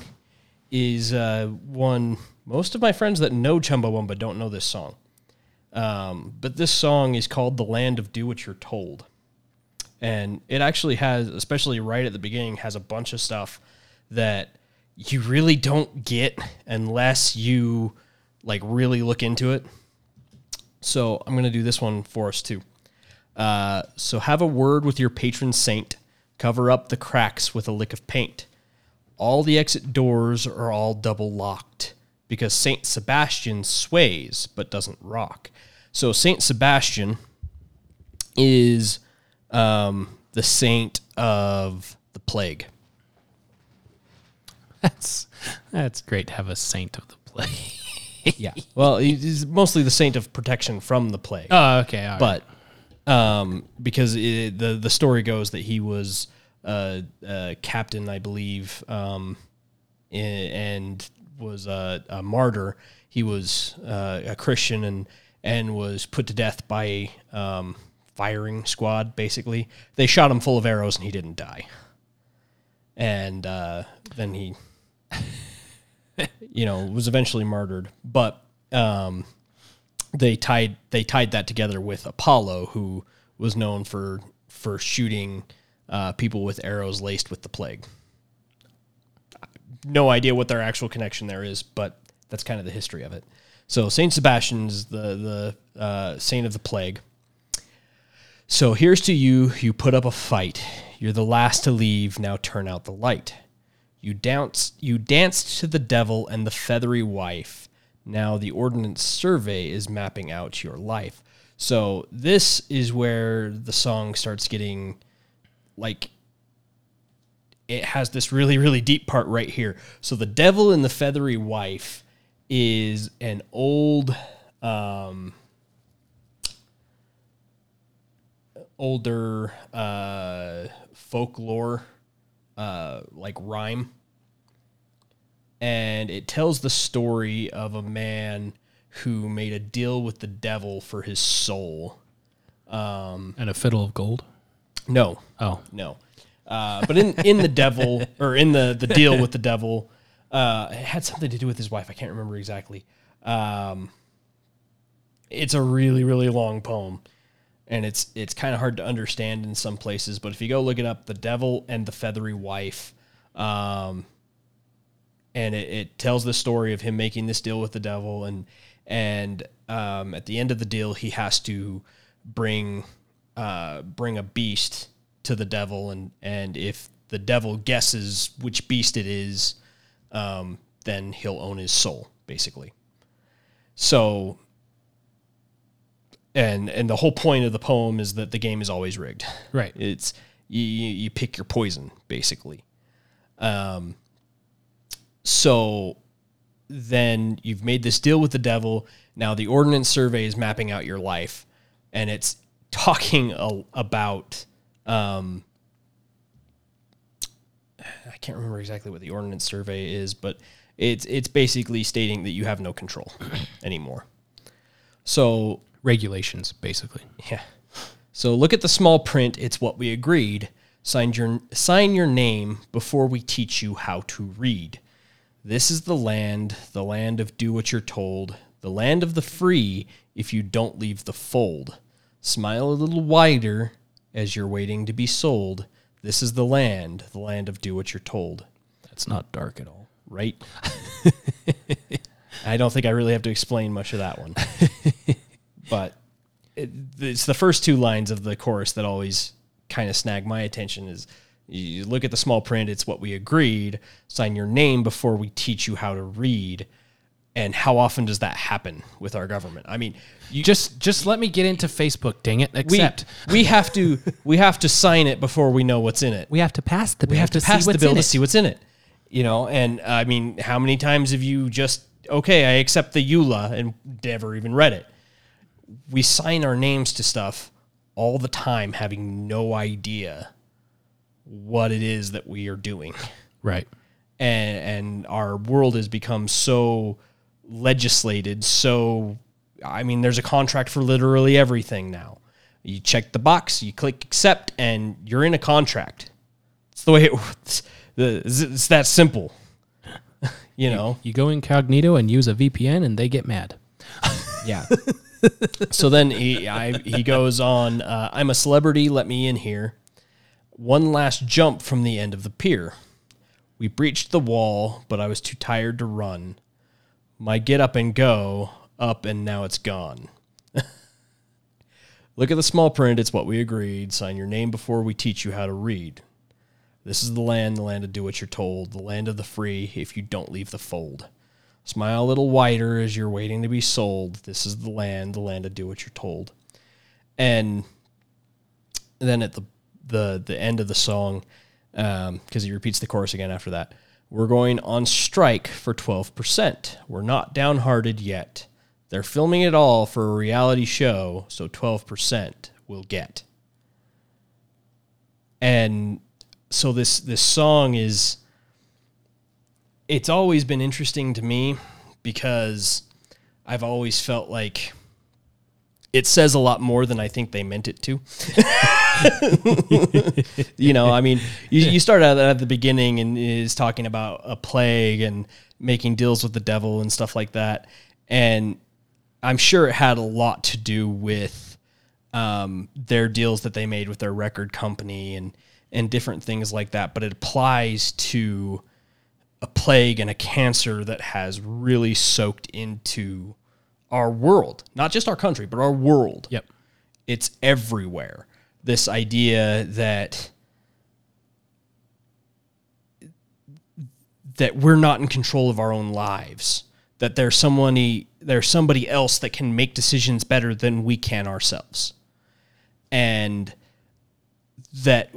is uh, one most of my friends that know Chumbawamba don't know this song. Um, but this song is called "The Land of Do What You're Told," and it actually has, especially right at the beginning, has a bunch of stuff that you really don't get unless you like really look into it. So I'm gonna do this one for us too. Uh, so have a word with your patron saint. Cover up the cracks with a lick of paint. All the exit doors are all double locked because Saint Sebastian sways but doesn't rock. So Saint Sebastian is um, the saint of the plague. That's that's great to have a saint of the plague. yeah. Well, he's mostly the saint of protection from the plague. Oh, okay, all right. Um, because it, the the story goes that he was a, a captain, I believe, um, and was a, a martyr. He was uh, a Christian and and was put to death by um, firing squad. Basically, they shot him full of arrows and he didn't die. And uh, then he you know, was eventually martyred. But um, they tied they tied that together with Apollo, who was known for for shooting uh, people with arrows laced with the plague. No idea what their actual connection there is, but that's kind of the history of it. So Saint Sebastian's the the uh, saint of the plague. So here's to you, you put up a fight. You're the last to leave, now turn out the light. You danced you danced to the devil and the feathery wife. Now the ordnance survey is mapping out your life. So this is where the song starts getting like it has this really really deep part right here. So the devil and the feathery wife is an old um older uh folklore uh like rhyme and it tells the story of a man who made a deal with the devil for his soul. Um and a fiddle of gold. no. Oh. no. Uh but in in the devil or in the the deal with the devil uh it had something to do with his wife. I can't remember exactly. Um it's a really really long poem and it's it's kind of hard to understand in some places but if you go look it up the devil and the feathery wife um and it, it tells the story of him making this deal with the devil and and um, at the end of the deal he has to bring uh, bring a beast to the devil and and if the devil guesses which beast it is um, then he'll own his soul basically. So and and the whole point of the poem is that the game is always rigged. Right. it's you you you pick your poison basically. Um so then you've made this deal with the devil. Now the ordnance survey is mapping out your life, and it's talking a, about. Um, I can't remember exactly what the ordnance survey is, but it's it's basically stating that you have no control anymore. So Regulations, basically. yeah. So look at the small print. It's what we agreed. Sign your sign your name before we teach you how to read. This is the land, the land of do what you're told, the land of the free if you don't leave the fold. Smile a little wider as you're waiting to be sold. This is the land, the land of do what you're told. That's not dark at all. Right? I don't think I really have to explain much of that one. but it, it's the first two lines of the chorus that always kind of snag my attention is you look at the small print it's what we agreed sign your name before we teach you how to read and how often does that happen with our government i mean you Just just let me get into Facebook, dang it. we, we have to we have to sign it before we know what's in it We have to pass the bill we have to, see pass the what's bill to see what's in it. You know, and uh, I mean, how many times have you just okay, I accept the EULA and never even read it? We sign our names to stuff all the time, having no idea what it is that we are doing. Right. And and our world has become so legislated, so I mean, there's a contract for literally everything now. You check the box, you click accept, and you're in a contract. It's the way it works. It's it's that simple. You know? You go incognito and use a VPN and they get mad. Yeah. so then he I, he goes on. Uh, I'm a celebrity. Let me in here. One last jump from the end of the pier. We breached the wall, but I was too tired to run. My get up and go up, and now it's gone. Look at the small print. It's what we agreed. Sign your name before we teach you how to read. This is the land, the land of do what you're told, the land of the free if you don't leave the fold. Smile a little wider as you're waiting to be sold. This is the land, the land of do what you're told. And then at the the the end of the song, um, because he repeats the chorus again after that, we're going on strike for twelve percent. We're not downhearted yet. They're filming it all for a reality show, so twelve percent we'll get. And so this this song is it's always been interesting to me because I've always felt like it says a lot more than I think they meant it to. you know, I mean, you, you start out at the beginning and is talking about a plague and making deals with the devil and stuff like that. And I'm sure it had a lot to do with um, their deals that they made with their record company and, and different things like that. But it applies to a plague and a cancer that has really soaked into our world, not just our country, but our world. Yep. It's everywhere. This idea that that we're not in control of our own lives, that there's somebody there's somebody else that can make decisions better than we can ourselves. And that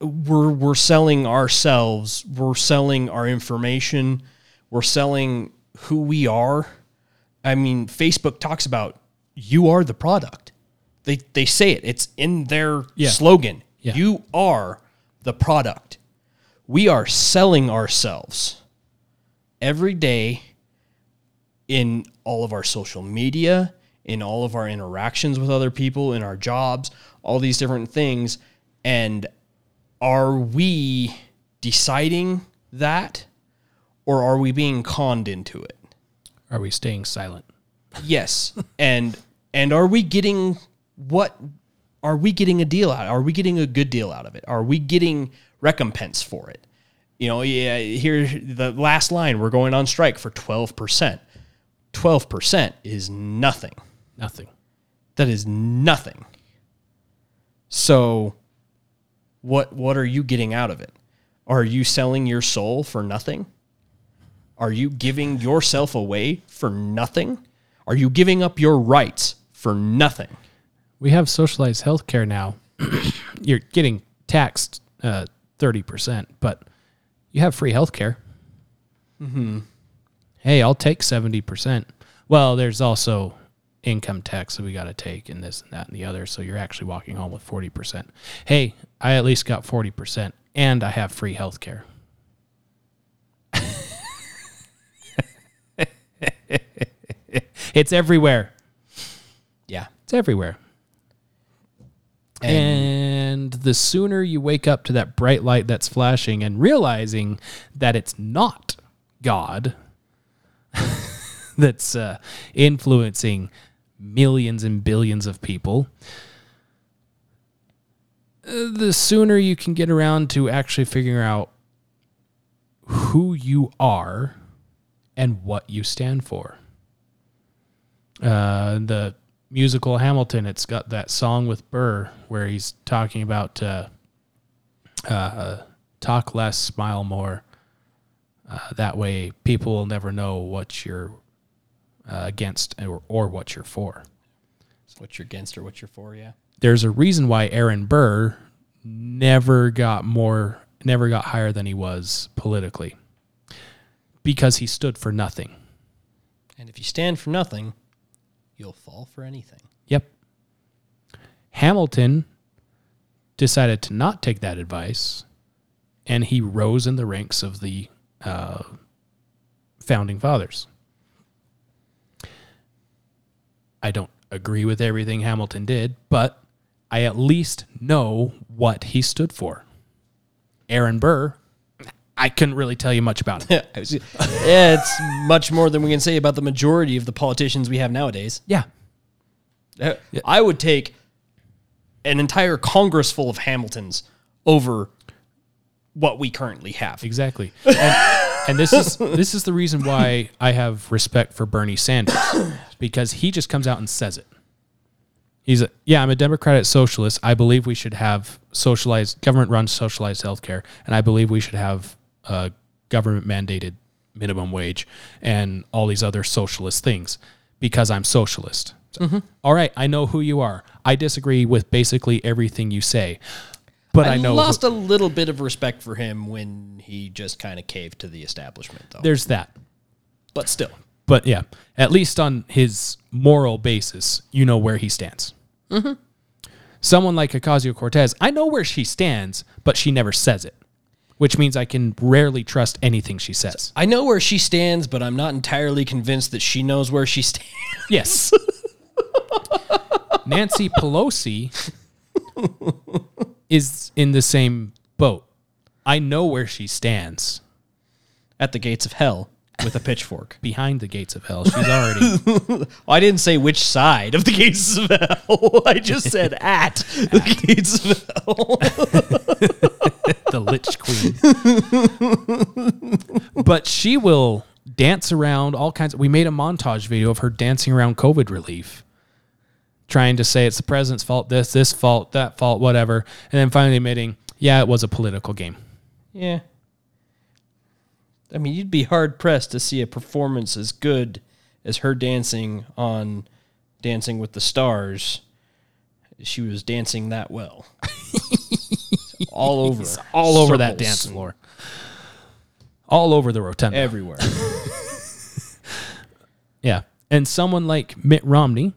we're we're selling ourselves, we're selling our information, we're selling who we are. I mean, Facebook talks about you are the product. They they say it. It's in their Yeah. slogan. Yeah. You are the product. We are selling ourselves every day in all of our social media, in all of our interactions with other people, in our jobs, all these different things. And are we deciding that or are we being conned into it? Are we staying silent? Yes. and and are we getting what are we getting a deal out? Are we getting a good deal out of it? Are we getting recompense for it? You know, yeah, here the last line, we're going on strike for 12%. 12% is nothing. Nothing. That is nothing. So what what are you getting out of it? Are you selling your soul for nothing? Are you giving yourself away for nothing? Are you giving up your rights for nothing? We have socialized healthcare now. You're getting taxed uh, thirty percent, but you have free healthcare. Mm-hmm. Hey, I'll take seventy percent. Well, there's also income tax that we got to take, and this and that and the other. So you're actually walking home with forty percent. Hey, I at least got forty percent, and I have free healthcare. it's everywhere. Yeah. It's everywhere. And, the sooner you wake up to that bright light that's flashing and realizing that it's not God that's uh, influencing millions and billions of people, uh, the sooner you can get around to actually figuring out who you are and what you stand for. Uh, the musical Hamilton, it's got that song with Burr where he's talking about uh, uh, talk less, smile more. Uh, that way, people will never know what you're uh, against or, or what you're for. What you're against or what you're for, yeah. There's a reason why Aaron Burr never got more, never got higher than he was politically, because he stood for nothing. And if you stand for nothing, you'll fall for anything. Yep. Hamilton decided to not take that advice, and he rose in the ranks of the uh, founding fathers. I don't agree with everything Hamilton did, but I at least know what he stood for. Aaron Burr, I couldn't really tell you much about it. yeah, it's much more than we can say about the majority of the politicians we have nowadays. Yeah. Uh, I would take an entire Congress full of Hamiltons over what we currently have. Exactly. And, and this is this is the reason why I have respect for Bernie Sanders because he just comes out and says it. He's a, yeah, I'm a democratic socialist. I believe we should have socialized government run socialized healthcare, and I believe we should have a government mandated minimum wage and all these other socialist things because I'm socialist. So, Mhm. all right, I know who you are. I disagree with basically everything you say, but I, know who- lost a little bit of respect for him when he just kind of caved to the establishment, though. there's that. but still, But yeah, at least on his moral basis, you know where he stands. Mhm. Someone like Ocasio Cortez, I know where she stands, but she never says it, which means I can rarely trust anything she says. I know where she stands, but I'm not entirely convinced that she knows where she stands. Yes. Nancy Pelosi is in the same boat. I know where she stands. At the gates of hell with a pitchfork. Behind the gates of hell. She's already. well, I didn't say which side of the gates of hell. I just said at the gates of hell. the Lich Queen. but she will dance around all kinds of. We made a montage video of her dancing around COVID relief, trying to say it's the president's fault, this, this fault, that fault, whatever. And then finally admitting, yeah, it was a political game. Yeah. I mean, you'd be hard pressed to see a performance as good as her dancing on Dancing with the Stars. She was dancing that well. all over. All over that dance floor. All over the rotunda. Everywhere. Yeah. And someone like Mitt Romney,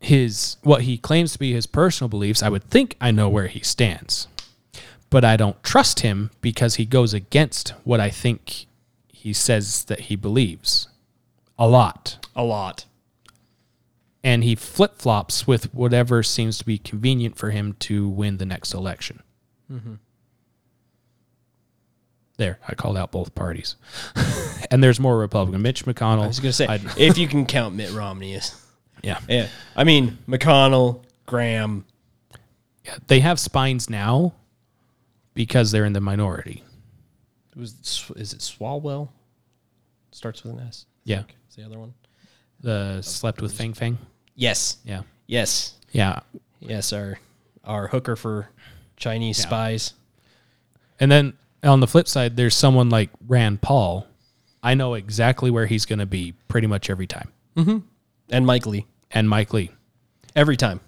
his what he claims to be his personal beliefs, I would think I know where he stands. But I don't trust him because he goes against what I think he says that he believes. A lot. A lot. And he flip flops with whatever seems to be convenient for him to win the next election. Mm-hmm. There, I called out both parties. and there's more Republican. Mitch McConnell. I was going to say, I'd- if you can count Mitt Romney as. Yeah. Yeah. I mean, McConnell, Graham. Yeah, they have spines now because they're in the minority. Was is it Swalwell? Starts with an S. I Yeah. is the other one. The slept with Fang Fang. Yes. Yeah. Yes. Yeah. Yes. Our our hooker for Chinese Yeah. spies. And then on the flip side, there's someone like Rand Paul. I know exactly where he's going to be pretty much every time. Mm-hmm. And Mike Lee. And Mike Lee. Every time.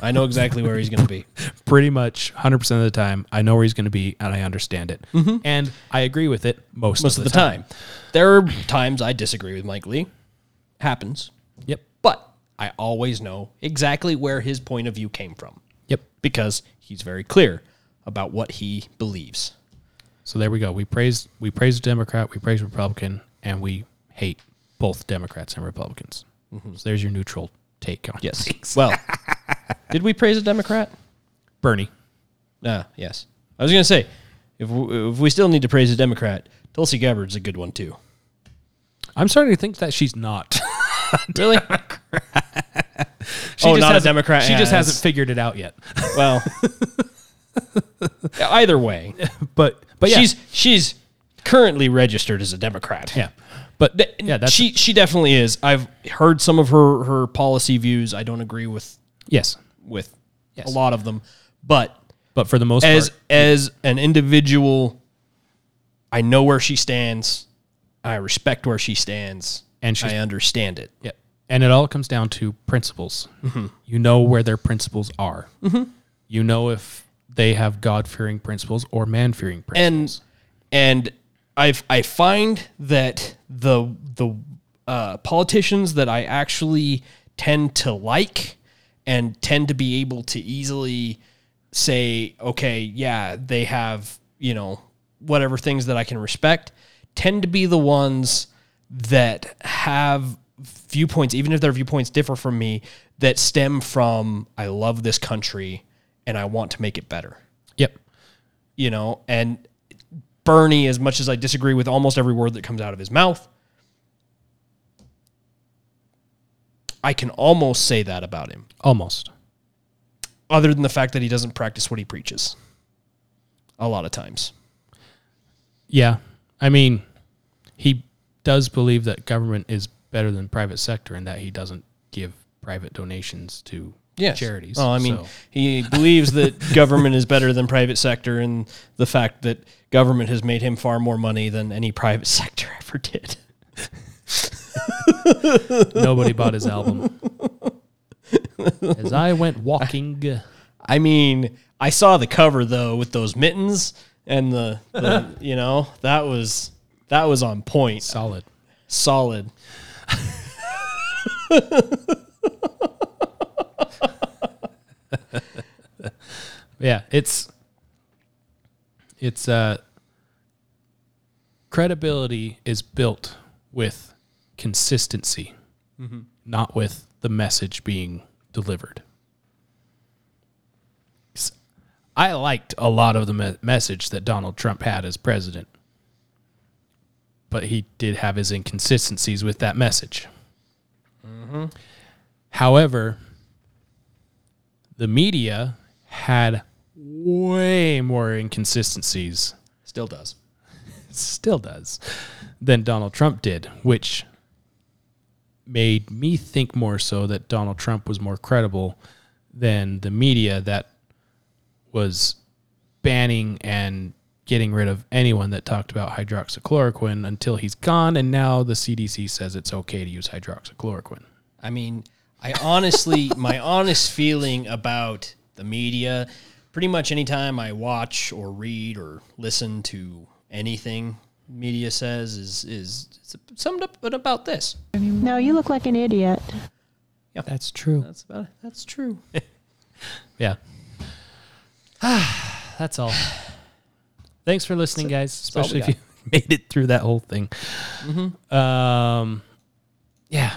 I know exactly where he's going to be. Pretty much 100% of the time, I know where he's going to be and I understand it. Mhm. And I agree with it most, Most of the time. There are times I disagree with Mike Lee. Happens. Yep. I always know exactly where his point of view came from. Yep. Because he's very clear about what he believes. So there we go. We praise we praise Democrat, we praise Republican, and we hate both Democrats and Republicans. So there's your neutral take on Yes. things. Well, did we praise a Democrat? Bernie. Ah, yes. I was going to say, if we, if we still need to praise a Democrat, Tulsi Gabbard's a good one too. I'm starting to think that she's not. Really? She oh, just not a hasn't- Democrat. She Yeah, just hasn't figured it out yet. Well, either way, but but yeah. she's she's currently registered as a Democrat. Yeah. But Th- yeah, that's she she definitely is. I've heard some of her her policy views. I don't agree with yes. with Yes. a lot of them, but But for the most as part, as an individual, I know where she stands. I respect where she stands, And she's- I understand it. yeah. And it all comes down to principles. Mhm. You know where their principles are. Mhm. You know if they have God fearing principles or man fearing principles. and and I I find that the the uh, politicians that I actually tend to like and tend to be able to easily say, okay, yeah, they have you know whatever things that I can respect, tend to be the ones that have viewpoints, even if their viewpoints differ from me, that stem from I love this country and I want to make it better Yep. you know, and Bernie, as much as I disagree with almost every word that comes out of his mouth, I can almost say that about him, Almost. other than the fact that he doesn't practice what he preaches a lot of times. Yeah. I mean, he does believe that government is better than private sector and that he doesn't give private donations to Yes. charities. Well, I mean, so- he believes that government is better than private sector, and the fact that government has made him far more money than any private sector ever did. nobody bought his album. As I went walking, I mean, I saw the cover though with those mittens and the, the you know, that was that was on point. solid. Solid. Yeah, it's it's uh credibility is built with consistency, Mhm. not with the message being delivered. S- I liked a lot of the me- message that Donald Trump had as president, but he did have his inconsistencies with that message. Mhm. However, the media had way more inconsistencies. Still does. Still does. Than Donald Trump did, which made me think more so that Donald Trump was more credible than the media that was banning and getting rid of anyone that talked about hydroxychloroquine until he's gone and now the CDC says it's okay to use hydroxychloroquine. I mean, I honestly, my honest feeling about the media, pretty much anytime I watch or read or listen to anything media says is is summed up about this. No, you look like an idiot. Yeah, that's true. That's about it. That's true. Yeah. That's all. Thanks for listening, guys. that's all we Especially if you made it through that whole thing. Mhm. Um, yeah,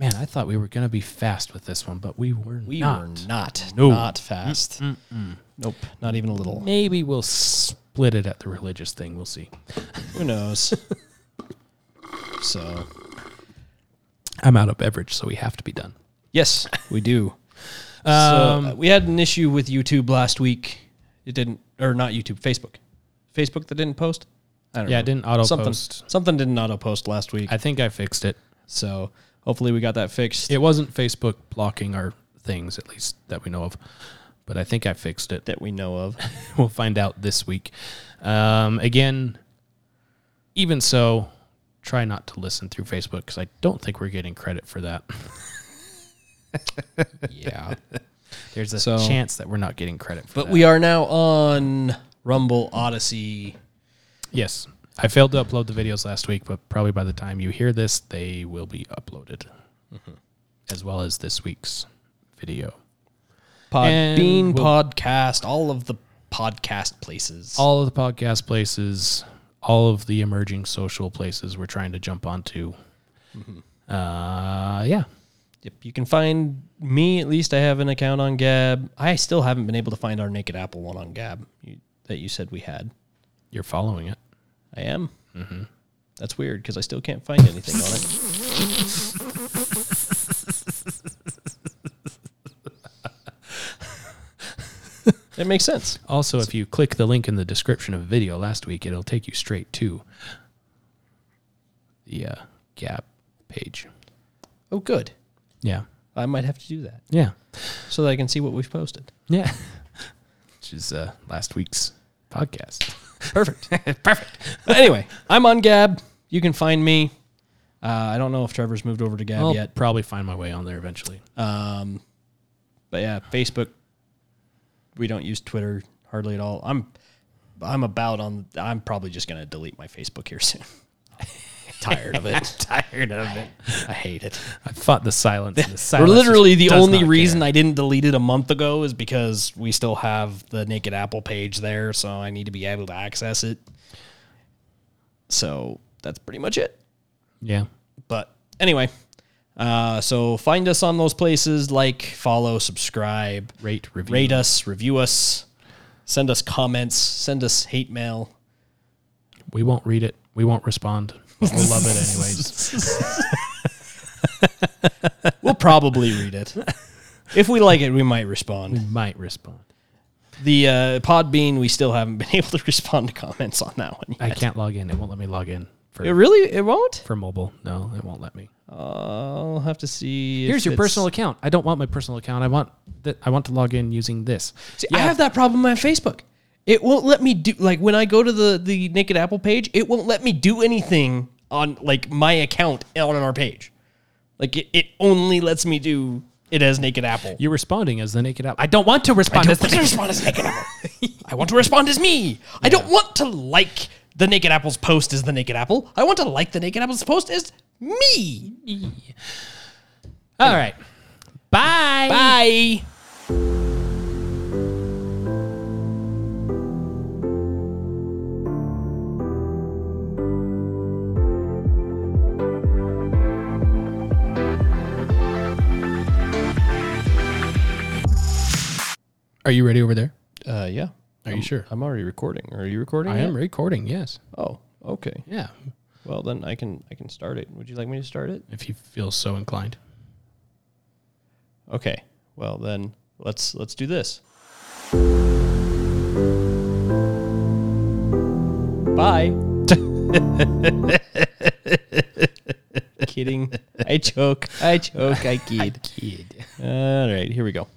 man, I thought we were gonna be fast with this one, but we were We not. were not No. not fast. Mm-mm. Nope, not even a little. Maybe we'll split it at the religious thing. We'll see. Who knows? so I'm out of beverage, so we have to be done. yes, we do. Um, so, uh, we had an issue with YouTube last week. It didn't, or not YouTube, Facebook. Facebook that didn't post. I don't know. Yeah, it didn't auto something, post. Something didn't auto post last week. I think I fixed it. So hopefully we got that fixed. It wasn't Facebook blocking our things, at least that we know of. But I think I fixed it. that we know of. we'll find out this week. Um, again, even so, try not to listen through Facebook because I don't think we're getting credit for that. yeah. There's a So- chance that we're not getting credit for that. But that. we are now on Rumble, Odysee. Yes. I failed to upload the videos last week, but probably by the time you hear this, they will be uploaded, as well as this week's video. Podbean we'll- podcast, all of the podcast places. all of the podcast places, all of the emerging social places we're trying to jump onto. Uh, yeah. Yep, you can find me. At least I have an account on Gab. I still haven't been able to find our Naked Apple one on Gab you, that you said we had. You're following it. I am. Mm-hmm. That's weird because I still can't find anything on it. It makes sense. Also, if you click the link in the description of the video last week, it'll take you straight to the uh, Gab page. Oh, good. Yeah. I might have to do that Yeah. so that I can see what we've posted. Yeah. Which is uh, last week's podcast. Perfect. Perfect. But anyway, I'm on Gab. You can find me. Uh, I don't know if Trevor's moved over to Gab I'll yet. probably find my way on there eventually. Um, but yeah, Facebook. We don't use Twitter hardly at all. I'm, I'm about on. I'm probably just gonna delete my Facebook here soon. Tired of it. tired of it. I hate it. I fought the silence. And the We're silence literally the only reason care. I didn't delete it a month ago is because we still have the Naked Apple page there, so I need to be able to access it. So that's pretty much it. Yeah. But anyway, uh, so find us on those places like, follow, subscribe, Rate, review. rate us, review us, send us comments, send us hate mail. We won't read it. We won't respond. We'll love it anyways. We'll probably read it. If we like it, we might respond. we might respond. The uh, Podbean, we still haven't been able to respond to comments on that one yet. I can't log in. It won't let me log in. For, It really? It won't? for mobile. No, it won't let me. I'll have to see. if Here's your it's- personal account. I don't want my personal account. I want that. I want to log in using this. See, I have that problem on Facebook. It won't let me do like when I go to the the Naked Apple page. It won't let me do anything on like my account on our page. Like it, it only lets me do it as Naked Apple. You're responding as the naked Apple. I don't want to respond I as don't the want to respond as Naked Apple. I want to respond as me. I don't want to like the Naked Apple's post as the Naked Apple. I want to like the Naked Apple's post as me. All right. Bye. Bye. Are you ready over there? Uh, yeah. Are you I'm- sure? I'm already recording. Are you recording? I yet? am recording. Yes. Oh, okay. Yeah. Well, then I can I can start it. Would you like me to start it? If you feel so inclined. Okay. Well, then let's let's do this. Bye. Kidding. I joke. I joke. I kid. Kid. All right, here we go.